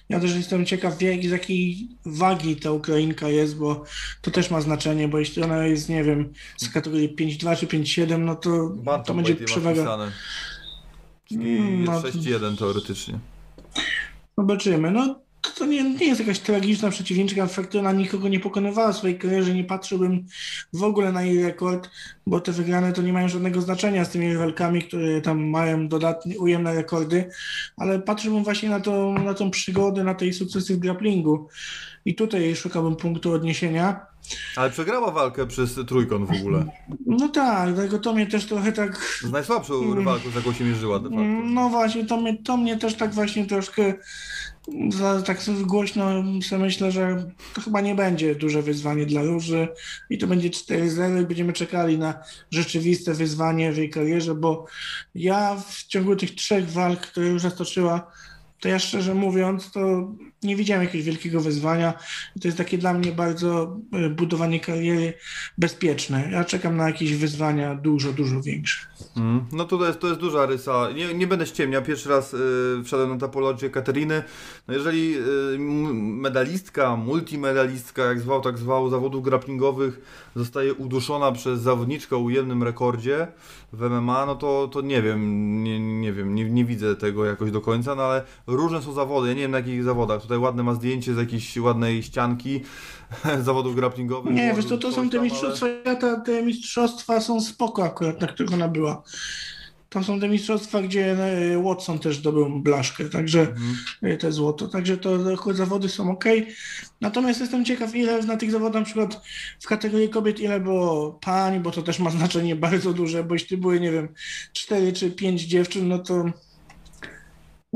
Ja też jestem ciekaw, jak, z jakiej wagi ta Ukrainka jest, bo to też ma znaczenie, bo jeśli ona jest, nie wiem, z kategorii 5,2 czy 5,7, no to, to będzie przewaga. Czyli Mm, no, 6-1 teoretycznie. Zobaczymy. No, to, to nie, nie jest jakaś tragiczna przeciwniczka. Fakt, ona nikogo nie pokonywała w swojej karierze. Nie patrzyłbym w ogóle na jej rekord, bo te wygrane to nie mają żadnego znaczenia z tymi rywalkami, które tam mają dodatnie, ujemne rekordy, ale patrzyłbym właśnie na tą, na tą przygodę, na tej sukcesy w grapplingu. I tutaj szukałbym punktu odniesienia. Ale przegrała walkę przez trójkąt w ogóle. No tak, dlatego to mnie też trochę tak Z najsłabszą rywalką, z jaką się mierzyła de facto. No właśnie, to mnie, to mnie też tak właśnie troszkę tak głośno sobie myślę, że to chyba nie będzie duże wyzwanie dla Róży i to będzie 4-0 i będziemy czekali na rzeczywiste wyzwanie w jej karierze, bo ja w ciągu tych trzech walk, które już stoczyła, to ja szczerze mówiąc, to nie widziałem jakiegoś wielkiego wyzwania. To jest takie dla mnie bardzo y, budowanie kariery bezpieczne. Ja czekam na jakieś wyzwania dużo, dużo większe. Mm. No to jest, to jest duża rysa. Nie, nie będę ściemniał. Pierwszy raz y, wszedłem na topologię Kateriny. No jeżeli y, medalistka, multimedalistka, jak zwał, tak zwał, zawodów grapplingowych zostaje uduszona przez zawodniczkę o ujemnym rekordzie w MMA, no to, to nie wiem, nie, nie wiem, nie, nie widzę tego jakoś do końca, no ale różne są zawody, ja nie wiem na jakich zawodach. Tutaj ładne ma zdjęcie z jakiejś ładnej ścianki zawodów grapplingowych. Nie, wiesz, to, to są te ale- mistrzostwa świata, te mistrzostwa są spoko akurat, na których ona była. Tam są te mistrzostwa, gdzie e, Watson też zdobył blaszkę, także Mhm. te złoto, także to zawody są ok. Natomiast jestem ciekaw, ile na tych zawodach, na przykład w kategorii kobiet, ile było pań, bo to też ma znaczenie bardzo duże, bo jeśli były, nie wiem, cztery czy pięć dziewczyn, no to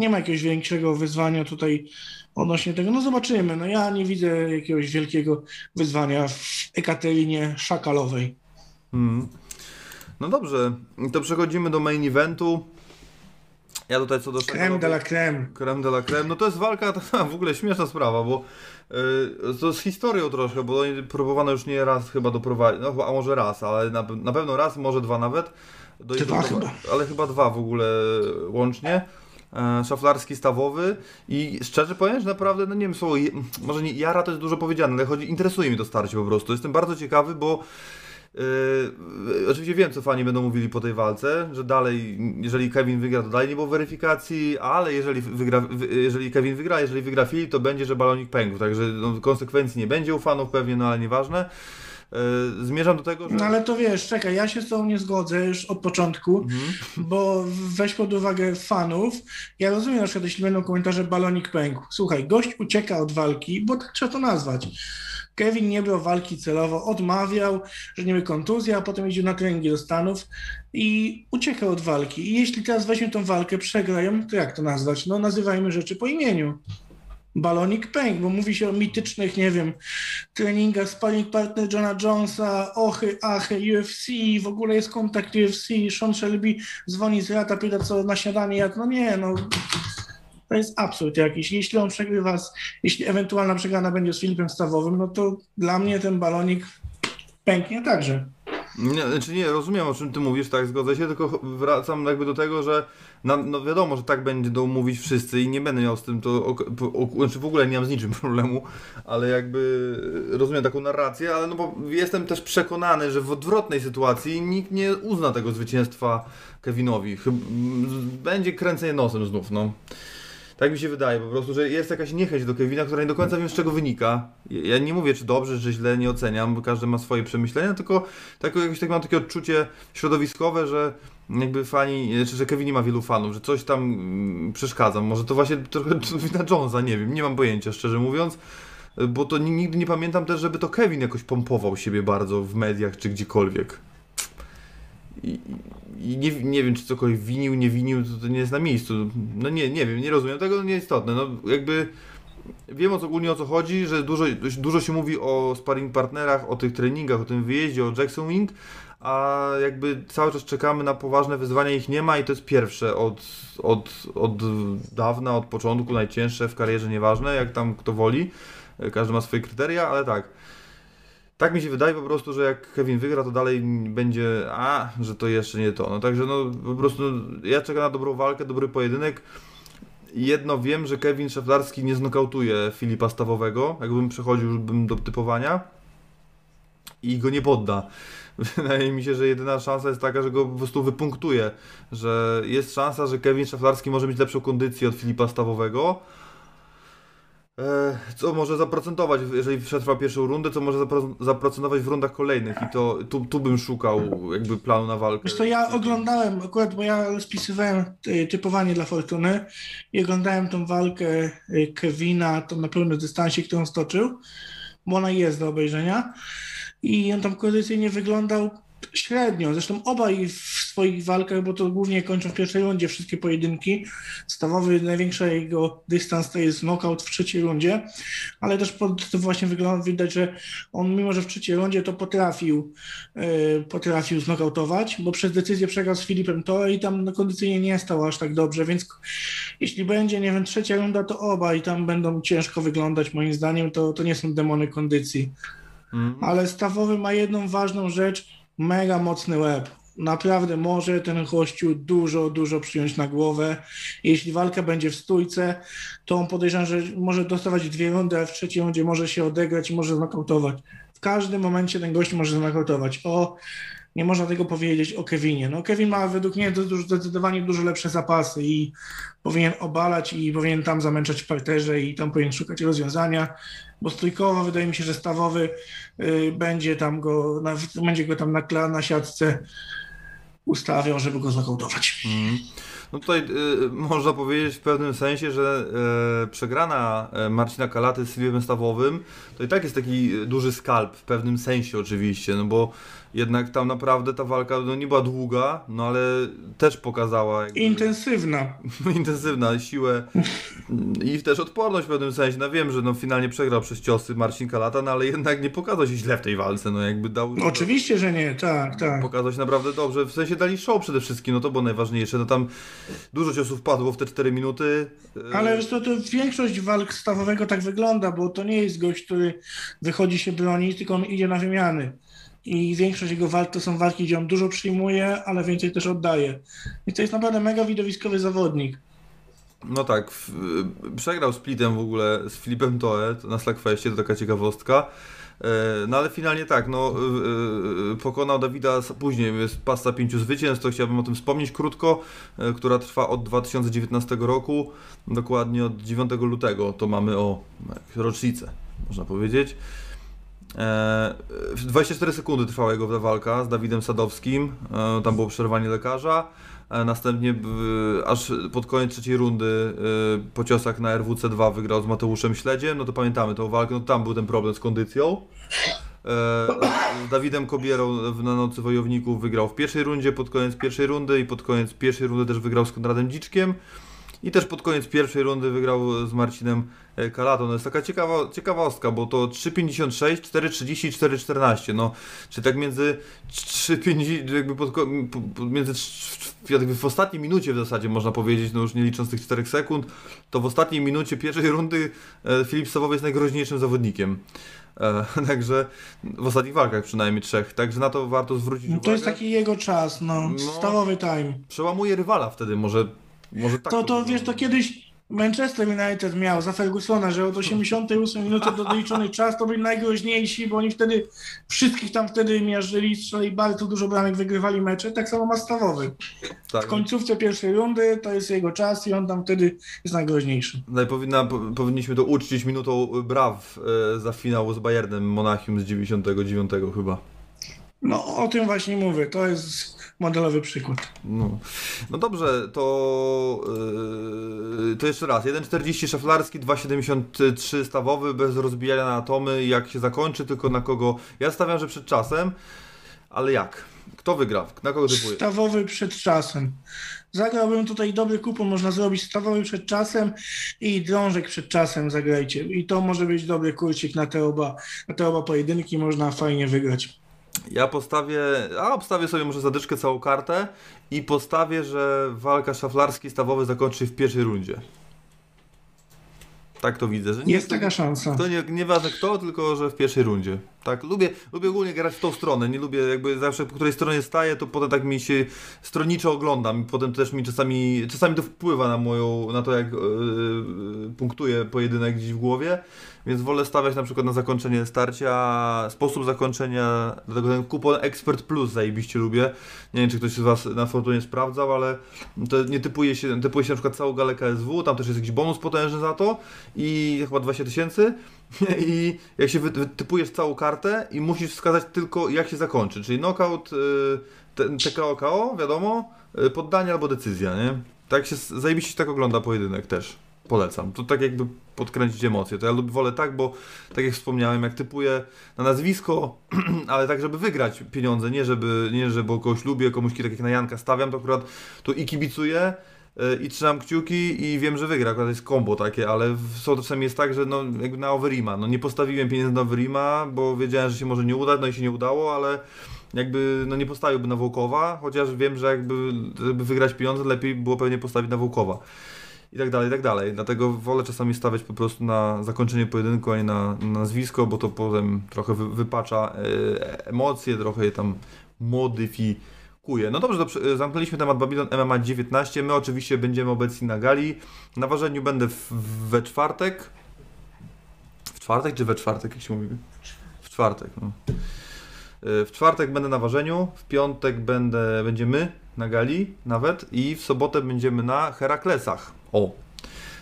nie ma jakiegoś większego wyzwania tutaj odnośnie tego. No zobaczymy. No ja nie widzę jakiegoś wielkiego wyzwania w Ekaterinie Szakalowej. Mm. No dobrze, to przechodzimy do main eventu. Ja tutaj co do Creme de la creme. Creme de la creme. No to jest walka, w ogóle śmieszna sprawa, bo yy, to z historią troszkę, bo próbowano już nie raz chyba doprowadzić, no a może raz, ale na, na pewno raz, może dwa nawet. Do Dwa chyba. Ale chyba dwa w ogóle łącznie. E, szaflarski, stawowy i szczerze powiem, że naprawdę, no nie wiem, słowo, może nie, jara to jest dużo powiedziane, ale chodzi, interesuje mnie to starcie po prostu. Jestem bardzo ciekawy, bo Yy, oczywiście wiem, co fani będą mówili po tej walce, że dalej, jeżeli Kevin wygra, to dalej nie było weryfikacji, ale jeżeli, wygra, wy- jeżeli Kevin wygra, jeżeli wygra Filip, to będzie, że balonik pękł, także no, konsekwencji nie będzie u fanów pewnie, no ale nieważne. Yy, zmierzam do tego, że... No ale to wiesz, czekaj, ja się z tobą nie zgodzę już od początku, Mhm. bo weź pod uwagę fanów. Ja rozumiem na przykład, jeśli będą komentarze balonik pękł. Słuchaj, gość ucieka od walki, bo tak trzeba to nazwać. Kevin nie brał walki celowo, odmawiał, że nie miał kontuzji, a potem jeździł na treningi do Stanów i uciekał od walki. I jeśli teraz weźmie tą walkę, przegrają, to jak to nazwać? No nazywajmy rzeczy po imieniu. Balonik pękł, bo mówi się o mitycznych, nie wiem, treningach sparring partner Johna Jonesa, ochy, achy, UFC, w ogóle jest kontakt UFC, Sean Shelby dzwoni z rata, pyta co na śniadanie jadł, no nie, no to jest absurd jakiś. Jeśli on przegrywa, z, jeśli ewentualna przegrana będzie z Filipem Stawowym, no to dla mnie ten balonik pęknie także. Nie, znaczy nie, rozumiem o czym ty mówisz, tak, zgodzę się, tylko wracam jakby do tego, że na, no wiadomo, że tak będą mówić wszyscy i nie będę miał z tym to, o, o, znaczy w ogóle nie mam z niczym problemu, ale jakby rozumiem taką narrację, ale no bo jestem też przekonany, że w odwrotnej sytuacji nikt nie uzna tego zwycięstwa Kevinowi. Chyb, będzie kręcenie nosem znów, no. Tak mi się wydaje po prostu, że jest jakaś niechęć do Kevina, która nie do końca wiem z czego wynika. Ja nie mówię czy dobrze, czy źle, nie oceniam, bo każdy ma swoje przemyślenia, tylko tak, jakoś tak mam takie odczucie środowiskowe, że jakby fani, znaczy, że Kevin nie ma wielu fanów, że coś tam mm, przeszkadza. Może to właśnie trochę wina Jonesa, nie wiem, nie mam pojęcia szczerze mówiąc, bo to nigdy nie pamiętam też, żeby to Kevin jakoś pompował siebie bardzo w mediach czy gdziekolwiek. I, i nie, nie wiem, czy cokolwiek winił, nie winił, to, to nie jest na miejscu. No nie, nie wiem, nie rozumiem tego, nieistotne. No jakby wiem o ogólnie o co chodzi, że dużo, dużo się mówi o sparring partnerach, o tych treningach, o tym wyjeździe, o Jackson Wing, a jakby cały czas czekamy na poważne wyzwania, ich nie ma i to jest pierwsze od, od, od dawna, od początku, najcięższe w karierze, nieważne, jak tam kto woli, każdy ma swoje kryteria, ale tak. Tak mi się wydaje po prostu, że jak Kevin wygra, to dalej będzie, a, że to jeszcze nie to. No także no po prostu ja czekam na dobrą walkę, dobry pojedynek. Jedno wiem, że Kevin Szaflarski nie znokautuje Filipa Stawowego, jakbym przechodził bym do typowania i go nie podda. Wydaje mi się, że jedyna szansa jest taka, że go po prostu wypunktuje, że jest szansa, że Kevin Szaflarski może mieć lepszą kondycję od Filipa Stawowego, e, co może zaprocentować, jeżeli przetrwa pierwszą rundę, co może zaprocentować w rundach kolejnych. I to tu, tu bym szukał jakby planu na walkę. Wiesz to ja oglądałem, akurat bo ja spisywałem typowanie dla Fortuny i oglądałem tą walkę e, Kevina, to na pełnym dystansie, którą stoczył, bo ona jest do obejrzenia i on tam kondycyjnie wyglądał średnio. Zresztą obaj w swoich walkach, bo to głównie kończą w pierwszej rundzie wszystkie pojedynki. Stawowy największy jego dystans to jest knockout w trzeciej rundzie, ale też pod, to właśnie wygląda, widać, że on mimo, że w trzeciej rundzie to potrafił yy, potrafił znokautować, bo przez decyzję przegrał z Filipem to i tam no, kondycyjnie nie stał aż tak dobrze, więc jeśli będzie, nie wiem, trzecia runda, to obaj tam będą ciężko wyglądać moim zdaniem, to, to nie są demony kondycji. Mm. Ale Stawowy ma jedną ważną rzecz, mega mocny łeb. Naprawdę może ten gościu dużo, dużo przyjąć na głowę. Jeśli walka będzie w stójce, to on podejrzewam, że może dostawać dwie rundy, a w trzeciej rundzie może się odegrać i może znokautować. W każdym momencie ten gość może znokautować. O, nie można tego powiedzieć o Kevinie. No Kevin ma według mnie zdecydowanie dużo lepsze zapasy i powinien obalać i powinien tam zamęczać w parterze i tam powinien szukać rozwiązania bo stójkowo wydaje mi się, że stawowy y, będzie tam go, będzie go tam na, na siatce ustawiał, żeby go zakautować. Mm. No tutaj y, można powiedzieć w pewnym sensie, że y, przegrana e, Marcina Kalaty z Sylwiem Stawowym to i tak jest taki duży skalp w pewnym sensie oczywiście, no bo jednak tam naprawdę ta walka no, nie była długa, no ale też pokazała. Jakby, intensywna. intensywna siłę i też odporność w pewnym sensie. No wiem, że no, finalnie przegrał przez ciosy Marcin Kalata, no ale jednak nie pokazał się źle w tej walce. No jakby dał. No, oczywiście, że nie, tak, tak. Pokazał się naprawdę dobrze. W sensie dali show przede wszystkim, no to było najważniejsze. No tam dużo ciosów padło w te 4 minuty. Ale to, to większość walk stawowego tak wygląda, bo to nie jest gość, który wychodzi się bronić, tylko on idzie na wymiany i większość jego walk to są walki, gdzie on dużo przyjmuje, ale więcej też oddaje. I to jest naprawdę mega widowiskowy zawodnik. No tak, w, przegrał splitem w ogóle z Filipem Toe na Slackfestie, to taka ciekawostka. E, no ale finalnie tak, no e, e, pokonał Dawida później, jest pasta pięciu zwycięstw, to chciałbym o tym wspomnieć krótko, która trwa od 2019 roku, dokładnie od 9 lutego, to mamy o rocznicę, można powiedzieć. 24 sekundy trwała jego walka z Dawidem Sadowskim, tam było przerwanie lekarza. Następnie aż pod koniec trzeciej rundy po ciosach na RWC2 wygrał z Mateuszem Śledziem. No to pamiętamy tą walkę, no tam był ten problem z kondycją. Z Dawidem Kobierą na Nocy Wojowników wygrał w pierwszej rundzie, pod koniec pierwszej rundy i pod koniec pierwszej rundy też wygrał z Konradem Dziczkiem. I też pod koniec pierwszej rundy wygrał z Marcinem e, Kalato. No jest taka ciekawa, ciekawostka, bo to 3,56, 4,30, 4,14. No, czy tak między 3,50, jakby pod, między jakby w ostatniej minucie w zasadzie można powiedzieć, no już nie licząc tych 4 sekund, to w ostatniej minucie pierwszej rundy e, Filip Stawowy jest najgroźniejszym zawodnikiem. E, także w ostatnich walkach przynajmniej trzech. Także na to warto zwrócić No uwagę. to jest taki jego czas, no, No. stawowy time. Przełamuje rywala wtedy, może, może tak. To, to wiesz, to kiedyś Manchester United miał za Fergusona, że od 88 minuty do doliczonych czas to byli najgroźniejsi, bo oni wtedy wszystkich tam wtedy miażdżyli, strzelali bardzo dużo bramek, wygrywali mecze. Tak samo ma stawowy. tak. W końcówce pierwszej rundy to jest jego czas i on tam wtedy jest najgroźniejszy. Tutaj powinna, po, powinniśmy to uczcić minutą braw e, za finał z Bayernem Monachium z 99 chyba. No o tym właśnie mówię, to jest modelowy przykład. No, no dobrze, to, yy, to jeszcze raz. 1,40 szaflarski, 2,73 stawowy, bez rozbijania na atomy. Jak się zakończy, tylko na kogo. Ja stawiam, że przed czasem, ale jak? Kto wygra? Na kogo typuje? Stawowy przed czasem. Zagrałbym tutaj dobry kupon, można zrobić stawowy przed czasem i drążek przed czasem zagrajcie. I to może być dobry kurcik na te oba, na te oba pojedynki, można fajnie wygrać. Ja postawię, a obstawię sobie może zadyczkę całą kartę i postawię, że walka szaflarski stawowy zakończy się w pierwszej rundzie. Tak to widzę, że nie Jest taka szansa. To nie, nieważne kto, tylko że w pierwszej rundzie. Tak, lubię, lubię ogólnie grać w tą stronę. Nie lubię jakby zawsze po której stronie staję, to potem tak mi się stronniczo oglądam i potem też mi czasami, czasami to wpływa na moją, na to jak yy, punktuję pojedynek gdzieś w głowie. Więc wolę stawiać na przykład na zakończenie starcia, sposób zakończenia, dlatego ten kupon Expert Plus zajebiście lubię. Nie wiem, czy ktoś z Was na Fortunie sprawdzał, ale to nie typuje się, typuje się na przykład całą galę KSW, tam też jest jakiś bonus potężny za to i chyba 20 tysięcy i jak się wy- wytypujesz całą kartę i musisz wskazać tylko jak się zakończy, czyli knockout, y, TKO, KO, wiadomo, y, poddanie albo decyzja, nie? Tak się zajebiście tak ogląda pojedynek też. Polecam. To tak jakby podkręcić emocje. To ja lub wolę tak, bo tak jak wspomniałem, jak typuję na nazwisko, ale tak, żeby wygrać pieniądze, nie żeby, nie żeby kogoś lubię, komuś tak jak na Janka stawiam, to akurat tu i kibicuję y, i trzymam kciuki i wiem, że wygra. Akurat jest kombo takie, ale są czasami jest tak, że no jakby na Overima. No nie postawiłem pieniędzy na Overima, bo wiedziałem, że się może nie udać, no i się nie udało, ale jakby no nie postawiłbym na Wołkowa, chociaż wiem, że jakby żeby wygrać pieniądze, lepiej było pewnie postawić na Wołkowa. I tak dalej, i tak dalej. Dlatego wolę czasami stawiać po prostu na zakończenie pojedynku, a nie na, na nazwisko, bo to potem trochę wy, wypacza e, emocje, trochę je tam modyfikuje. No dobrze, to przy- zamknęliśmy temat Babylon MMA 19. My oczywiście będziemy obecni na gali. Na ważeniu będę w, we czwartek. W czwartek czy we czwartek, jak się mówi? W czwartek, no. Y, W czwartek będę na ważeniu, w piątek będę, będziemy na gali nawet i w sobotę będziemy na Heraklesach. O!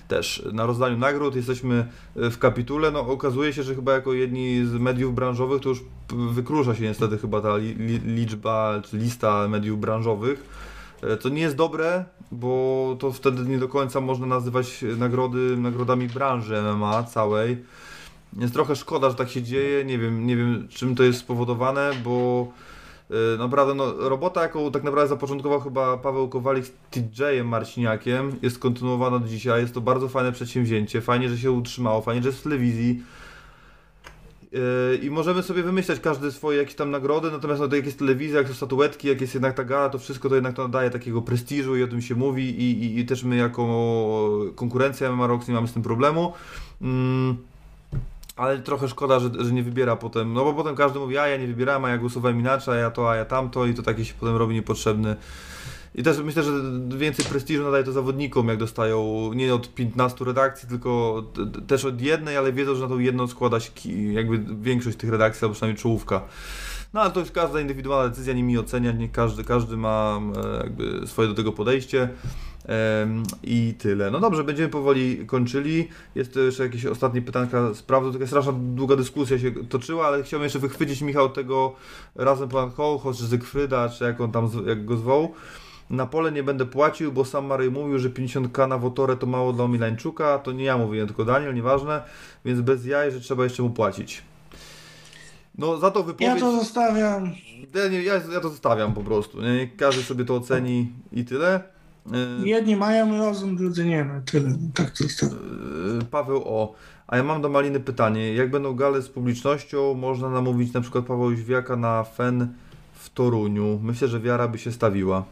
Też na rozdaniu nagród jesteśmy y, w kapitule. No, okazuje się, że chyba jako jedni z mediów branżowych to już wyklucza się niestety chyba ta li, li, liczba czy lista mediów branżowych. To nie jest dobre, bo to wtedy nie do końca można nazywać nagrody nagrodami branży MMA całej. Jest trochę szkoda, że tak się dzieje. Nie wiem, nie wiem czym to jest spowodowane, bo e, naprawdę no, robota, jaką tak naprawdę zapoczątkował chyba Paweł Kowalik z TJ-em Marciniakiem, jest kontynuowana do dzisiaj. Jest to bardzo fajne przedsięwzięcie. Fajnie, że się utrzymało, fajnie, że jest w telewizji. E, I możemy sobie wymyślać każdy swoje jakieś tam nagrody, natomiast no, to jak jest telewizja, jak są statuetki, jak jest jednak ta gala, to wszystko to jednak to nadaje takiego prestiżu i o tym się mówi i, i, i też my jako konkurencja MMA Rocks nie mamy z tym problemu. Mm. Ale trochę szkoda, że, że nie wybiera potem, no bo potem każdy mówi, a ja nie wybierałem, a ja głosowałem inaczej, a ja to, a ja tamto i to takie się potem robi niepotrzebny. I też myślę, że więcej prestiżu nadaje to zawodnikom, jak dostają nie od 15 redakcji, tylko też od jednej, ale wiedzą, że na tą jedną składa się jakby większość tych redakcji, albo przynajmniej czołówka. No ale to jest każda indywidualna decyzja, nie mi oceniać, nie każdy, każdy ma e, jakby swoje do tego podejście. I tyle. No dobrze, będziemy powoli kończyli. Jest jeszcze jakieś ostatnie pytanka z prawdą. Taka straszna długa dyskusja się toczyła, ale chciałbym jeszcze wychwycić Michał tego razem pan Hołchos, czy Zygfryda, czy jak on tam, jak go zwoł. Na pole nie będę płacił, bo sam Marej mówił, że 50k na Wotorę to mało dla Milańczuka. To nie ja mówiłem, tylko Daniel, nieważne. Więc bez jaj, że trzeba jeszcze mu płacić. No za to wypowiedź... Ja to zostawiam. Ja, ja, ja to zostawiam po prostu. Nie? Każdy sobie to oceni i tyle. Yy, Jedni mają rozum, drudzy nie ma. Tyle. Tak to zostawiam. yy, Paweł O. A ja mam do Maliny pytanie. Jak będą gale z publicznością, można namówić na przykład Pawła Jóźwiaka na FEN w Toruniu? Myślę, że wiara by się stawiła.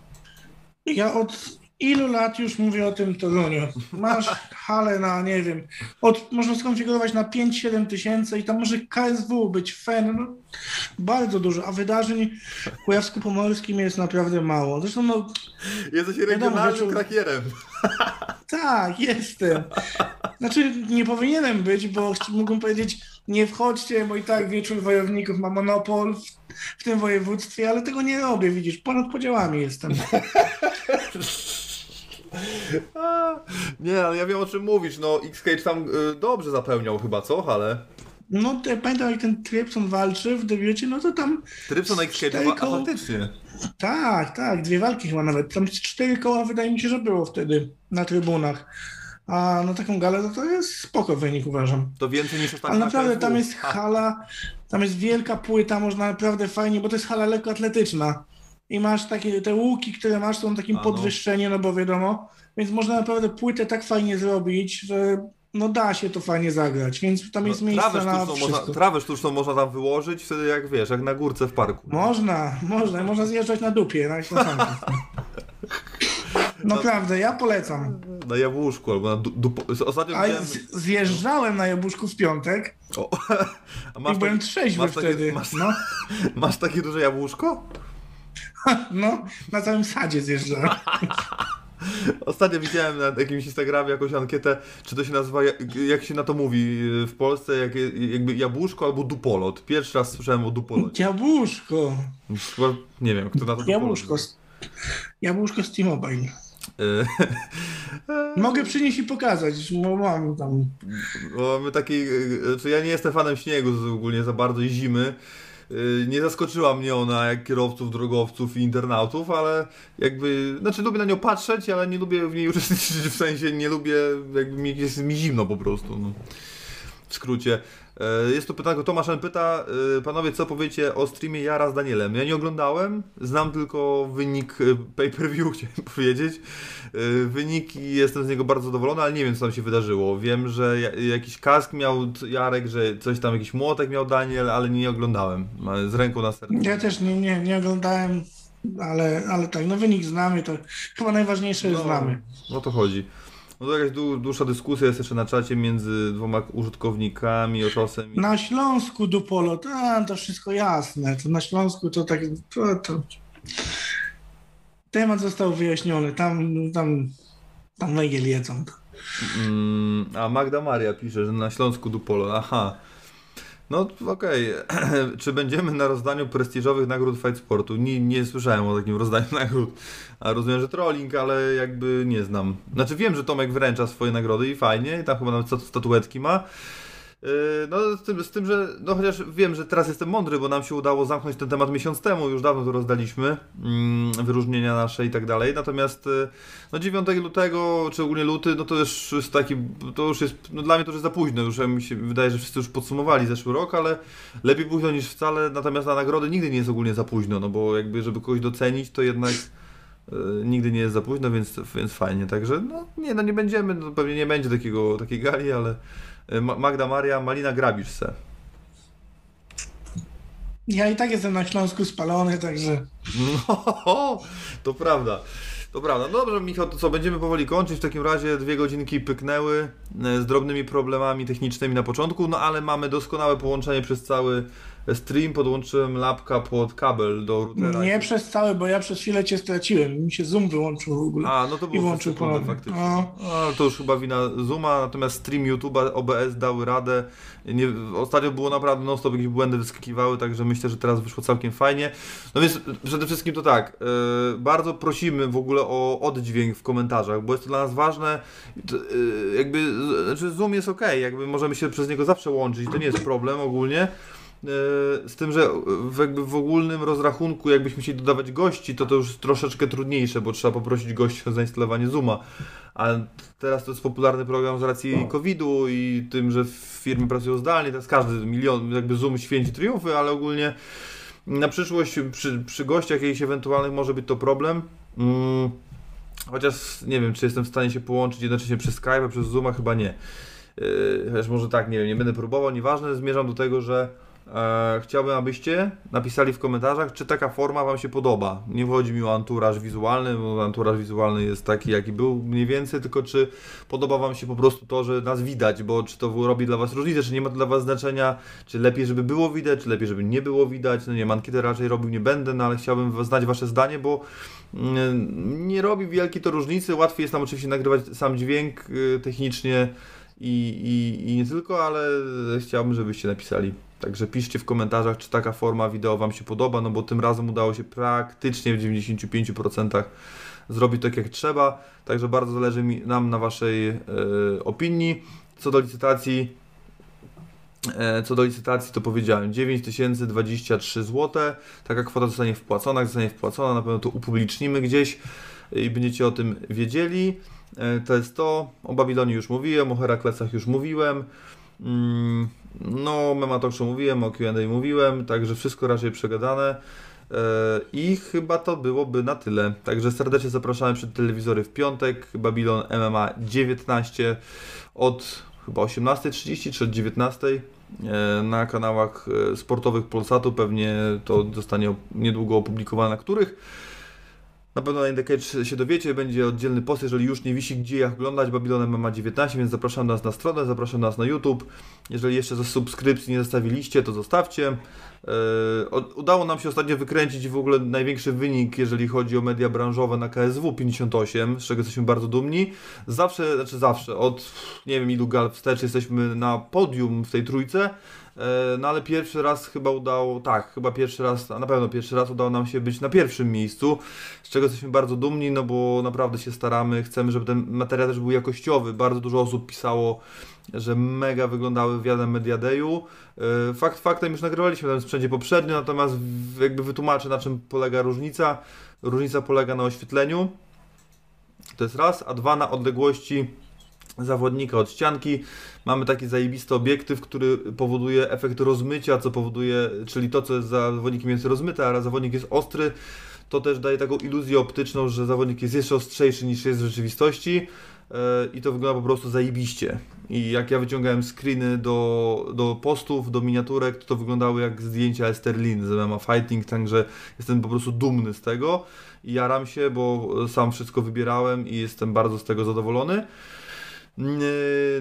Ja od ilu lat już mówię o tym Toruniu. Masz halę na, nie wiem, od, można skonfigurować na 5-7 tysięcy i tam może KSW być, FEN, no, bardzo dużo, a wydarzeń w Kujawsko-Pomorskim jest naprawdę mało. Zresztą no, Jesteś Wiadomo, regionalnym wieczór- krakierem. tak, jestem. Znaczy, nie powinienem być, bo mógłbym powiedzieć, nie wchodźcie, bo i tak wieczór wojowników ma monopol w, w tym województwie, ale tego nie robię, widzisz, ponad podziałami jestem. Nie, ale ja wiem o czym mówisz. No, X-Cage tam y, dobrze zapełniał chyba, co? Ale. No, ja pamiętam, jak ten Trypson walczy w debiucie, no to tam Trypson na X-Cage faktycznie. Tak, tak, dwie walki chyba nawet. Tam cztery koła wydaje mi się, że było wtedy na trybunach. A na taką galę to, to jest spoko wynik uważam. To więcej niż ostatnio Ale na naprawdę tam jest hala, tam jest wielka płyta, można naprawdę fajnie, bo to jest hala lekkoatletyczna. I masz takie, te łuki, które masz są takim A, no. podwyższeniem, no bo wiadomo, więc można naprawdę płytę tak fajnie zrobić, że no da się to fajnie zagrać, więc tam jest no, miejsce trawę, na wszystko. można, trawę sztuczną można tam wyłożyć, wtedy jak wiesz, jak na górce w parku. Można, można, można zjeżdżać na dupie, na na sankach. Naprawdę, ja polecam. Na jabłuszku albo na du, Ostatnio A widziałem... zjeżdżałem na Jabłuszku w piątek O, a i masz, byłem taki, trzeźwy masz takie- wtedy. masz- No, masz takie duże jabłuszko? no, na całym sadzie zjeżdżałem. Ostatnio widziałem na jakimś Instagramie jakąś ankietę, czy to się nazywa, jak, się na to mówi w Polsce, jak, jakby jabłuszko albo dupolot. Pierwszy raz słyszałem o dupolocie. Jabłuszko. Nie wiem, kto na to Jabłuszko. Jabłuszko z T-Mobile. Y, Mogę przynieść i pokazać, bo mam tam. Bo my takiej, y, czy ja nie jestem fanem śniegu ogólnie za bardzo i zimy. Y, Nie zaskoczyła mnie ona jak kierowców, drogowców i internautów, ale jakby, znaczy lubię na nią patrzeć, ale nie lubię w niej uczestniczyć, w sensie nie lubię, jakby mi jest mi zimno po prostu. No. W skrócie. E, Jest tu pytanie, Tomasz N. pyta, e, panowie co powiecie o streamie Jara z Danielem? Ja nie oglądałem, znam tylko wynik e, pay-per-view, chciałem powiedzieć. E, Wynik i jestem z niego bardzo zadowolony, ale nie wiem co tam się wydarzyło. Wiem, że ja- jakiś kask miał Jarek, że coś tam, jakiś młotek miał Daniel, ale nie oglądałem. Z ręką na sercu. Ja też nie, nie, nie oglądałem, ale, ale tak, no wynik znamy, to chyba najważniejsze jest znamy. O to chodzi. No to jakaś dłu- dłuższa dyskusja jest jeszcze na czacie między dwoma użytkownikami, Oczosem i... Na Śląsku Dupolo, to, to wszystko jasne. To na Śląsku to tak. To, to... Temat został wyjaśniony. Tam, tam, tam węgiel jedzą. Mm, a Magda Maria pisze, że na Śląsku Dupolo. Aha. No okej. Czy będziemy na rozdaniu prestiżowych nagród Fight Sportu? Nie, nie słyszałem o takim rozdaniu nagród. A rozumiem, że trolling, ale jakby nie znam. Znaczy wiem, że Tomek wręcza swoje nagrody i fajnie. I tam chyba nawet stat- statuetki ma. Yy, No z tym, z tym, że no chociaż wiem, że teraz jestem mądry, bo nam się udało zamknąć ten temat miesiąc temu, już dawno to rozdaliśmy, mm, wyróżnienia nasze i tak dalej, natomiast yy, no 9 lutego, czy ogólnie luty, no to już jest taki, to już jest, no dla mnie to już jest za późno, już mi się wydaje, że wszyscy już podsumowali zeszły rok, ale lepiej późno niż wcale, natomiast na nagrody nigdy nie jest ogólnie za późno, no bo jakby żeby kogoś docenić, to jednak yy, nigdy nie jest za późno, więc, więc fajnie, także no nie, no nie będziemy, no pewnie nie będzie takiego, takiej gali, ale Magda Maria, Malina grabisz se. Ja i tak jestem na Śląsku spalony, także. No, to prawda. To prawda. No dobrze, Michał, to co, będziemy powoli kończyć. W takim razie dwie godzinki pyknęły e, z drobnymi problemami technicznymi na początku, no ale mamy doskonałe połączenie przez cały stream. Podłączyłem lapka pod kabel do routera. Nie przez całe, bo ja przez chwilę cię straciłem. Mi się Zoom wyłączył w ogóle. A, no to I było włączył ponownie. faktycznie. No. No, to już chyba wina Zooma, natomiast stream YouTube'a, OBS dały radę. Nie, ostatnio było naprawdę non stop jakieś błędy wyskakiwały, także myślę, że teraz wyszło całkiem fajnie. No więc przede wszystkim to tak, e, bardzo prosimy w ogóle o oddźwięk w komentarzach, bo jest to dla nas ważne. E, jakby, znaczy Zoom jest ok, jakby możemy się przez niego zawsze łączyć, to nie jest problem ogólnie. Z tym, że w, jakby w ogólnym rozrachunku, jakbyśmy chcieli dodawać gości, to to już troszeczkę trudniejsze, bo trzeba poprosić gości o zainstalowanie Zooma. A teraz to jest popularny program z racji COVID-u i tym, że firmy pracują zdalnie, teraz każdy milion, jakby Zoom święci triumfy, ale ogólnie na przyszłość przy, przy gościach jakichś ewentualnych może być to problem. Mm, chociaż nie wiem, czy jestem w stanie się połączyć jednocześnie przez Skype, przez Zooma chyba nie. Yy, chociaż może tak, nie wiem, nie będę próbował, nieważne, zmierzam do tego, że E, chciałbym, abyście napisali w komentarzach, czy taka forma Wam się podoba. Nie chodzi mi o anturaż wizualny, bo anturaż wizualny jest taki, jaki był mniej więcej, tylko czy podoba Wam się po prostu to, że nas widać, bo czy to robi dla Was różnicę, czy nie ma to dla Was znaczenia, czy lepiej, żeby było widać, czy lepiej, żeby nie było widać. No nie, mankiety raczej robił nie będę, no ale chciałbym znać Wasze zdanie, bo mm, nie robi wielkiej to różnicy. Łatwiej jest nam oczywiście nagrywać sam dźwięk y, technicznie i, i, i nie tylko, ale chciałbym, żebyście napisali. Także piszcie w komentarzach, czy taka forma wideo Wam się podoba, no bo tym razem udało się praktycznie w 95% zrobić tak jak trzeba. Także bardzo zależy mi, nam na Waszej e, opinii. Co do licytacji, e, co do licytacji, to powiedziałem 9023 zł. Taka kwota zostanie wpłacona, zostanie wpłacona, na pewno to upublicznimy gdzieś i będziecie o tym wiedzieli. E, to jest to. O Babilonie już mówiłem, o Heraklesach już mówiłem. Mm, no, Mematokszu mówiłem, o Q&A mówiłem, także wszystko raczej przegadane. E, I chyba to byłoby na tyle. Także serdecznie zapraszamy przed telewizory w piątek. Babylon MMA 19 od chyba 18.30 czy od 19.00 e, na kanałach sportowych Polsatu. Pewnie to zostanie niedługo opublikowane, na których. Na pewno na Indicate się dowiecie, będzie oddzielny post, jeżeli już nie wisi, gdzie jak oglądać Babylon MMA 19, więc zapraszam nas na stronę, zapraszam nas na YouTube. Jeżeli jeszcze za subskrypcji nie zostawiliście, to zostawcie. Yy, udało nam się ostatnio wykręcić w ogóle największy wynik, jeżeli chodzi o media branżowe na KSW 58, z czego jesteśmy bardzo dumni. Zawsze, znaczy zawsze, od nie wiem ilu gal wstecz jesteśmy na podium w tej trójce. E, no ale pierwszy raz chyba udało, tak, chyba pierwszy raz, a na pewno pierwszy raz udało nam się być na pierwszym miejscu, z czego jesteśmy bardzo dumni, no bo naprawdę się staramy, chcemy, żeby ten materiał też był jakościowy. Bardzo dużo osób pisało, że mega wyglądały wywiady Media Dayu. E, fakt faktem już nagrywaliśmy ten sprzęcie poprzednio, natomiast jakby wytłumaczę na czym polega różnica. Różnica polega na oświetleniu, to jest raz, a dwa na odległości zawodnika od ścianki. Mamy taki zajebisty obiektyw, który powoduje efekt rozmycia, co powoduje, czyli to, co jest za zawodnikiem jest rozmyte, a zawodnik jest ostry, to też daje taką iluzję optyczną, że zawodnik jest jeszcze ostrzejszy niż jest w rzeczywistości e, i to wygląda po prostu zajebiście. I jak ja wyciągałem screeny do, do postów, do miniaturek, to to wyglądało jak zdjęcia Esterlin z MMA Fighting, także jestem po prostu dumny z tego i jaram się, bo sam wszystko wybierałem i jestem bardzo z tego zadowolony.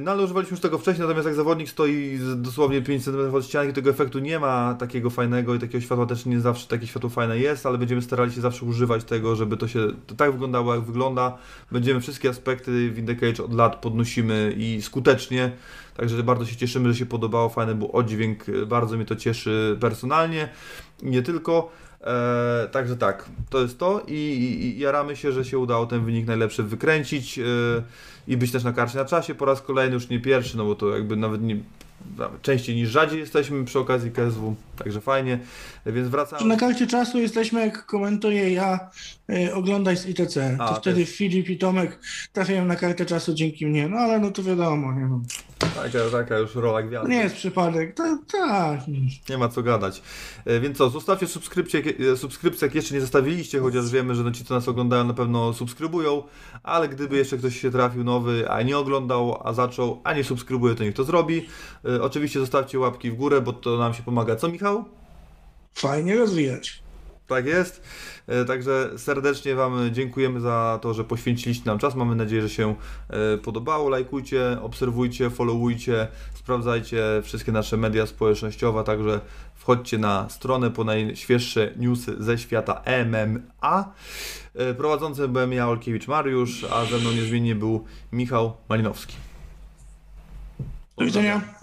No ale używaliśmy już tego wcześniej, natomiast jak zawodnik stoi dosłownie 5 cm od ściany, tego efektu nie ma takiego fajnego i takiego światła też nie zawsze takie światło fajne jest, ale będziemy starali się zawsze używać tego, żeby to się to tak wyglądało jak wygląda. Będziemy wszystkie aspekty w Indicage od lat podnosimy i skutecznie, także bardzo się cieszymy, że się podobało, fajny był oddźwięk, bardzo mnie to cieszy personalnie, nie tylko. Eee, także tak, to jest to I, i, i jaramy się, że się udało ten wynik najlepszy wykręcić. Eee, i być też na karcie na czasie po raz kolejny, już nie pierwszy, no bo to jakby nawet nie, częściej niż rzadziej jesteśmy przy okazji KSW, także fajnie, więc wracamy. Na karcie czasu jesteśmy, jak komentuję ja, oglądaj z ITC, A, to wtedy też. Filip i Tomek trafiają na kartę czasu dzięki mnie, no ale no to wiadomo, nie wiem. Taka, taka już rola gwiazdy. Nie jest przypadek, tak. Ta. Nie ma co gadać. E, więc co, zostawcie subskrypcję, e, subskrypcję, jak jeszcze nie zostawiliście, chociaż wiemy, że no ci, co nas oglądają, na pewno subskrybują, ale gdyby jeszcze ktoś się trafił nowy, a nie oglądał, a zaczął, a nie subskrybuje, to niech to zrobi. E, oczywiście zostawcie łapki w górę, bo to nam się pomaga. Co, Michał? Fajnie rozwijać. Tak jest. E, także serdecznie Wam dziękujemy za to, że poświęciliście nam czas. Mamy nadzieję, że się e, podobało. Lajkujcie, obserwujcie, followujcie, sprawdzajcie wszystkie nasze media społecznościowe, także wchodźcie na stronę po najświeższe newsy ze świata MMA. E, prowadzącym byłem ja, Olkiewicz Mariusz, a ze mną niezmiennie był Michał Malinowski. Do widzenia.